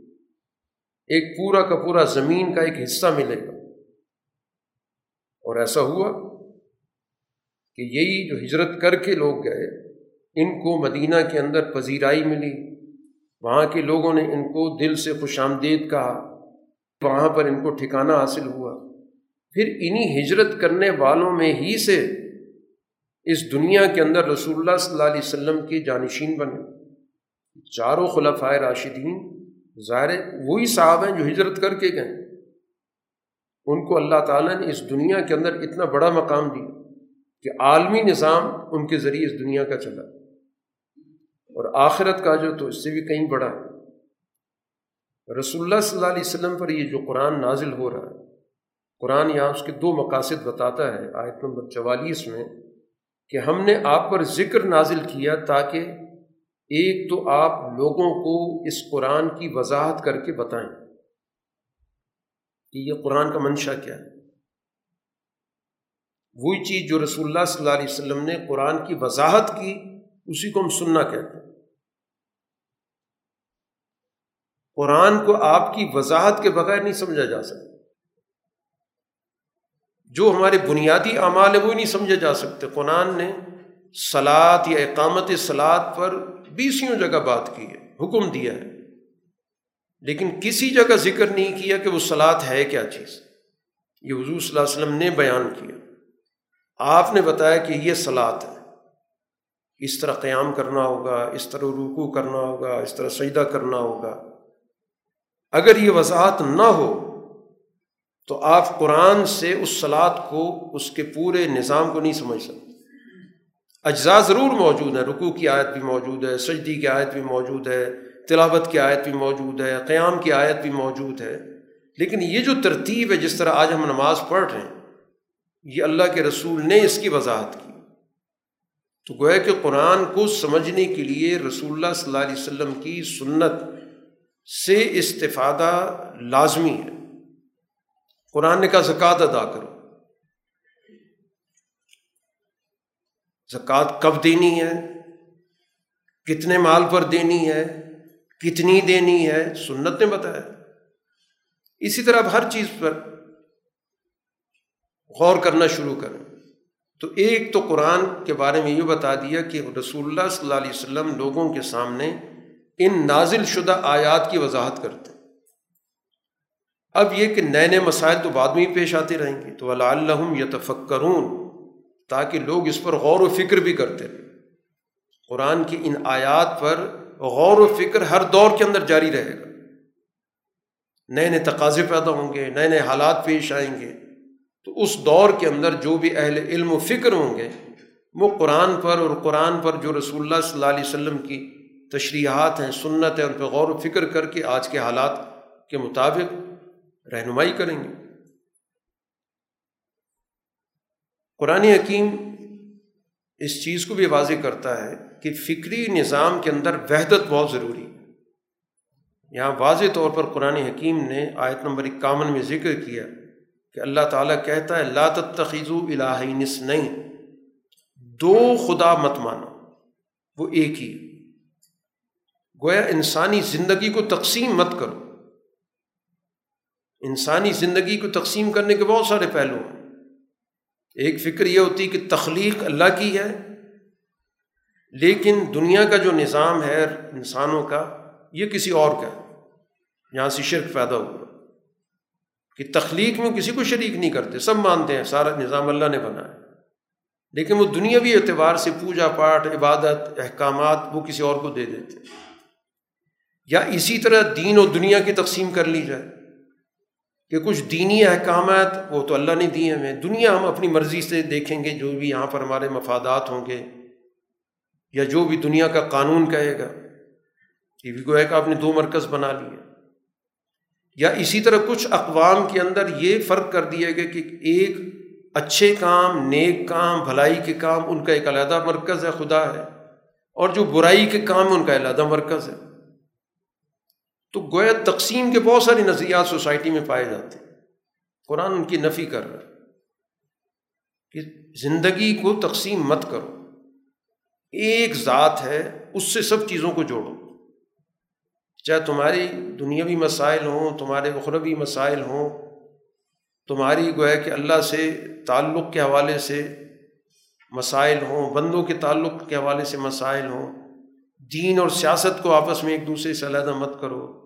ایک پورا کا پورا زمین کا ایک حصہ ملے گا۔ اور ایسا ہوا کہ یہی جو ہجرت کر کے لوگ گئے، ان کو مدینہ کے اندر پذیرائی ملی۔ وہاں کے لوگوں نے ان کو دل سے خوش آمدید کہا، وہاں پر ان کو ٹھکانہ حاصل ہوا۔ پھر انہی ہجرت کرنے والوں میں ہی سے اس دنیا کے اندر رسول اللہ صلی اللہ علیہ وسلم کی جانشین بنے چاروں خلفۂ راشدین، ظاہر وہی صاحب ہیں جو ہجرت کر کے گئے۔ ان کو اللہ تعالیٰ نے اس دنیا کے اندر اتنا بڑا مقام دیا کہ عالمی نظام ان کے ذریعے اس دنیا کا چلا۔ اور آخرت کا جو تو اس سے بھی کہیں بڑا ہے۔ رسول اللہ صلی اللہ علیہ وسلم پر یہ جو قرآن نازل ہو رہا ہے، قرآن یہاں اس کے دو مقاصد بتاتا ہے، آیت نمبر چوالیس میں کہ ہم نے آپ پر ذکر نازل کیا تاکہ ایک تو آپ لوگوں کو اس قرآن کی وضاحت کر کے بتائیں کہ یہ قرآن کا منشا کیا ہے۔ وہی چیز جو رسول اللہ صلی اللہ علیہ وسلم نے قرآن کی وضاحت کی، اسی کو ہم سننا کہتے ہیں۔ قرآن کو آپ کی وضاحت کے بغیر نہیں سمجھا جا سکتا۔ جو ہمارے بنیادی اعمال ہیں، وہ نہیں سمجھے جا سکتے۔ قرآن نے سلاد یا اقامت سلاد پر بیسیوں جگہ بات کی ہے، حکم دیا ہے۔ لیکن کسی جگہ ذکر نہیں کیا کہ وہ سلاد ہے کیا چیز۔ یہ حضور صلی اللہ علیہ وسلم نے بیان کیا۔ آپ نے بتایا کہ یہ سلاد ہے۔ اس طرح قیام کرنا ہوگا، اس طرح رکو کرنا ہوگا، اس طرح سجدہ کرنا ہوگا۔ اگر یہ وضاحت نہ ہو، تو آپ قرآن سے اس سلاد کو، اس کے پورے نظام کو نہیں سمجھ سکتے۔ اجزاء ضرور موجود ہیں رکو کی آیت بھی موجود ہے، سجدی کی آیت بھی موجود ہے، تلاوت کی آیت بھی موجود ہے، قیام کی آیت بھی موجود ہے۔ لیکن یہ جو ترتیب ہے، جس طرح آج ہم نماز پڑھ رہے ہیں، یہ اللہ کے رسول نے اس کی وضاحت کی۔ تو گویا کہ قرآن کو سمجھنے کے لیے رسول اللہ صلی اللہ علیہ وسلم کی سنت سے استفادہ لازمی ہے۔ قرآن نے کہا، زکوٰۃ ادا کرو۔ زکوٰۃ کب دینی ہے؟ کتنے مال پر دینی ہے؟ کتنی دینی ہے؟ سنت نے بتایا۔ اسی طرح اب ہر چیز پر غور کرنا شروع کریں۔ تو ایک تو قرآن کے بارے میں یہ بتا دیا کہ رسول اللہ صلی اللہ علیہ وسلم لوگوں کے سامنے ان نازل شدہ آیات کی وضاحت کرتے اب یہ کہ نئے نئے مسائل تو بعد میں ہی پیش آتے رہیں گے۔ تو اللہ یتفکرون تاکہ لوگ اس پر غور و فکر بھی کرتے۔ قرآن کی ان آیات پر غور و فکر ہر دور کے اندر جاری رہے گا۔ نئے نئے تقاضے پیدا ہوں گے، نئے نئے حالات پیش آئیں گے۔ تو اس دور کے اندر جو بھی اہل علم و فکر ہوں گے، وہ قرآن پر اور قرآن پر جو رسول اللہ صلی اللہ علیہ وسلم کی تشریحات ہیں، سنت ہیں، ان پہ غور و فکر کر کے آج کے حالات کے مطابق رہنمائی کریں گے۔ قرآن حکیم اس چیز کو بھی واضح کرتا ہے کہ فکری نظام کے اندر وحدت بہت ضروری ہے۔ یہاں واضح طور پر قرآن حکیم نے آیت نمبر اکاون میں ذکر کیا کہ اللہ تعالیٰ کہتا ہے، لا تخیزو الہ نس نہیں دو خدا مت مانو، وہ ایک ہی۔ گویا انسانی زندگی کو تقسیم مت کرو۔ انسانی زندگی کو تقسیم کرنے کے بہت سارے پہلو ہیں۔ ایک فکر یہ ہوتی کہ تخلیق اللہ کی ہے، لیکن دنیا کا جو نظام ہے انسانوں کا، یہ کسی اور کا ہے۔ یہاں سے شرک پیدا ہوا۔ کہ تخلیق میں کسی کو شریک نہیں کرتے، سب مانتے ہیں، سارا نظام اللہ نے بنایا۔ لیکن وہ دنیاوی اعتبار سے پوجا پاٹ عبادت، احکامات، وہ کسی اور کو دے دیتے۔ یا اسی طرح دین و دنیا کی تقسیم کر لی جائے۔ کہ کچھ دینی احکامات وہ تو اللہ نے دیے ہمیں دنیا ہم اپنی مرضی سے دیکھیں گے، جو بھی یہاں پر ہمارے مفادات ہوں گے، یا جو بھی دنیا کا قانون کہے گا۔ یہ بھی گویا کہ آپ نے دو مرکز بنا لیے۔ یا اسی طرح کچھ اقوام کے اندر یہ فرق کر دیا گیا کہ ایک اچھے کام، نیک کام، بھلائی کے کام ان کا ایک علیحدہ مرکز ہے، خدا ہے۔ اور جو برائی کے کام ان کا علیحدہ مرکز ہے۔ تو گویا تقسیم کے بہت سارے نظریات سوسائٹی میں پائے جاتے ہیں۔ قرآن ان کی نفی کر رہا ہے کہ زندگی کو تقسیم مت کرو۔ ایک ذات ہے، اس سے سب چیزوں کو جوڑو۔ چاہے تمہاری دنیاوی مسائل ہوں، تمہارے اخروی مسائل ہوں، تمہاری گویا کہ اللہ سے تعلق کے حوالے سے مسائل ہوں، بندوں کے تعلق کے حوالے سے مسائل ہوں، دین اور سیاست کو آپس میں ایک دوسرے سے علیحدہ مت کرو۔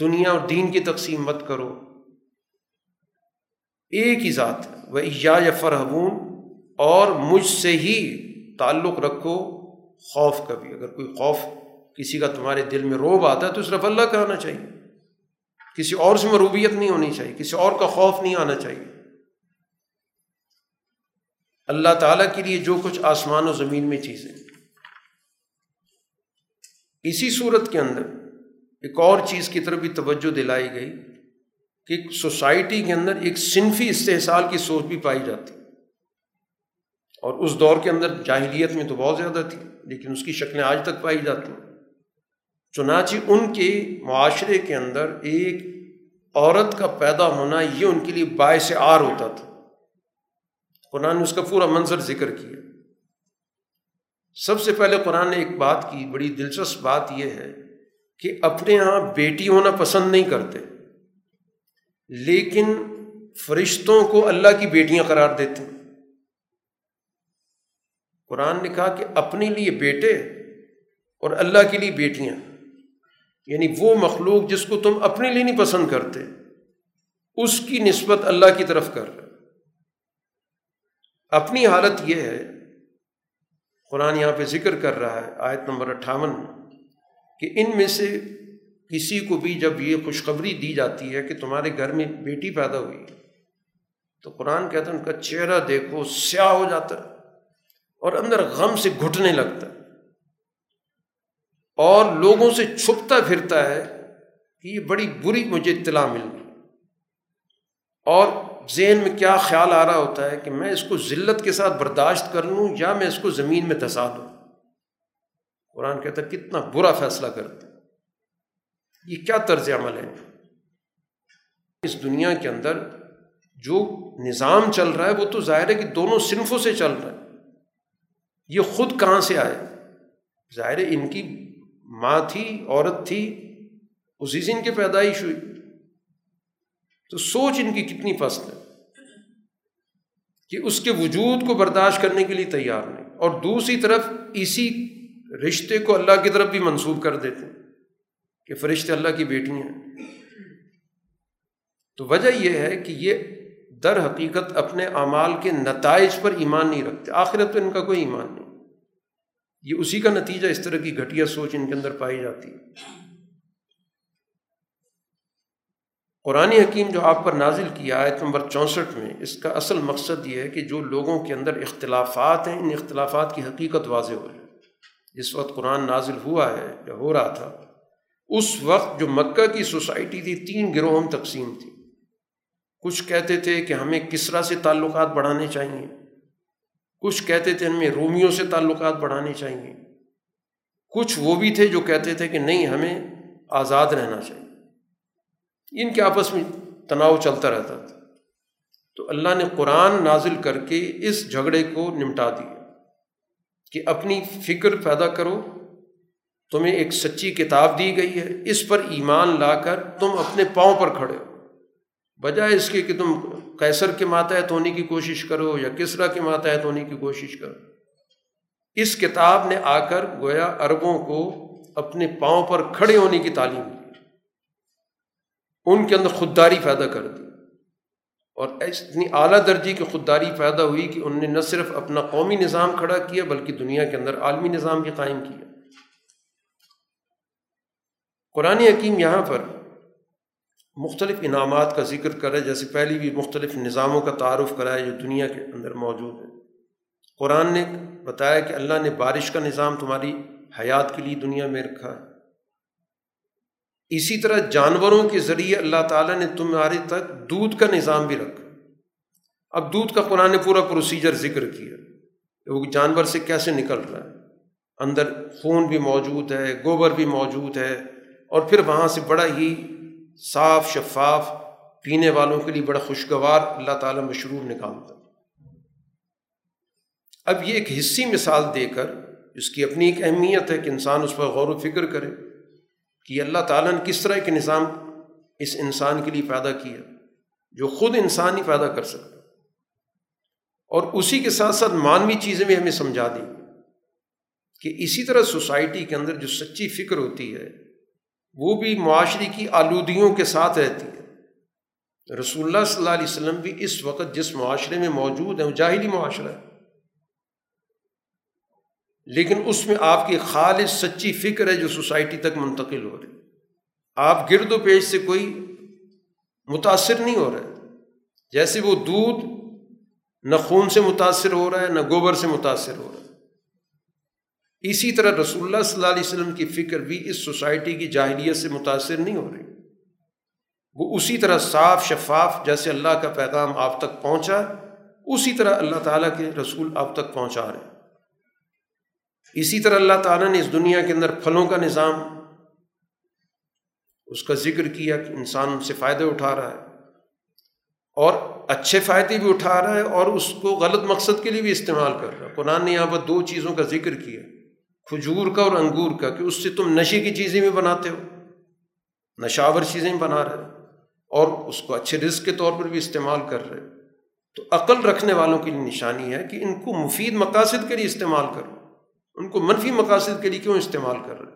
دنیا اور دین کی تقسیم مت کرو۔ ایک ہی ذات وہ یا فرحون اور مجھ سے ہی تعلق رکھو۔ خوف کا بھی اگر کوئی خوف کسی کا تمہارے دل میں روب آتا ہے تو صرف اللہ کا آنا چاہیے۔ کسی اور سے مروبیت نہیں ہونی چاہیے۔ کسی اور کا خوف نہیں آنا چاہیے۔ اللہ تعالیٰ کے لیے جو کچھ آسمان و زمین میں چیزیں۔ اسی صورت کے اندر ایک اور چیز کی طرف بھی توجہ دلائی گئی کہ سوسائٹی کے اندر ایک صنفی استحصال کی سوچ بھی پائی جاتی۔ اور اس دور کے اندر جاہلیت میں تو بہت زیادہ تھی، لیکن اس کی شکلیں آج تک پائی جاتی ہیں۔ چنانچہ ان کے معاشرے کے اندر ایک عورت کا پیدا ہونا یہ ان کے لیے باعث آر ہوتا تھا۔ قرآن نے اس کا پورا منظر ذکر کیا۔ سب سے پہلے قرآن نے ایک بات کی، بڑی دلچسپ بات یہ ہے کہ اپنے یہاں بیٹی ہونا پسند نہیں کرتے، لیکن فرشتوں کو اللہ کی بیٹیاں قرار دیتے ہیں۔ قرآن نے کہا کہ اپنے لیے بیٹے اور اللہ کے لیے بیٹیاں۔ یعنی وہ مخلوق جس کو تم اپنے لیے نہیں پسند کرتے، اس کی نسبت اللہ کی طرف کر رہے اپنی حالت یہ ہے، قرآن یہاں پہ ذکر کر رہا ہے، آیت نمبر اٹھاون۔ میں کہ ان میں سے کسی کو بھی جب یہ خوشخبری دی جاتی ہے کہ تمہارے گھر میں بیٹی پیدا ہوئی تو قرآن کہتا ہے ان کا چہرہ دیکھو، سیاہ ہو جاتا ہے اور اندر غم سے گھٹنے لگتا ہے۔ اور لوگوں سے چھپتا پھرتا ہے کہ یہ بڑی بری مجھے اطلاع مل گئی۔ اور ذہن میں کیا خیال آ رہا ہوتا ہے کہ میں اس کو ذلت کے ساتھ برداشت کر لوں یا میں اس کو زمین میں دھسا دوں۔ قرآن کہتا ہے کتنا برا فیصلہ کرتے یہ کیا طرز عمل ہے؟ اس دنیا کے اندر جو نظام چل رہا ہے، وہ تو ظاہر ہے کہ دونوں صنفوں سے چل رہا ہے۔ یہ خود کہاں سے آئے؟ ظاہر ہے ان کی ماں تھی، عورت تھی اسی سے ان کی پیدائش ہوئی۔ تو سوچ ان کی کتنی پست ہے کہ اس کے وجود کو برداشت کرنے کے لیے تیار نہیں۔ اور دوسری طرف اسی رشتے کو اللہ کی طرف بھی منسوخ کر دیتے کہ فرشتے اللہ کی بیٹی ہیں۔ تو وجہ یہ ہے کہ یہ در حقیقت اپنے اعمال کے نتائج پر ایمان نہیں رکھتے۔ آخرت تو ان کا کوئی ایمان نہیں۔ یہ اسی کا نتیجہ اس طرح کی گھٹیا سوچ ان کے اندر پائی جاتی ہے۔ قرآن حکیم جو آپ پر نازل کیا آیت نمبر چونسٹھ میں، اس کا اصل مقصد یہ ہے کہ جو لوگوں کے اندر اختلافات ہیں، ان اختلافات کی حقیقت واضح ہو جائے۔ جس وقت قرآن نازل ہوا ہے یا ہو رہا تھا، اس وقت جو مکہ کی سوسائٹی تھی، تین گروہوں تقسیم تھی۔ کچھ کہتے تھے کہ ہمیں کسرا سے تعلقات بڑھانے چاہیے۔ کچھ کہتے تھے ہمیں رومیوں سے تعلقات بڑھانے چاہیے۔ کچھ وہ بھی تھے جو کہتے تھے کہ نہیں، ہمیں آزاد رہنا چاہیے۔ ان کے آپس میں تناؤ چلتا رہتا تھا۔ تو اللہ نے قرآن نازل کر کے اس جھگڑے کو نمٹا دیا۔ کہ اپنی فکر پیدا کرو، تمہیں ایک سچی کتاب دی گئی ہے، اس پر ایمان لا کر تم اپنے پاؤں پر کھڑے ہو۔ بجائے اس کے کہ تم کیسر کے ماتحت ہونے کی کوشش کرو یا کسرا کے ماتحت ہونے کی کوشش کرو۔ اس کتاب نے آ کر گویا عربوں کو اپنے پاؤں پر کھڑے ہونے کی تعلیم دی۔ ان کے اندر خودداری پیدا کر دی۔ اور اتنی یعنی اعلیٰ درجے کی خودداری پیدا ہوئی کہ ان نے نہ صرف اپنا قومی نظام کھڑا کیا بلکہ دنیا کے اندر عالمی نظام بھی قائم کیا۔ قرآن حکیم یہاں پر مختلف انعامات کا ذکر کرے جیسے پہلی بھی مختلف نظاموں کا تعارف کرائے جو دنیا کے اندر موجود ہے۔ قرآن نے بتایا کہ اللہ نے بارش کا نظام تمہاری حیات کے لیے دنیا میں رکھا ہے۔ اسی طرح جانوروں کے ذریعے اللہ تعالیٰ نے تمہارے تک دودھ کا نظام بھی رکھا۔ اب دودھ کا قرآن نے پورا پروسیجر ذکر کیا۔ وہ جانور سے کیسے نکل رہا ہے؟ اندر خون بھی موجود ہے، گوبر بھی موجود ہے اور پھر وہاں سے بڑا ہی صاف شفاف پینے والوں کے لیے بڑا خوشگوار اللہ تعالیٰ مشروب نکالتا اب یہ ایک حصی مثال دے کر اس کی اپنی ایک اہمیت ہے کہ انسان اس پر غور و فکر کرے۔ کہ اللہ تعالیٰ نے کس طرح کے نظام اس انسان کے لیے پیدا کیا جو خود انسان ہی پیدا کر سکتا اور اسی کے ساتھ ساتھ مانوی چیزیں بھی ہمیں سمجھا دیں کہ اسی طرح سوسائٹی کے اندر جو سچی فکر ہوتی ہے، وہ بھی معاشرے کی آلودگیوں کے ساتھ رہتی ہے۔ رسول اللہ صلی اللہ علیہ وسلم بھی اس وقت جس معاشرے میں موجود ہیں، وہ جاہلی معاشرہ ہے۔ لیکن اس میں آپ کی خالص سچی فکر ہے جو سوسائٹی تک منتقل ہو رہی آپ گرد و پیش سے کوئی متاثر نہیں ہو رہے۔ جیسے وہ دودھ نہ خون سے متاثر ہو رہا ہے، نہ گوبر سے متاثر ہو رہا ہے۔ اسی طرح رسول اللہ صلی اللہ علیہ وسلم کی فکر بھی اس سوسائٹی کی جاہلیت سے متاثر نہیں ہو رہی۔ وہ اسی طرح صاف شفاف جیسے اللہ کا پیغام آپ تک پہنچا، اسی طرح اللہ تعالیٰ کے رسول آپ تک پہنچا رہے ہیں۔ اسی طرح اللہ تعالیٰ نے اس دنیا کے اندر پھلوں کا نظام اس کا ذکر کیا کہ انسان ان سے فائدے اٹھا رہا ہے اور اچھے فائدے بھی اٹھا رہا ہے اور اس کو غلط مقصد کے لیے بھی استعمال کر رہا ہے۔ قرآن نے یہاں پر دو چیزوں کا ذکر کیا، کھجور کا اور انگور کا، کہ اس سے تم نشے کی چیزیں بھی بناتے ہو، نشاور چیزیں بھی بنا رہے اور اس کو اچھے رزق کے طور پر بھی استعمال کر رہے تو عقل رکھنے والوں کی نشانی ہے کہ ان کو مفید مقاصد کے لیے استعمال کرو۔ ان کو منفی مقاصد کے لیے کیوں استعمال کر رہے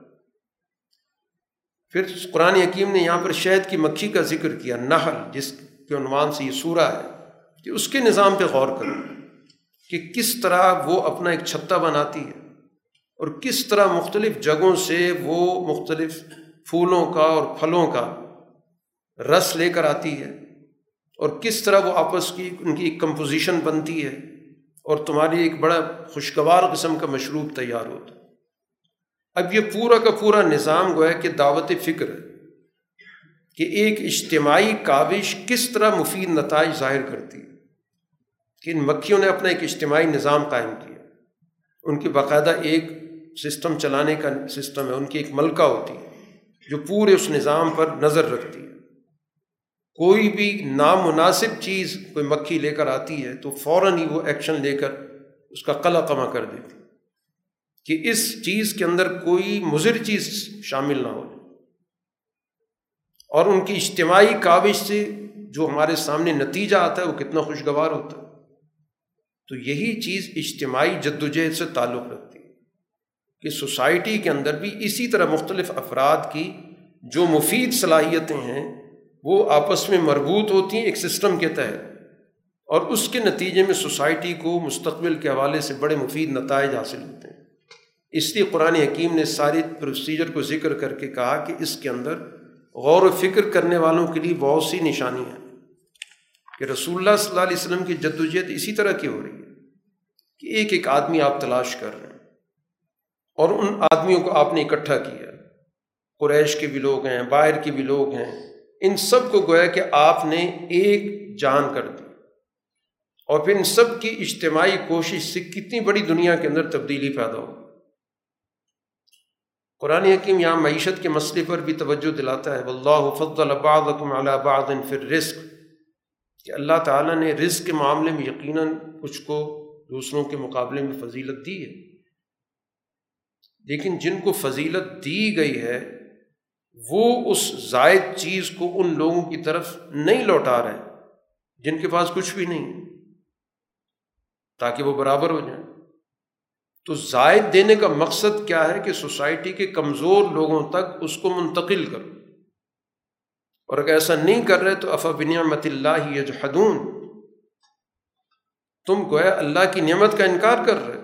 پھر قرآن حکیم نے یہاں پر شہد کی مکھی کا ذکر کیا نحل جس کے عنوان سے یہ سورہ ہے۔ کہ اس کے نظام پہ غور کرو کہ کس طرح وہ اپنا ایک چھتا بناتی ہے اور کس طرح مختلف جگہوں سے وہ مختلف پھولوں کا اور پھلوں کا رس لے کر آتی ہے اور کس طرح وہ آپس کی ان کی ایک کمپوزیشن بنتی ہے۔ اور تمہاری ایک بڑا خوشگوار قسم کا مشروب تیار ہوتا اب یہ پورا کا پورا نظام گویا کہ دعوت فکر ہے کہ ایک اجتماعی کاوش کس طرح مفید نتائج ظاہر کرتی ہے۔ کہ ان مکھیوں نے اپنا ایک اجتماعی نظام قائم کیا۔ ان کی باقاعدہ ایک سسٹم چلانے کا سسٹم ہے، ان کی ایک ملکہ ہوتی ہے جو پورے اس نظام پر نظر رکھتی ہے۔ کوئی بھی نامناسب چیز کوئی مکھی لے کر آتی ہے تو فوراً ہی وہ ایکشن لے کر اس کا قلع کما کر دیتی کہ اس چیز کے اندر کوئی مضر چیز شامل نہ ہو اور ان کی اجتماعی کاوش سے جو ہمارے سامنے نتیجہ آتا ہے وہ کتنا خوشگوار ہوتا ہے۔ تو یہی چیز اجتماعی جدوجہد سے تعلق رکھتی ہے کہ سوسائٹی کے اندر بھی اسی طرح مختلف افراد کی جو مفید صلاحیتیں ہیں وہ آپس میں مربوط ہوتی ہیں ایک سسٹم کے تحت اور اس کے نتیجے میں سوسائٹی کو مستقبل کے حوالے سے بڑے مفید نتائج حاصل ہوتے ہیں۔ اس لیے قرآن حکیم نے ساری پروسیجر کو ذکر کر کے کہا کہ اس کے اندر غور و فکر کرنے والوں کے لیے بہت سی نشانی ہیں کہ رسول اللہ صلی اللہ علیہ وسلم کی جدوجہد اسی طرح کی ہو رہی ہے کہ ایک ایک آدمی آپ تلاش کر رہے ہیں اور ان آدمیوں کو آپ نے اکٹھا کیا قریش کے بھی لوگ ہیں، باہر کے بھی لوگ ہیں ان سب کو گویا کہ آپ نے ایک جان کر دی۔ اور پھر ان سب کی اجتماعی کوشش سے کتنی بڑی دنیا کے اندر تبدیلی پیدا ہو قرآن حکیم یہاں معیشت کے مسئلے پر بھی توجہ دلاتا ہے۔ واللہ فضل بعضکم علی بعض فی الرزق۔ کہ اللہ تعالیٰ نے رزق کے معاملے میں یقیناً کچھ کو دوسروں کے مقابلے میں فضیلت دی ہے۔ لیکن جن کو فضیلت دی گئی ہے وہ اس زائد چیز کو ان لوگوں کی طرف نہیں لوٹا رہے جن کے پاس کچھ بھی نہیں تاکہ وہ برابر ہو جائیں۔ تو زائد دینے کا مقصد کیا ہے کہ سوسائٹی کے کمزور لوگوں تک اس کو منتقل کرو۔ اور اگر ایسا نہیں کر رہے تو افا بنعمت اللہ یجحدون، تم گویا اللہ کی نعمت کا انکار کر رہے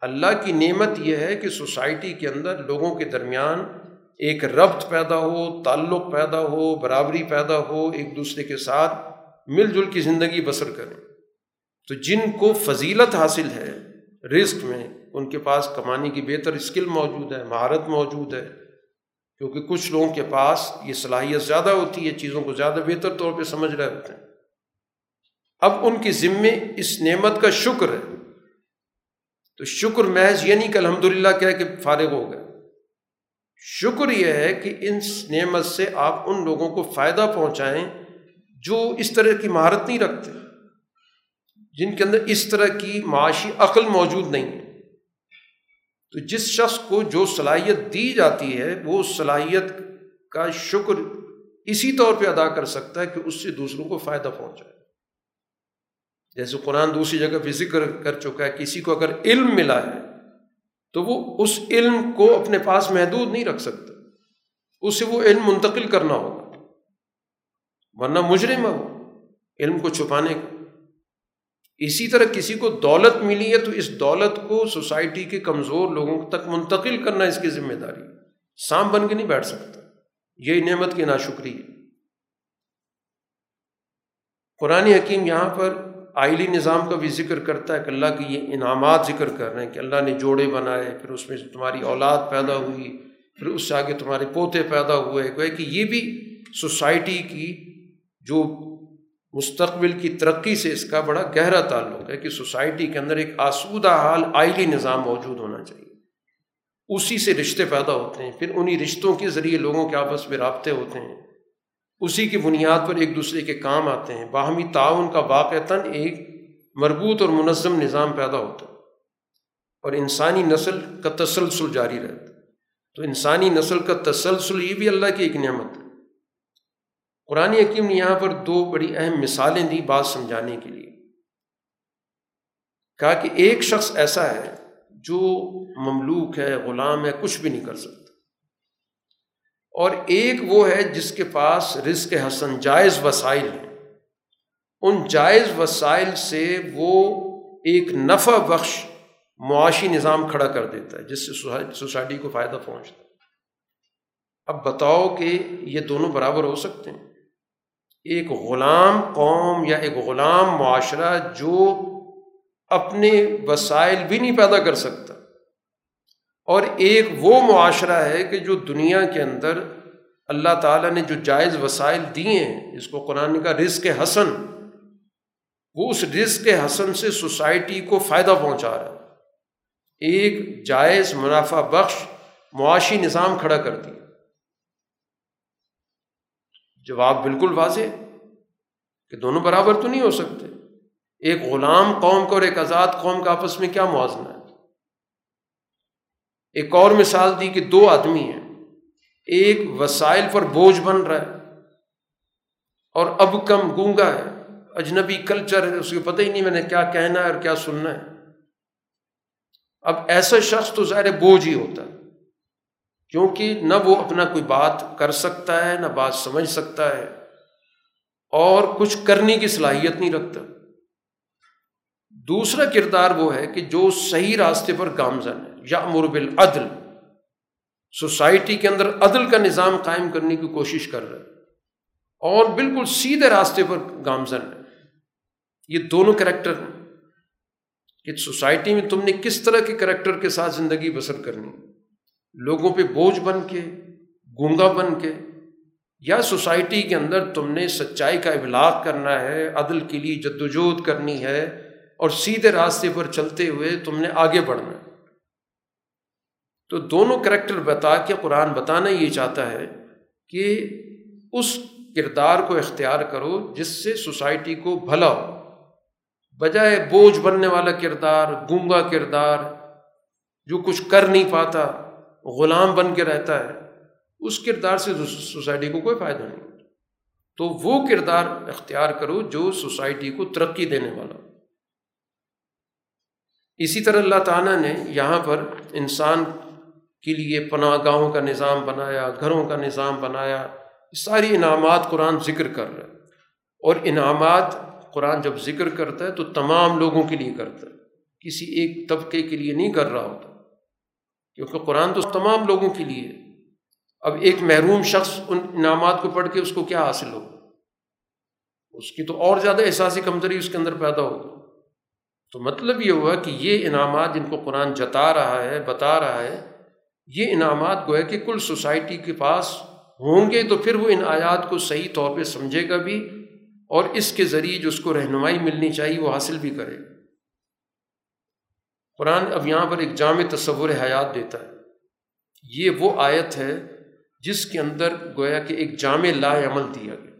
اللہ کی نعمت یہ ہے کہ سوسائٹی کے اندر لوگوں کے درمیان ایک ربط پیدا ہو، تعلق پیدا ہو، برابری پیدا ہو، ایک دوسرے کے ساتھ مل جل کی زندگی بسر کریں۔ تو جن کو فضیلت حاصل ہے رزق میں، ان کے پاس کمانے کی بہتر اسکل موجود ہے، مہارت موجود ہے۔ کیونکہ کچھ لوگوں کے پاس یہ صلاحیت زیادہ ہوتی ہے، چیزوں کو زیادہ بہتر طور پہ سمجھ رہے ہوتے ہیں۔ اب ان کی ذمے اس نعمت کا شکر ہے۔ تو شکر محض یہ نہیں کہ الحمد للہ کیا کہ فارغ ہو گئے۔ شکر یہ ہے کہ ان نعمت سے آپ ان لوگوں کو فائدہ پہنچائیں جو اس طرح کی مہارت نہیں رکھتے، جن کے اندر اس طرح کی معاشی عقل موجود نہیں۔ ہے تو جس شخص کو جو صلاحیت دی جاتی ہے، وہ صلاحیت کا شکر اسی طور پہ ادا کر سکتا ہے کہ اس سے دوسروں کو فائدہ پہنچائے۔ جیسے قرآن دوسری جگہ پہ ذکر کر چکا ہے، کسی کو اگر علم ملا ہے تو وہ اس علم کو اپنے پاس محدود نہیں رکھ سکتا اسے وہ علم منتقل کرنا ہوگا۔ ورنہ مجرم ہے وہ علم کو چھپانے کا۔ اسی طرح کسی کو دولت ملی ہے تو اس دولت کو سوسائٹی کے کمزور لوگوں تک منتقل کرنا اس کی ذمہ داری سام بن کے نہیں بیٹھ سکتا۔ یہی نعمت کی ناشکری ہے۔ قرآن حکیم یہاں پر آئلی نظام کا بھی ذکر کرتا ہے کہ اللہ کی یہ انعامات ذکر کر رہے ہیں کہ اللہ نے جوڑے بنائے، پھر اس میں تمہاری اولاد پیدا ہوئی، پھر اس سے آگے تمہارے پوتے پیدا ہوئے۔ کہ یہ بھی سوسائٹی کی جو مستقبل کی ترقی سے اس کا بڑا گہرا تعلق ہے کہ سوسائٹی کے اندر ایک آسودہ حال آئلی نظام موجود ہونا چاہیے۔ اسی سے رشتے پیدا ہوتے ہیں، پھر انہیں رشتوں کے ذریعے لوگوں کے آپس میں رابطے ہوتے ہیں۔ اسی کی بنیاد پر ایک دوسرے کے کام آتے ہیں۔ باہمی تعاون کا واقعتاً ایک مربوط اور منظم نظام پیدا ہوتا ہے اور انسانی نسل کا تسلسل جاری رہتا ہے۔ تو انسانی نسل کا تسلسل یہ بھی اللہ کی ایک نعمت ہے۔ قرآن حکیم نے یہاں پر دو بڑی اہم مثالیں دی بات سمجھانے کے لیے۔ کہا کہ ایک شخص ایسا ہے جو مملوک ہے، غلام ہے، کچھ بھی نہیں کر سکتا۔ اور ایک وہ ہے جس کے پاس رزق حسن جائز وسائل ہیں۔ ان جائز وسائل سے وہ ایک نفع بخش معاشی نظام کھڑا کر دیتا ہے، جس سے سوسائٹی کو فائدہ پہنچتا ہے۔ اب بتاؤ کہ یہ دونوں برابر ہو سکتے ہیں۔ ایک غلام قوم یا ایک غلام معاشرہ جو اپنے وسائل بھی نہیں پیدا کر سکتا اور ایک وہ معاشرہ ہے کہ جو دنیا کے اندر اللہ تعالیٰ نے جو جائز وسائل دیے ہیں جس کو قرآن کا رزق حسن۔ وہ اس رزق حسن سے سوسائٹی کو فائدہ پہنچا رہا ہے۔ ایک جائز منافع بخش معاشی نظام کھڑا کر دیا۔ جواب بالکل واضح کہ دونوں برابر تو نہیں ہو سکتے۔ ایک غلام قوم کا اور ایک آزاد قوم کا آپس میں کیا موازنہ ہے؟ ایک اور مثال دی کہ دو آدمی ہیں۔ ایک وسائل پر بوجھ بن رہا ہے اور اب کم گونگا ہے۔ اجنبی کلچر ہے، اس کو پتہ ہی نہیں میں نے کیا کہنا ہے اور کیا سننا ہے۔ اب ایسا شخص تو ظاہر بوجھ ہی ہوتا ہے، کیونکہ نہ وہ اپنا کوئی بات کر سکتا ہے، نہ بات سمجھ سکتا ہے۔ اور کچھ کرنے کی صلاحیت نہیں رکھتا۔ دوسرا کردار وہ ہے کہ جو صحیح راستے پر گامزن ہے۔ یا مربل عدل سوسائٹی کے اندر عدل کا نظام قائم کرنے کی کوشش کر رہا ہے اور بالکل سیدھے راستے پر گامزن ہے یہ دونوں کریکٹر ہیں۔ کہ سوسائٹی میں تم نے کس طرح کے کریکٹر کے ساتھ زندگی بسر کرنی؟ لوگوں پہ بوجھ بن کے، گونگا بن کے، یا سوسائٹی کے اندر تم نے سچائی کا ابلاغ کرنا ہے، عدل کے لیے جدوجہد کرنی ہے اور سیدھے راستے پر چلتے ہوئے تم نے آگے بڑھنا ہے۔ تو دونوں کریکٹر بتا کے قرآن بتانا یہ چاہتا ہے کہ اس کردار کو اختیار کرو جس سے سوسائٹی کو بھلا ہو۔ بجائے بوجھ بننے والا کردار، گونگا کردار، جو کچھ کر نہیں پاتا، غلام بن کے رہتا ہے، اس کردار سے سوسائٹی کو کوئی فائدہ نہیں۔ تو وہ کردار اختیار کرو جو سوسائٹی کو ترقی دینے والا اسی طرح اللہ تعالیٰ نے یہاں پر انسان کے لیے پناہ گاہوں کا نظام بنایا، گھروں کا نظام بنایا، ساری انعامات قرآن ذکر کر رہا ہے اور انعامات قرآن جب ذکر کرتا ہے تو تمام لوگوں کے لیے کرتا ہے۔ کسی ایک طبقے کے لیے نہیں کر رہا ہوتا، کیونکہ قرآن تو تمام لوگوں کے لیے اب ایک محروم شخص ان انعامات کو پڑھ کے اس کو کیا حاصل ہو اس کی تو اور زیادہ احساسی کمزوری اس کے اندر پیدا ہوگی۔ تو مطلب یہ ہوا کہ یہ انعامات جن کو قرآن جتا رہا ہے، بتا رہا ہے یہ انعامات گویا کہ کل سوسائٹی کے پاس ہوں گے تو پھر وہ ان آیات کو صحیح طور پہ سمجھے گا بھی اور اس کے ذریعے جو اس کو رہنمائی ملنی چاہیے وہ حاصل بھی کرے۔ قرآن اب یہاں پر ایک جامع تصور حیات دیتا ہے۔ یہ وہ آیت ہے جس کے اندر گویا کہ ایک جامع لا عمل دیا گیا۔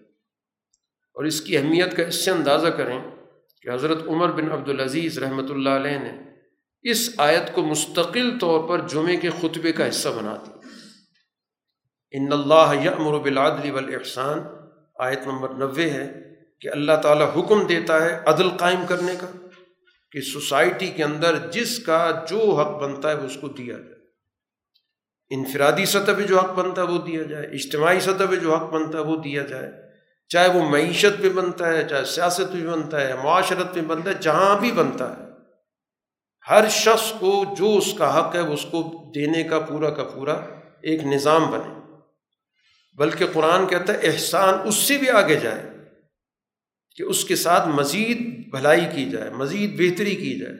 اور اس کی اہمیت کا اس سے اندازہ کریں کہ حضرت عمر بن عبدالعزیز رحمۃ اللہ علیہ نے اس آیت کو مستقل طور پر جمعے کے خطبے کا حصہ بنا دی ان اللہ یمر بالعدل والاحسان آیت نمبر نوے ہے کہ اللہ تعالیٰ حکم دیتا ہے عدل قائم کرنے کا، کہ سوسائٹی کے اندر جس کا جو حق بنتا ہے وہ اس کو دیا جائے۔ انفرادی سطح پہ جو حق بنتا ہے وہ دیا جائے، اجتماعی سطح پہ جو حق بنتا ہے وہ دیا جائے۔ چاہے وہ معیشت پہ بنتا ہے، چاہے سیاست پہ بنتا ہے، معاشرت پہ بنتا ہے، جہاں بھی بنتا ہے۔ ہر شخص کو جو اس کا حق ہے اس کو دینے کا پورا کا پورا ایک نظام بنے۔ بلکہ قرآن کہتا ہے احسان اس سے بھی آگے جائے کہ اس کے ساتھ مزید بھلائی کی جائے، مزید بہتری کی جائے۔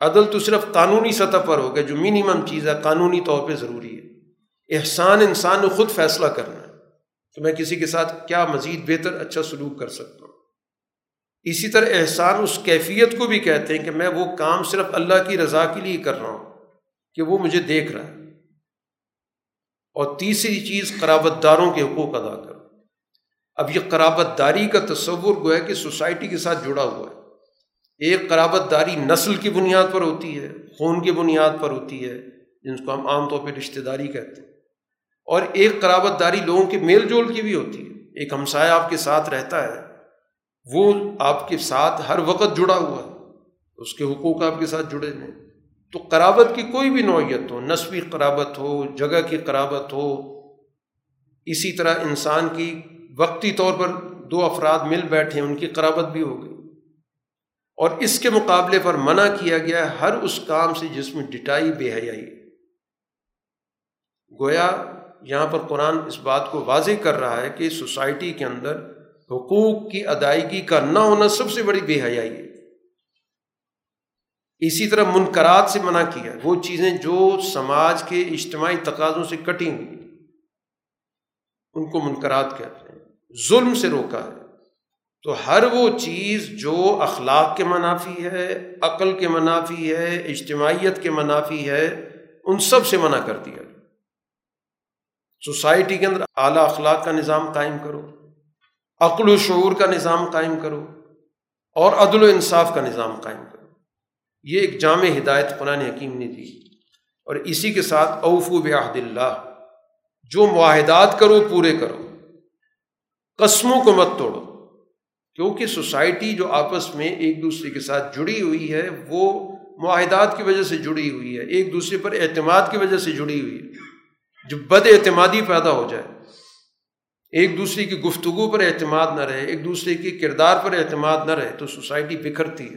عدل تو صرف قانونی سطح پر ہو گیا، جو منیمم چیز ہے، قانونی طور پہ ضروری ہے۔ احسان انسان نے خود فیصلہ کرنا ہے۔ کہ میں کسی کے ساتھ کیا مزید بہتر اچھا سلوک کر سکتا ہوں؟ اسی طرح احسان اس کیفیت کو بھی کہتے ہیں کہ میں وہ کام صرف اللہ کی رضا کے لیے کر رہا ہوں کہ وہ مجھے دیکھ رہا ہے۔ اور تیسری چیز قرابت داروں کے حقوق ادا کرو۔ اب یہ قرابت داری کا تصور گویا کہ سوسائٹی کے ساتھ جڑا ہوا ہے۔ ایک قرابت داری نسل کی بنیاد پر ہوتی ہے، خون کی بنیاد پر ہوتی ہے جن کو ہم عام طور پہ رشتے داری کہتے ہیں۔ اور ایک قرابت داری لوگوں کے میل جول کی بھی ہوتی ہے۔ ایک ہمسایہ آپ کے ساتھ رہتا ہے۔ وہ آپ کے ساتھ ہر وقت جڑا ہوا ہے۔ اس کے حقوق آپ کے ساتھ جڑے ہیں تو قرابت کی کوئی بھی نوعیت ہو، نسبی قرابت ہو، جگہ کی قرابت ہو، اسی طرح انسان کی وقتی طور پر دو افراد مل بیٹھے ان کی قرابت بھی ہو گئی۔ اور اس کے مقابلے پر منع کیا گیا ہر اس کام سے جس میں ڈٹائی، بے حیائی۔ گویا یہاں پر قرآن اس بات کو واضح کر رہا ہے کہ سوسائٹی کے اندر حقوق کی ادائیگی کا نہ ہونا سب سے بڑی بے حیائی ہے۔ اسی طرح منقرات سے منع کیا، وہ چیزیں جو سماج کے اجتماعی تقاضوں سے کٹی ہوئی ان کو منقرات کہتے ہیں۔ ظلم سے روکا ہے۔ تو ہر وہ چیز جو اخلاق کے منافی ہے، عقل کے منافی ہے، اجتماعیت کے منافی ہے، ان سب سے منع کر دیا۔ سوسائٹی کے اندر اعلیٰ اخلاق کا نظام قائم کرو۔ عقل و شعور کا نظام قائم کرو اور عدل و انصاف کا نظام قائم کرو۔ یہ ایک جامع ہدایت قرآن حکیم نے دی۔ اور اسی کے ساتھ اوفو بعہد اللہ، جو معاہدات کرو، پورے کرو۔ قسموں کو مت توڑو، کیونکہ سوسائٹی جو آپس میں ایک دوسرے کے ساتھ جڑی ہوئی ہے، وہ معاہدات کی وجہ سے جڑی ہوئی ہے۔ ایک دوسرے پر اعتماد کی وجہ سے جڑی ہوئی ہے۔ جو بد اعتمادی پیدا ہو جائے ایک دوسرے کی گفتگو پر اعتماد نہ رہے، ایک دوسرے کے کردار پر اعتماد نہ رہے، تو سوسائٹی بکھرتی ہے۔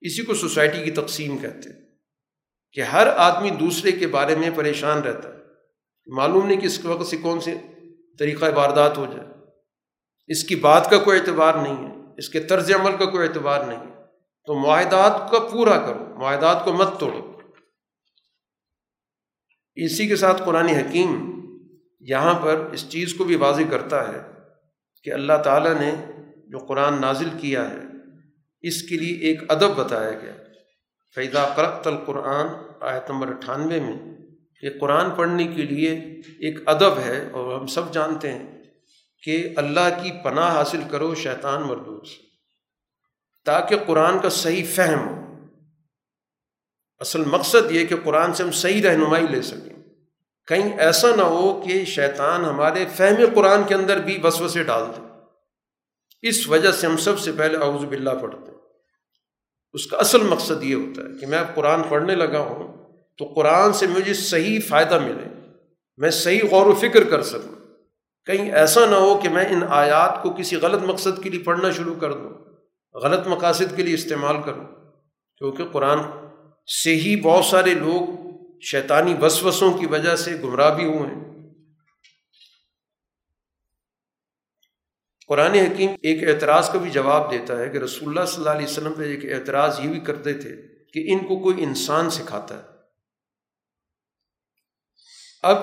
اسی کو سوسائٹی کی تقسیم کہتے ہیں کہ ہر آدمی دوسرے کے بارے میں پریشان رہتا ہے۔ معلوم نہیں کہ اس وقت سے کون سے طریقہ واردات ہو جائے۔ اس کی بات کا کوئی اعتبار نہیں ہے، اس کے طرز عمل کا کوئی اعتبار نہیں ہے۔ تو معاہدات کا پورا کرو، معاہدات کو مت توڑو۔ اسی کے ساتھ قرآن حکیم یہاں پر اس چیز کو بھی واضح کرتا ہے کہ اللہ تعالیٰ نے جو قرآن نازل کیا ہے، اس کے لیے ایک ادب بتایا گیا۔ فیضا کرت القرآن، آیت نمبر اٹھانوے میں کہ قرآن پڑھنے کے لیے ایک ادب ہے اور ہم سب جانتے ہیں کہ اللہ کی پناہ حاصل کرو شیطان مردود سے، تاکہ قرآن کا صحیح فہم ہو۔ اصل مقصد یہ کہ قرآن سے ہم صحیح رہنمائی لے سکیں۔ کہیں ایسا نہ ہو کہ شیطان ہمارے فہم قرآن کے اندر بھی وسو سے ڈال دے۔ اس وجہ سے ہم سب سے پہلے اعوذ باللہ پڑھتے ہیں۔ اس کا اصل مقصد یہ ہوتا ہے کہ میں اب قرآن پڑھنے لگا ہوں تو قرآن سے مجھے صحیح فائدہ ملے۔ میں صحیح غور و فکر کر سکوں۔ کہیں ایسا نہ ہو کہ میں ان آیات کو کسی غلط مقصد کے لیے پڑھنا شروع کر دوں۔ غلط مقاصد کے لیے استعمال کروں۔ کیونکہ قرآن سے ہی بہت سارے لوگ شیطانی وسوسوں کی وجہ سے گمراہ بھی ہوئے ہیں۔ قرآن حکیم ایک اعتراض کا بھی جواب دیتا ہے کہ رسول اللہ صلی اللہ علیہ وسلم پہ ایک اعتراض یہ بھی کرتے تھے کہ ان کو کوئی انسان سکھاتا ہے۔ اب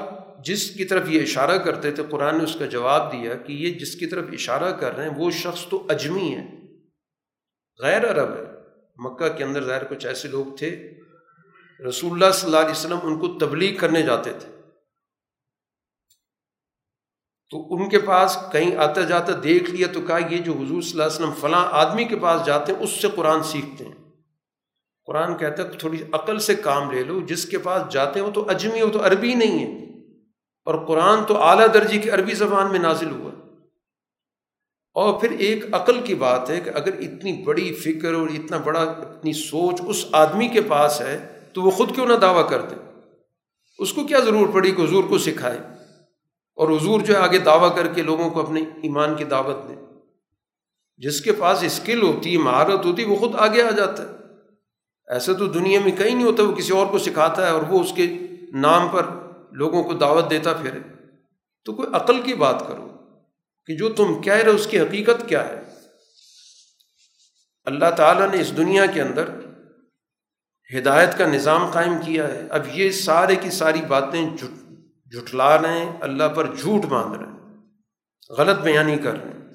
جس کی طرف یہ اشارہ کرتے تھے، قرآن نے اس کا جواب دیا کہ یہ جس کی طرف اشارہ کر رہے ہیں، وہ شخص تو اجمی ہے، غیر عرب ہے۔ مکہ کے اندر ظاہر کچھ ایسے لوگ تھے رسول اللہ صلی اللہ علیہ وسلم ان کو تبلیغ کرنے جاتے تھے۔ تو ان کے پاس کہیں آتا جاتا دیکھ لیا تو کہا یہ جو حضور صلی اللہ علیہ وسلم فلاں آدمی کے پاس جاتے ہیں، اس سے قرآن سیکھتے ہیں۔ قرآن کہتا ہے تھوڑی عقل سے کام لے لو، جس کے پاس جاتے ہیں وہ تو اجمی ہو تو عربی نہیں ہے۔ اور قرآن تو اعلیٰ درجے کی عربی زبان میں نازل ہوا۔ اور پھر ایک عقل کی بات ہے کہ اگر اتنی بڑی فکر اور اتنا بڑا اتنی سوچ اس آدمی کے پاس ہے تو وہ خود کیوں نہ دعویٰ کر دے اس کو کیا ضرور پڑی کہ حضور کو سکھائے؟ اور حضور جو ہے آگے دعویٰ کر کے لوگوں کو اپنے ایمان کی دعوت دیں جس کے پاس اسکل ہوتی ہے مہارت ہوتی ہے وہ خود آگے آ جاتا ہے۔ ایسا تو دنیا میں کہیں نہیں ہوتا، وہ کسی اور کو سکھاتا ہے اور وہ اس کے نام پر لوگوں کو دعوت دیتا پھرے۔ تو کوئی عقل کی بات کرو کہ جو تم کہہ رہے اس کی حقیقت کیا ہے؟ اللہ تعالیٰ نے اس دنیا کے اندر ہدایت کا نظام قائم کیا ہے۔ اب یہ سارے کی ساری باتیں جھٹلا رہے ہیں، اللہ پر جھوٹ باندھ رہے ہیں، غلط بیانی کر رہے ہیں۔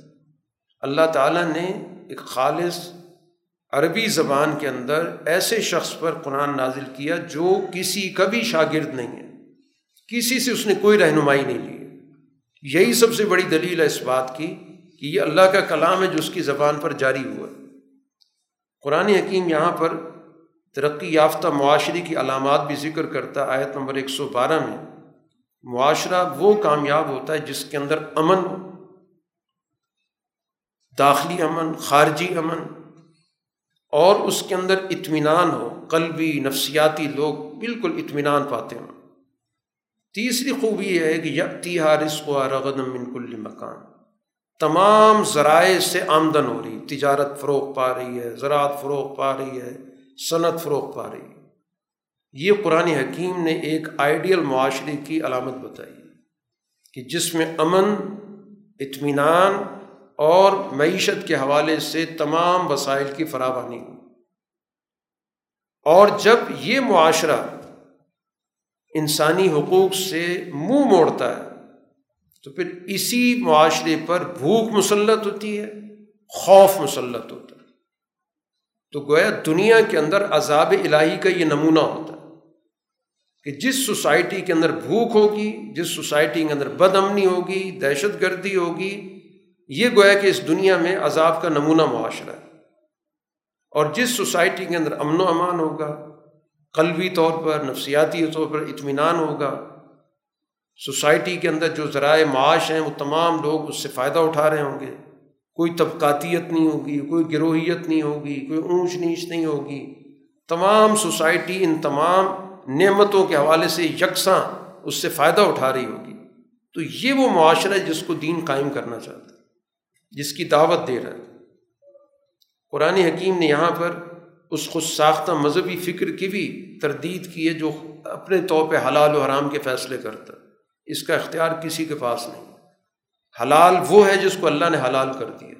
اللہ تعالیٰ نے ایک خالص عربی زبان کے اندر ایسے شخص پر قرآن نازل کیا جو کسی کا بھی شاگرد نہیں ہے۔ کسی سے اس نے کوئی رہنمائی نہیں لی۔ یہی سب سے بڑی دلیل ہے اس بات کی کہ یہ اللہ کا کلام ہے جو اس کی زبان پر جاری ہوا قرآن حکیم یہاں پر ترقی یافتہ معاشرے کی علامات بھی ذکر کرتا آیت نمبر ایک سو بارہ میں، معاشرہ وہ کامیاب ہوتا ہے جس کے اندر امن داخلی امن، خارجی امن، اور اس کے اندر اطمینان ہو، قلبی، نفسیاتی لوگ بالکل اطمینان پاتے ہوں۔ تیسری خوبی یہ ہے کہ یکتی رزق و رغدم من کل مکان۔ تمام ذرائع سے آمدن ہو رہی، تجارت فروغ پا رہی ہے، زراعت فروغ پا رہی ہے صنعت فروغ پا رہی یہ قرآن حکیم نے ایک آئیڈیل معاشرے کی علامت بتائی کہ جس میں امن، اطمینان اور معیشت کے حوالے سے تمام وسائل کی فراوانی ہو۔ اور جب یہ معاشرہ انسانی حقوق سے منہ موڑتا ہے، تو پھر اسی معاشرے پر بھوک مسلط ہوتی ہے، خوف مسلط ہوتا ہے۔ تو گویا دنیا کے اندر عذاب الہی کا یہ نمونہ ہوتا ہے کہ جس سوسائٹی کے اندر بھوک ہوگی، جس سوسائٹی کے اندر بد امنی ہوگی، دہشت گردی ہوگی، یہ گویا کہ اس دنیا میں عذاب کا نمونہ معاشرہ ہے۔ اور جس سوسائٹی کے اندر امن و امان ہوگا، قلبی طور پر، نفسیاتی طور پر اطمینان ہوگا، سوسائٹی کے اندر جو ذرائع معاش ہیں، وہ تمام لوگ اس سے فائدہ اٹھا رہے ہوں گے۔ کوئی طبقاتیت نہیں ہوگی، کوئی گروہیت نہیں ہوگی، کوئی اونچ نیچ نہیں ہوگی۔ تمام سوسائٹی ان تمام نعمتوں کے حوالے سے یکساں اس سے فائدہ اٹھا رہی ہوگی۔ تو یہ وہ معاشرہ ہے جس کو دین قائم کرنا چاہتا ہے، جس کی دعوت دے رہا ہے۔ قرآن حکیم نے یہاں پر اس خود ساختہ مذہبی فکر کی بھی تردید کی ہے جو اپنے طور پہ حلال و حرام کے فیصلے کرتا ہے۔ اس کا اختیار کسی کے پاس نہیں۔ حلال وہ ہے جس کو اللہ نے حلال کر دیا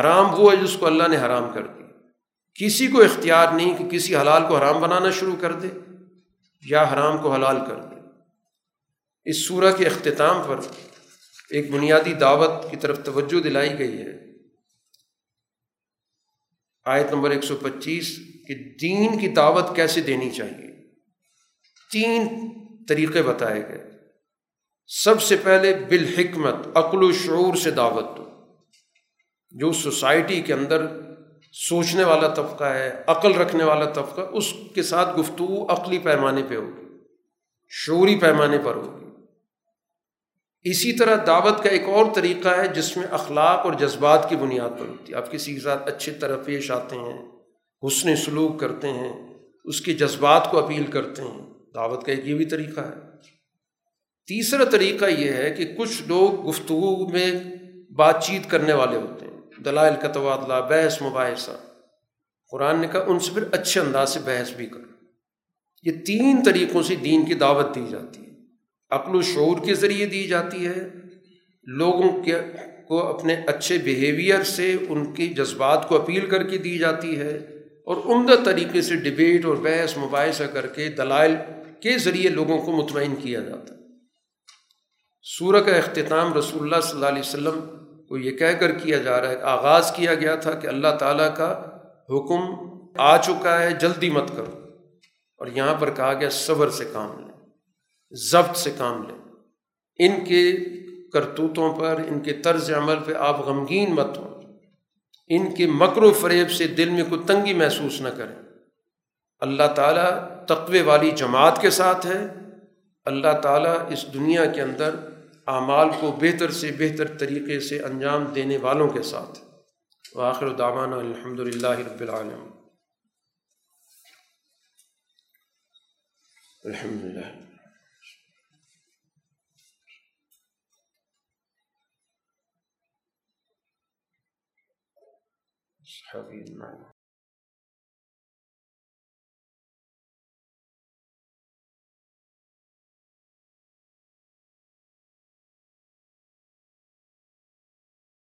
حرام وہ ہے جس کو اللہ نے حرام کر دیا کسی کو اختیار نہیں کہ کسی حلال کو حرام بنانا شروع کر دے یا حرام کو حلال کر دے۔ اس سورہ کے اختتام پر ایک بنیادی دعوت کی طرف توجہ دلائی گئی ہے۔ آیت نمبر ایک سو پچیس کہ دین کی دعوت کیسے دینی چاہیے؟ تین طریقے بتائے گئے۔ سب سے پہلے بالحکمت، عقل و شعور سے دعوت دو۔ جو سوسائٹی کے اندر سوچنے والا طبقہ ہے، عقل رکھنے والا طبقہ، اس کے ساتھ گفتگو عقلی پیمانے پہ ہوگی، شعوری پیمانے پر ہوگی۔ اسی طرح دعوت کا ایک اور طریقہ ہے، جس میں اخلاق اور جذبات کی بنیاد پر ہوتی ہے۔ آپ کسی کے ساتھ اچھی طرح پیش آتے ہیں، حسن سلوک کرتے ہیں، اس کے جذبات کو اپیل کرتے ہیں۔ دعوت کا ایک یہ بھی طریقہ ہے۔ تیسرا طریقہ یہ ہے کہ کچھ لوگ گفتگو میں بات چیت کرنے والے ہوتے ہیں۔ دلائل کا تبادلہ، بحث، مباحثہ۔ قرآن نے کہا، ان سے پھر اچھے انداز سے بحث بھی کرو۔ یہ تین طریقوں سے دین کی دعوت دی جاتی ہے۔ عقل و شعور کے ذریعے دی جاتی ہے۔ لوگوں کے کو اپنے اچھے بیہیویئر سے ان کی جذبات کو اپیل کر کے دی جاتی ہے۔ اور عمدہ طریقے سے ڈبیٹ اور بحث، مباحثہ کر کے دلائل کے ذریعے لوگوں کو مطمئن کیا جاتا ہے۔ سورہ کا اختتام رسول اللہ صلی اللہ علیہ وسلم کو یہ کہہ کر کیا جا رہا ہے، آغاز کیا گیا تھا کہ اللہ تعالیٰ کا حکم آ چکا ہے، جلدی مت کرو۔ اور یہاں پر کہا گیا، صبر سے کام لیں، ضبط سے کام لیں۔ ان کے کرتوتوں پر، ان کے طرز عمل پہ آپ غمگین مت ہوں۔ ان کے مکر و فریب سے دل میں کوئی تنگی محسوس نہ کریں۔ اللہ تعالیٰ تقوی والی جماعت کے ساتھ ہے۔ اللہ تعالیٰ اس دنیا کے اندر اعمال کو بہتر سے بہتر طریقے سے انجام دینے والوں کے ساتھ۔ وآخر دعوانا الحمد للہ رب العالم الحمد للہ